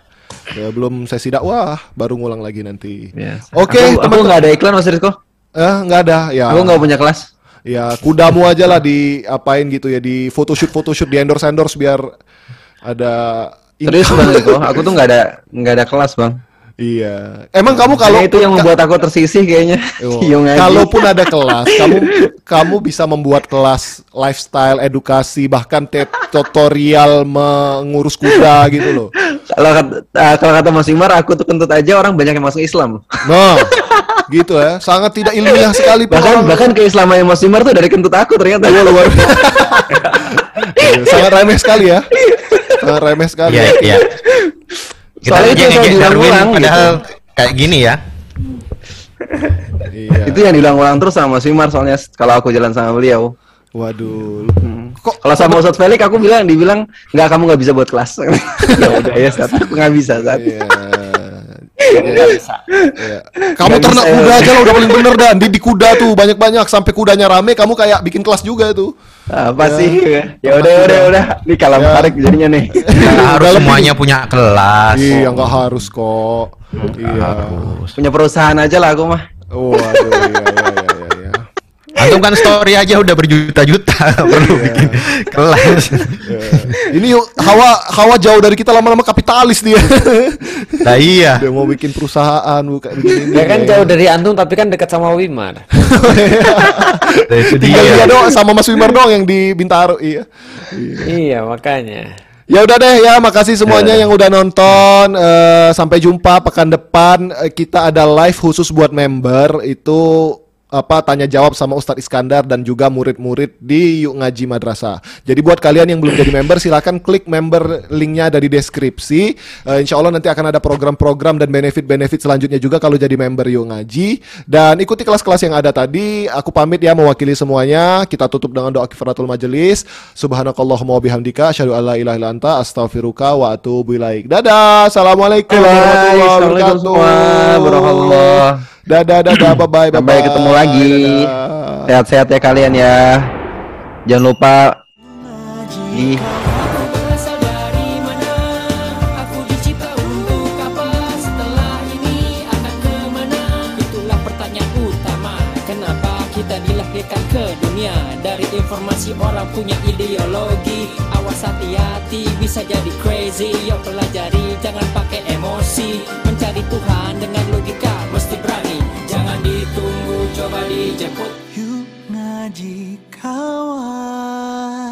Ya belum sesi dakwah baru ngulang lagi nanti. Oke Aku- aku teman nggak ada iklan Mas Rizko. Eh nggak ada ya. Aku nggak punya kelas. Ya kudamu aja lah di apain gitu ya di photoshoot photoshoot di endorse endorse biar ada. Serius Bang Rizko, aku tuh nggak ada nggak ada kelas Bang. Iya. Emang kamu kalau Kayaknya itu yang membuat aku tersisih kayaknya. Oh. Kalaupun ada kelas, kamu kamu bisa membuat kelas lifestyle, edukasi, bahkan tutorial mengurus kuda gitu loh. kalau kata, ah, kalau kata Mas Imar, aku tuh kentut aja orang banyak yang masuk Islam. Nah, gitu ya. Sangat tidak ilmiah sekali bahkan orang- bahkan keislaman Mas Imar tuh dari kentut aku ternyata. Iya, luar Iya, sangat remeh sekali ya. Sangat remeh sekali. Iya, iya. Kita Soalnya itu yang diulang-ulang padahal gitu. kayak gini ya. Iya. Itu yang diulang-ulang terus sama Mas Imar soalnya kalau aku jalan sama beliau. Waduh. Kok kalau sama Ustadz Felix aku bilang dibilang nggak kamu nggak bisa buat kelas. ya udah ya Ustadz, aku nggak bisa Ustadz. Iya. Iya. Kamu ternak kuda aja lah udah paling bener dan di, di kuda tuh banyak-banyak sampai kudanya rame kamu kayak bikin kelas juga itu. Apa Ya. sih? Ya udah udah ya udah. Ini kalam Ya. tarik jadinya nih. Nggak harus semuanya punya kelas. Iya, nggak harus kok. Iya. Punya perusahaan aja lah aku mah. Waduh, iya, iya, iya. Antum kan story aja udah berjuta-juta perlu bikin kelas. Iya. Ini yuk, Hawa Hawa jauh dari kita lama-lama kapitalis dia. Nah iya. Dia mau bikin perusahaan buka begini. Ya kan jauh dari antum tapi kan dekat sama Wimar. Nah, itu Tinggal dia. dia doang sama Mas Wimar doang yang di Bintaro, iya. iya makanya. Ya udah deh ya, makasih semuanya yang udah nonton. Eh, sampai jumpa pekan depan. Eh, kita ada live khusus buat member itu apa tanya jawab sama Ustadz Iskandar dan juga murid-murid di Yuk Ngaji Madrasah. Jadi buat kalian yang belum jadi member silahkan klik member linknya ada di deskripsi. Eh, insya Allah nanti akan ada program-program dan benefit-benefit selanjutnya juga kalau jadi member Yuk Ngaji. Dan ikuti kelas-kelas yang ada tadi. Aku pamit ya mewakili semuanya. Kita tutup dengan doa kifaratul majelis. Subhanakallahumma wa bihamdika asyhadu an la ilaha illa anta astaghfiruka wa atubu ilaik. Dadah. Assalamualaikum warahmatullahi Assalamualaikum semua. Barakallah. Dadah dadah bye bye bye. Sampai ketemu lagi. Sehat-sehat ya kalian ya. Jangan lupa di Berasal dari mana? Aku dicipta untuk apa? Setelah ini akan ke mana? Itulah pertanyaan utama. Kenapa kita dilahirkan ke dunia? Dari informasi orang punya ideologi. Awas hati-hati bisa jadi crazy. Yuk pelajari jangan pakai emosi. Mencari Tuhan dengan logika di Yuk ngaji kawan